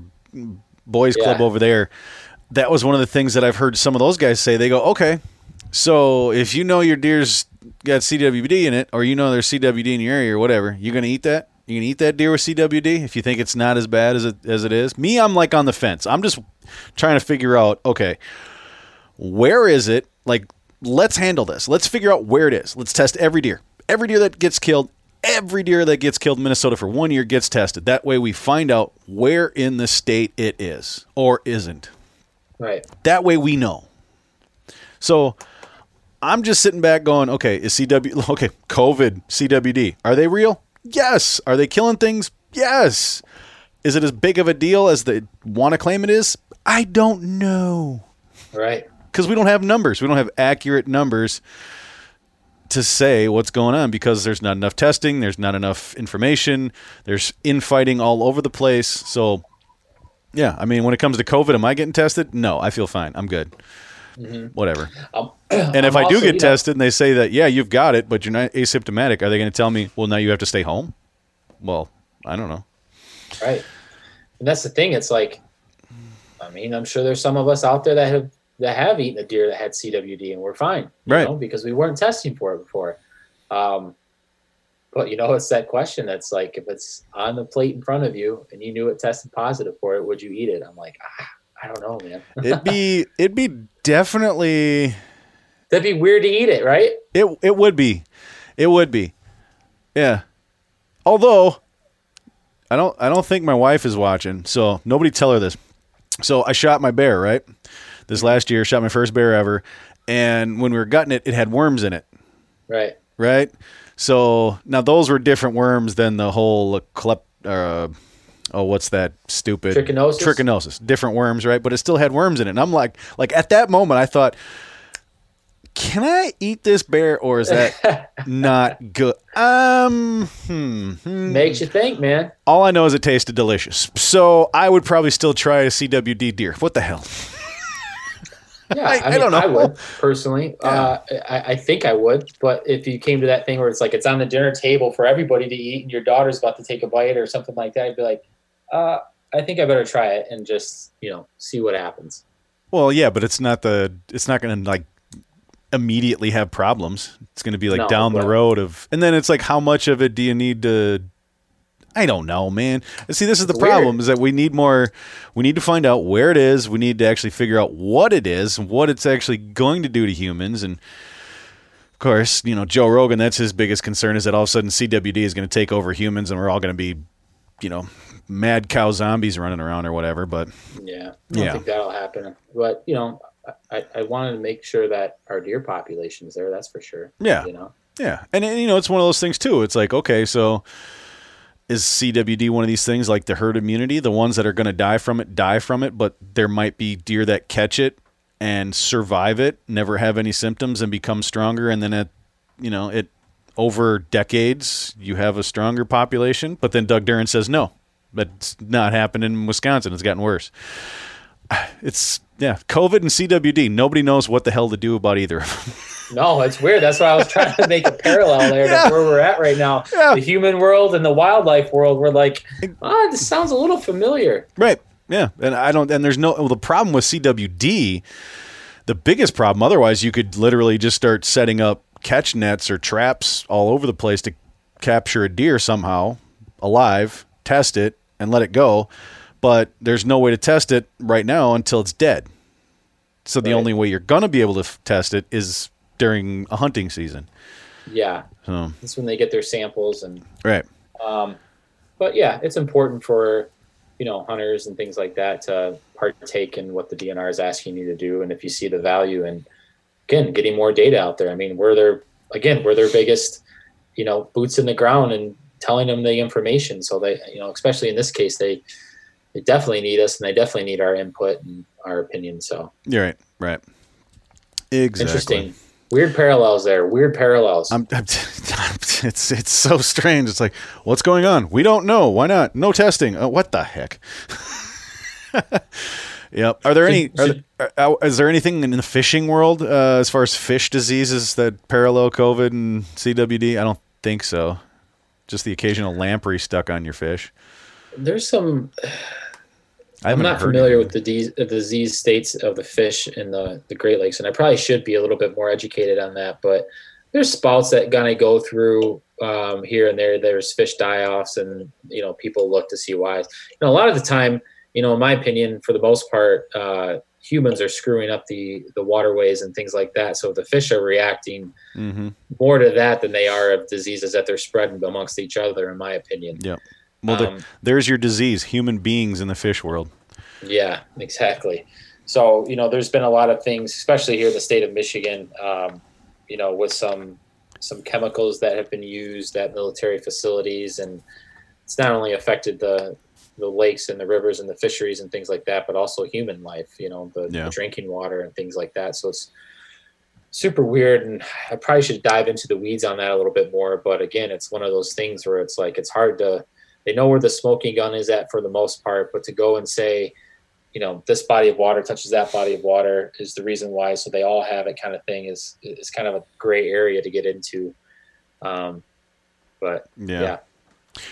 boys club Yeah. over there. That was one of the things that I've heard some of those guys say. They go, okay, so if you know your deer's got CWD in it, or you know there's CWD in your area or whatever, you're gonna eat that. You can eat that deer with CWD if you think it's not as bad as it as it is. Me, I'm like on the fence. I'm just trying to figure out. Okay, where is it? Like, let's handle this. Let's figure out where it is. Let's test every deer. Every deer that gets killed, every deer that gets killed in Minnesota for one year gets tested. That way we find out where in the state it is or isn't. Right. That way we know. So I'm just sitting back going, okay, is CW, okay, COVID, CWD, are they real? Yes. Are they killing things? Yes. Is it as big of a deal as they want to claim it is? I don't know Right. Because we don't have numbers. We don't have accurate numbers to say what's going on because there's not enough testing. There's not enough information. There's infighting all over the place. So, yeah, I mean, when it comes to COVID, am I getting tested? No, I feel fine. I'm good. Whatever. Um, And if I'm I do also, get you know, tested and they say that, yeah, you've got it, but you're not asymptomatic, are they going to tell me, well, now you have to stay home? Well, I don't know. right. And that's the thing. It's like, I mean, I'm sure there's some of us out there that have that have eaten a deer that had CWD and we're fine, you Right. know, because we weren't testing for it before. Um, but you know, it's that question that's like, if it's on the plate in front of you and you knew it tested positive for it, would you eat it? I'm like, ah, I don't know, man. It'd be, it'd be definitely That'd be weird to eat it, right? It it would be, it would be, yeah. Although, I don't I don't think my wife is watching, so nobody tell her this. So I shot my bear right this last year, shot my first bear ever, and when we were gutting it, it had worms in it, Right. right? So now those were different worms than the whole clep, uh, oh, what's that stupid Trichinosis? Trichinosis, different worms, right? But it still had worms in it. And I'm like, like at that moment, I thought, can I eat this bear or is that not good? Um, hmm, hmm. Makes you think, man. All I know is it tasted delicious. So I would probably still try a CWD deer. What the hell? Yeah, I- I, I don't know. I would personally. Uh, I, I think I would, but if you came to that thing where it's like it's on the dinner table for everybody to eat, and your daughter's about to take a bite or something like that, I'd be like, uh, I think I better try it and just you know see what happens. Well, yeah, but it's not the. It's not going to like immediately have problems. It's going to be like No, down the road of, and then it's like, how much of it do you need to? I don't know, man. See, this is the It's weird. problem: is that we need more. We need to find out where it is. We need to actually figure out what it is, and what it's actually going to do to humans, and. Of course, you know Joe Rogan. That's his biggest concern is that all of a sudden CWD is going to take over humans, and we're all going to be, you know, mad cow zombies running around or whatever. But Yeah, I don't Yeah. think that'll happen. But you know, I, I wanted to make sure that our deer population is there. That's for sure. Yeah. you know. Yeah, and, and you know it's one of those things too. It's like okay, so is CWD one of these things like the herd immunity? The ones that are going to die from it die from it, but there might be deer that catch it and survive it, never have any symptoms, and become stronger, and then it, you know, it over decades you have a stronger population. But then Doug Duren says no, that's not happening in Wisconsin. It's gotten worse. It's yeah, COVID and CWD. Nobody knows what the hell to do about either of them. No, it's weird. That's why I was trying to make a parallel there Yeah. to where we're at right now. Yeah. The human world and the wildlife world. We're like, ah, this sounds a little familiar. Right. Yeah. And I don't, and there's no, well, the problem with CWD, the biggest problem, otherwise, you could literally just start setting up catch nets or traps all over the place to capture a deer somehow alive, test it, and let it go. But there's no way to test it right now until it's dead. So the Right. only way you're going to be able to f- test it is during a hunting season. Yeah, So, that's when they get their samples and right. Um, but yeah, it's important for you know hunters and things like that to partake in what the DNR is asking you to do, and if you see the value in again getting more data out there. I mean, we're their again we're their biggest you know boots in the ground and telling them the information. So they you know especially in this case they they definitely need us and they definitely need our input and our opinion. So You're right. Right. Exactly. interesting. Weird parallels there. Weird parallels. I'm, I'm it's it's so strange. It's like, what's going on? We don't know. Why not? No testing. Uh, what the heck? yep. Are there any? Are, there- are- is there anything in the fishing world uh, as far as fish diseases that parallel COVID and CWD? I don't think so. Just the occasional lamprey stuck on your fish. There's some I I'm haven't familiar with the disease, the disease states of the fish in the, the Great Lakes, and I probably should be a little bit more educated on that. But there's spouts that kind of go through um, here and there. There's fish die-offs, and you know people look to see why. You know, a lot of the time, you know, in my opinion, for the most part, uh, humans are screwing up the the waterways and things like that. So the fish are reacting Mhm. more to that than they are of diseases that they're spreading amongst each other, in my opinion. Yep. Well, Um, there's your disease. Human beings in the fish world. Yeah, exactly. So, you know, there's been a lot of things, especially here in the state of Michigan, um, you know, with some some chemicals that have been used at military facilities, and it's not only affected the the lakes and the rivers and the fisheries and things like that, but also human life. You know, the, Yeah. the drinking water and things like that. So it's super weird, and I probably should dive into the weeds on that a little bit more. But again, it's one of those things where it's like it's hard to. They know where the smoking gun is at for the most part, but to go and say, you know this body of water touches that body of water is the reason why so they all have it kind of thing is is kind of a gray area to get into um but Yeah. yeah,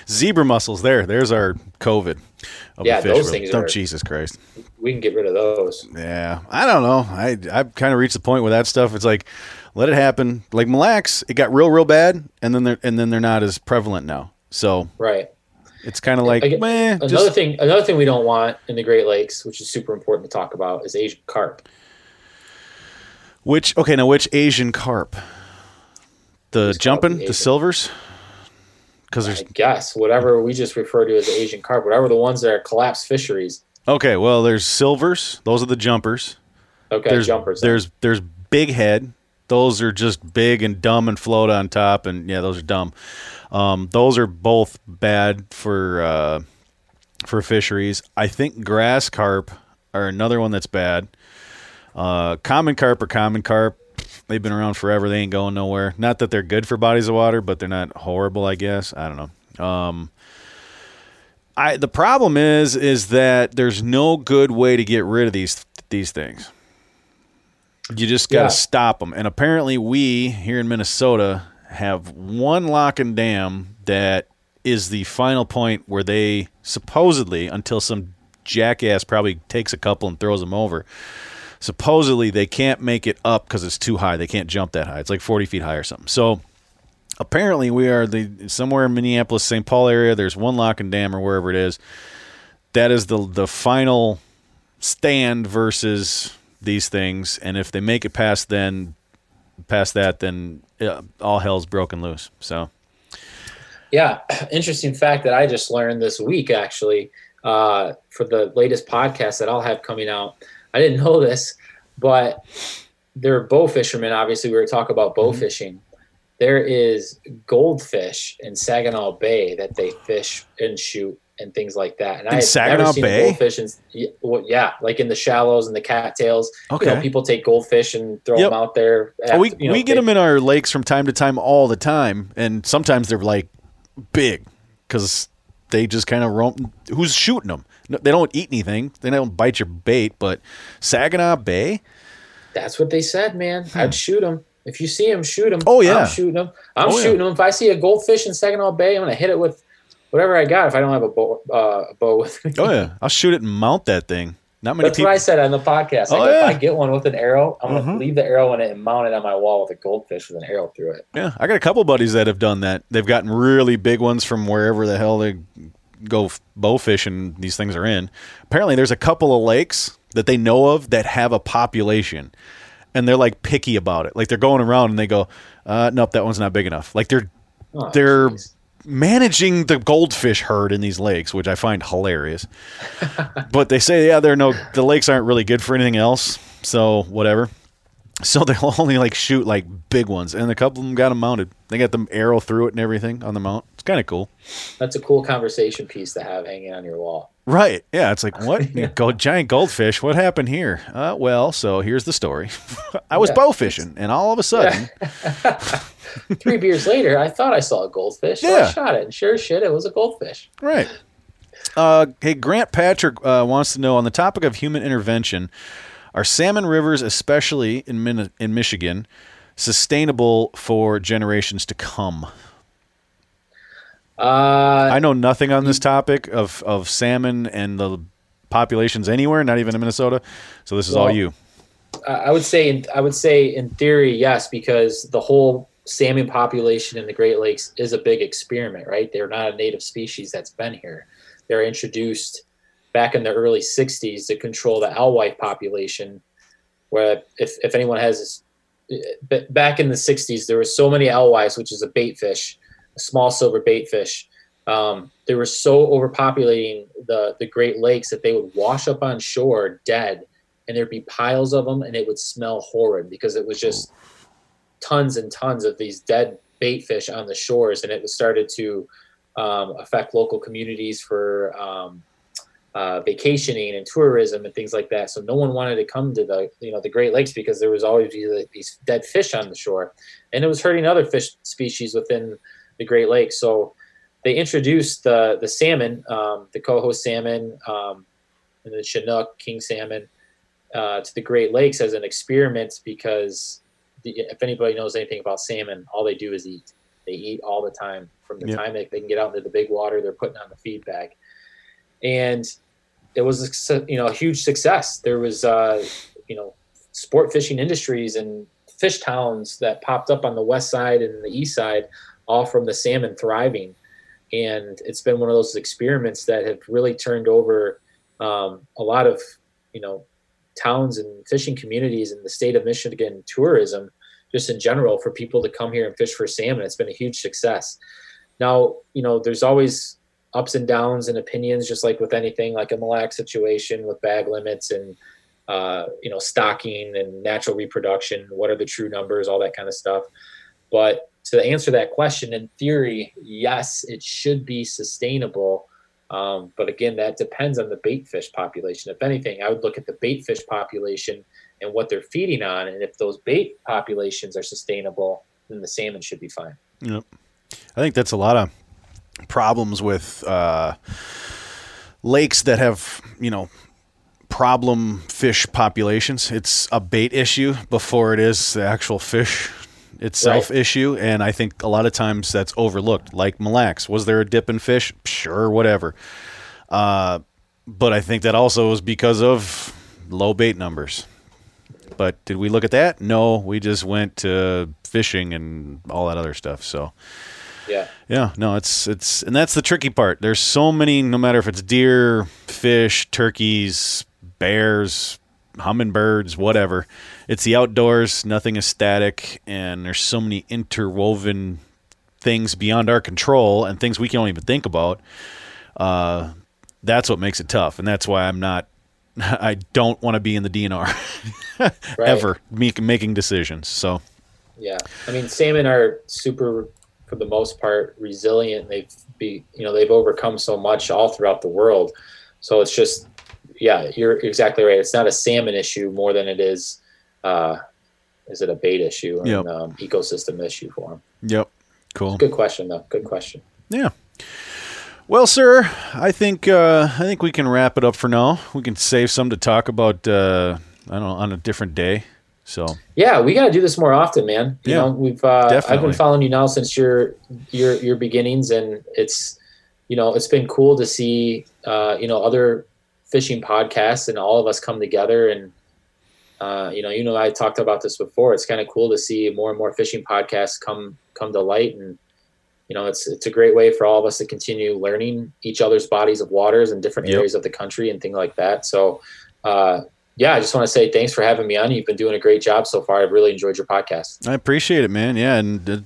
Zebra mussels. There. There's our COVID. Of Yeah, fish those things Oh, are- Jesus Christ. we can get rid of those Yeah, I don't know. I I've kind of reached the point with that stuff. It's like, let it happen. Like Mille Lacs, it got real, real bad, and then they're and then they're not as prevalent now. So right it's kind of like, get- meh, another just thing another thing we don't want in the great lakes which is super important to talk about is asian carp which okay now which Asian carp? The jumping, the the silvers, because there's i guess whatever we just refer to as asian carp whatever the ones that are collapsed fisheries okay. Well, there's silvers. Those are the jumpers. okay there's jumpers then. there's there's big head. Those are just big and dumb and float on top, and yeah, those are dumb. Um, those are both bad for uh, for fisheries. I think grass carp are another one that's bad. Uh, common carp or common carp, they've been around forever. They ain't going nowhere. Not that they're good for bodies of water, but they're not horrible. I guess I don't know. Um, I the problem is is that there's no good way to get rid of these these things. You just got to Yeah. stop them. And apparently, we here in Minnesota have one lock and dam that is the final point where they supposedly, until some jackass probably takes a couple and throws them over, supposedly they can't make it up because it's too high. They can't jump that high. It's like 40 feet high or something. So apparently, we are the somewhere in Minneapolis, St. Paul area. There's one lock and dam or wherever it is. That is the the final stand versus these things, and if they make it past then, past that, then all hell's broken loose. So Yeah, interesting fact that I just learned this week actually uh, for the latest podcast that I'll have coming out. I didn't know this, but they're bow fishermen. Obviously, we were talking about bow Mhm. fishing. There is goldfish in Saginaw Bay that they fish and shoot and things like that. And I had Saginaw never seen Bay? goldfish. In, yeah, well, yeah, like in the shallows and the cattails. You know, okay. people take goldfish and throw Yep. them out there. Oh, we you know, we get they- them in our lakes from time to time all the time, and sometimes they're like big because they just kind of roam. Who's shooting them? No, they don't eat anything. They don't bite your bait. But Saginaw Bay, That's what they said, man. I'd shoot them. If you see them, shoot them. Hmm. Oh, yeah. I'm shooting them. I'm Oh, yeah. shooting them. If I see a goldfish in Saginaw Bay, I'm gonna hit it with whatever I got. If I don't have a bow, uh, a bow with me. oh yeah, I'll shoot it and mount that thing. Not many That's people. what I said on the podcast. Oh, yeah. If I get one with an arrow, I'm gonna Mhm. leave the arrow in it and mount it on my wall with a goldfish with an arrow through it. Yeah, I got a couple buddies that have done that. They've gotten really big ones from wherever the hell they go f- bow fishing. These things are in. Apparently, there's a couple of lakes that they know of that have a population, and they're like picky about it. Like they're going around and they go, uh, "Nope, that one's not big enough." Like they're Oh, They're- jeez. Managing the goldfish herd in these lakes, which I find hilarious. but they say, yeah, they're no, the lakes aren't really good for anything else. So whatever. So they'll only like shoot like big ones, and a couple of them got them mounted. They got them arrow through it and everything on the mount. It's kind of cool, That's a cool conversation piece to have hanging on your wall. Right? Yeah, it's like what go giant goldfish? What happened here? Uh, well, so here's the story. I was Yeah. bow fishing, and all of a sudden, Three beers later, I thought I saw a goldfish. So Yeah. I shot it, and sure as shit, it was a goldfish. Right. Uh, hey, Grant Patrick uh, wants to know on the topic of human intervention, are salmon rivers, especially in Min- in Michigan, sustainable for generations to come? Uh, I know nothing on this topic of, of salmon and the populations anywhere, not even in Minnesota. So this is all you. I I would say, I would say, in theory, yes, because the whole salmon population in the Great Lakes is a big experiment, right? They're not a native species that's been here. They're introduced back in the early '60s to control the alewife population. Where, if if anyone has, b- back in the '60s, there were so many alewives, which is a bait fish, small silver bait fish. Um, they were so overpopulating the the Great Lakes that they would wash up on shore dead and there'd be piles of them and it would smell horrid because it was just tons and tons of these dead bait fish on the shores and it was started to um, affect local communities for um, uh, vacationing and tourism and things like that. So no one wanted to come to the you know the great lakes because there was always these, these dead fish on the shore. And it was hurting other fish species within the great lakes so they introduced the the salmon um, the coho salmon um, and the chinook king salmon uh, to the Great Lakes as an experiment because the, if anybody knows anything about salmon, all they do is eat. They eat all the time. From the Yep. time they, they can get out into the big water, they're putting on the feed bag, and it was a, you know a huge success. There was uh, you know sport fishing industries and fish towns that popped up on the west side and the east side, all from the salmon thriving, and it's been one of those experiments that have really turned over um, a lot of you know towns and fishing communities in the state of Michigan tourism just in general for people to come here and fish for salmon. It's been a huge success. Now you know there's always ups and downs and opinions just like with anything like a Mille Lacs situation with bag limits and uh, you know stocking and natural reproduction what are the true numbers all that kind of stuff. But to answer that question in theory yes it should be sustainable Um, but again, that depends on the bait fish population. If anything, I would look at the bait fish population and what they're feeding on, and if those bait populations are sustainable, then the salmon should be fine. Yep. I think that's a lot of problems with uh, lakes that have, you know, problem fish populations. It's a bait issue before it is the actual fish itself Right. issue, and I think a lot of times that's overlooked. Like Mille Lacs, was there a dip in fish? Sure, whatever. Uh, but I think that also was because of low bait numbers. But did we look at that? No, we just went to fishing and all that other stuff. So Yeah. yeah, no, it's it's and that's the tricky part. There's so many no matter if it's deer, fish, turkeys, bears, hummingbirds, whatever. It's the outdoors, nothing is static and there's so many interwoven things beyond our control and things we can't even think about. Uh that's what makes it tough and that's why I'm not I don't want to be in the DNR Right. ever make, making decisions. So, Yeah, I mean, salmon are super, for the most part, resilient. They've be, you know, they've overcome so much all throughout the world. So it's just, yeah, you're exactly right. It's not a salmon issue more than it is, uh, is it a bait issue or Yep. an um, ecosystem issue for them? yep. Cool. Good question, though. Good question. Yeah. Well, sir, I think uh, I think we can wrap it up for now. We can save some to talk about. Uh, I don't know on a different day. So Yeah, we got to do this more often, man. You Yeah, know, we've uh, I've been following you now since your your your beginnings, and it's you know it's been cool to see uh, you know other fishing podcasts and all of us come together and uh, you know you know I talked about this before. It's kind of cool to see more and more fishing podcasts come come to light, and you know it's it's a great way for all of us to continue learning each other's bodies of waters and different Yep. areas of the country and things like that. So. Uh, yeah, I just want to say thanks for having me on. You've been doing a great job so far. I've really enjoyed your podcast. I appreciate it, man. Yeah, and uh,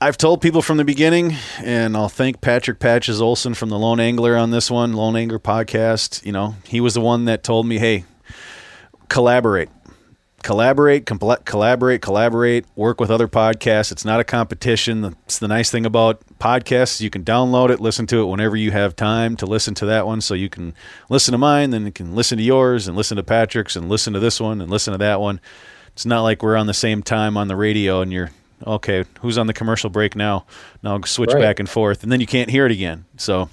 I've told people from the beginning, and I'll thank Patrick Patches Olson from the Lone Angler on this one, Lone Angler podcast. You know, he was the one that told me, "Hey, collaborate." Collaborate, compl- collaborate, collaborate. Work with other podcasts. It's not a competition. It's the nice thing about podcasts. You can download it, listen to it whenever you have time to listen to that one. So you can listen to mine, then you can listen to yours, and listen to Patrick's, and listen to this one, and listen to that one. It's not like we're on the same time on the radio and you're okay. Who's on the commercial break now? Now I'll switch Right. back and forth, and then you can't hear it again. So,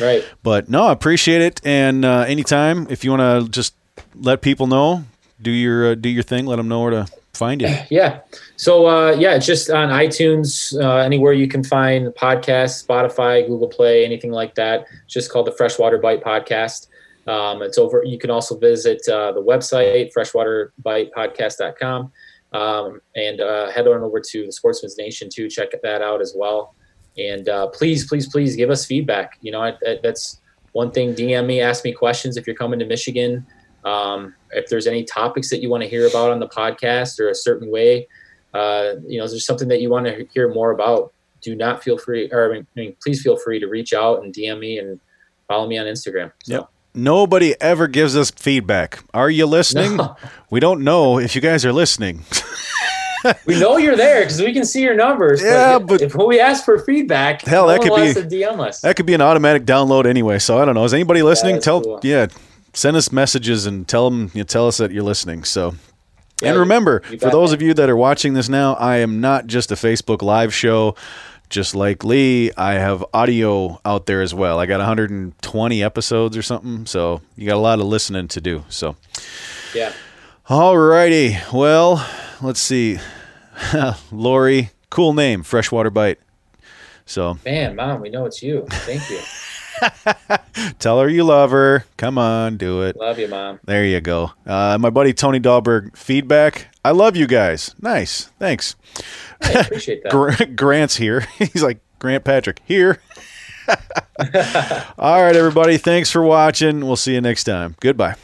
Right. but no, I appreciate it. And uh, anytime, if you want to just let people know, do your uh, do your thing. Let them know where to find you. Yeah. So uh, yeah, it's just on iTunes, uh, anywhere you can find podcasts, Spotify, Google Play, anything like that. It's just called the Freshwater Bite Podcast. Um, it's over. You can also visit uh, the website freshwaterbitepodcast.com um, and uh, head on over to the Sportsman's Nation to Check that out as well. And uh, please, please, please give us feedback. You know, I, that, that's one thing. DM me, ask me questions if you're coming to Michigan. Um, if there's any topics that you want to hear about on the podcast or a certain way, uh, you know, is there something that you want to hear more about? Do not feel free, or I mean, please feel free to reach out and DM me and follow me on Instagram. So, Yep. Nobody ever gives us feedback. Are you listening? No. We don't know if you guys are listening. we know you're there because we can see your numbers. Yeah, but, but- if we ask for feedback, Hell, no that could be- DM us. That could be an automatic download anyway. So I don't know. Is anybody listening? tell cool. yeah, send us messages and tell them you tell us that you're listening. So Yeah, and remember, for those of you that are watching this now, I am not just a Facebook live show. Just like Lee, I have audio out there as well. I got 120 episodes or something, so you got a lot of listening to do. So, yeah. All righty. Well, let's see. Lori, cool name, Freshwater Bite. So Man, mom, we know it's you. Thank you. tell her you love her. Come on, do it. Love you, mom. There you go. Uh, my buddy Tony Dahlberg, feedback. I love you guys. Nice. Thanks. I appreciate that. Grant's here. He's like, Grant Patrick, here. All right, everybody. Thanks for watching. We'll see you next time. Goodbye.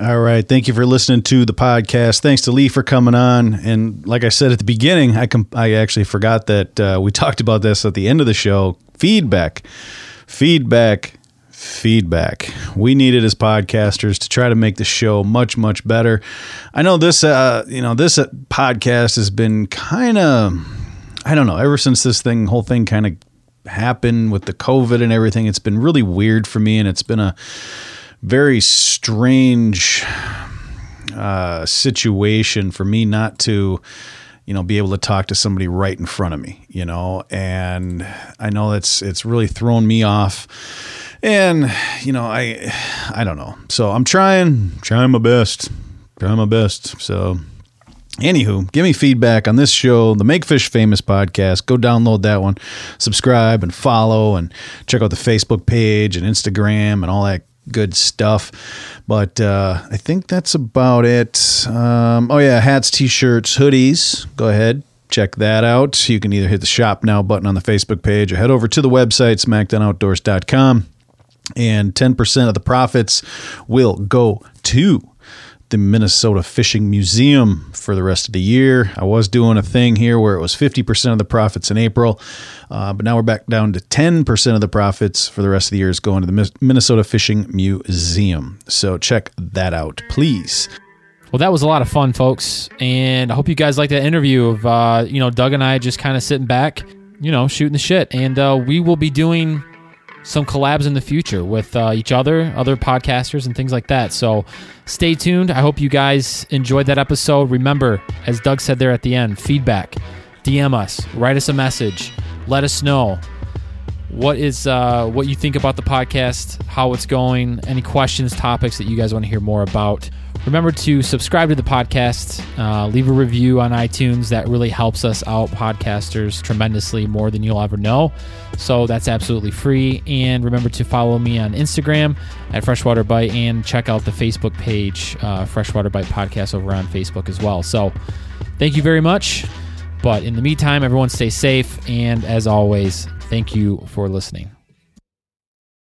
All right. Thank you for listening to the podcast. Thanks to Lee for coming on. And like I said at the beginning, I com- I actually forgot that uh, we talked about this at the end of the show. Feedback, feedback, feedback. We need it as podcasters to try to make the show much much better. I know this. Uh, you know this uh, podcast has been kind of. I don't know. Ever since this thing, whole thing, kind of happened with the COVID and everything. It's been really weird for me, and it's been a very strange uh, situation for me not to you know be able to talk to somebody right in front of me you know? And i know that's it's really thrown me off. And you know i i don't know. So i'm trying trying my best trying my best. So Anywho, give me feedback on this show, the Make Fish Famous podcast. Go download that one, subscribe and follow, and check out the Facebook page and Instagram and all that good stuff. But uh, I think that's about it. Um, oh, yeah, hats, t shirts, hoodies. Go ahead, check that out. You can either hit the shop now button on the Facebook page or head over to the website, smackdownoutdoors.com. And 10% of the profits will go to the Minnesota Fishing Museum for the rest of the year. I was doing a thing here where it was 50% of the profits in April, uh, but now we're back down to 10% of the profits for the rest of the year is going to the Minnesota Fishing Museum. So check that out, please. Well, that was a lot of fun, folks, and I hope you guys liked that interview of uh, you know Doug and I just kind of sitting back, you know, shooting the shit, and uh, we will be doing some collabs in the future with uh, each other, other podcasters, and things like that. So stay tuned. I hope you guys enjoyed that episode. Remember, as Doug said there at the end, feedback, DM us, write us a message, let us know what is uh, what you think about the podcast, how it's going, any questions, topics that you guys want to hear more about. Remember to subscribe to the podcast, uh, leave a review on iTunes. That really helps us out, podcasters, tremendously more than you'll ever know. So that's absolutely free. And remember to follow me on Instagram at Freshwater Bite and check out the Facebook page, uh, Freshwater Bite Podcast, over on Facebook as well. So thank you very much. But in the meantime, everyone stay safe. And as always, thank you for listening.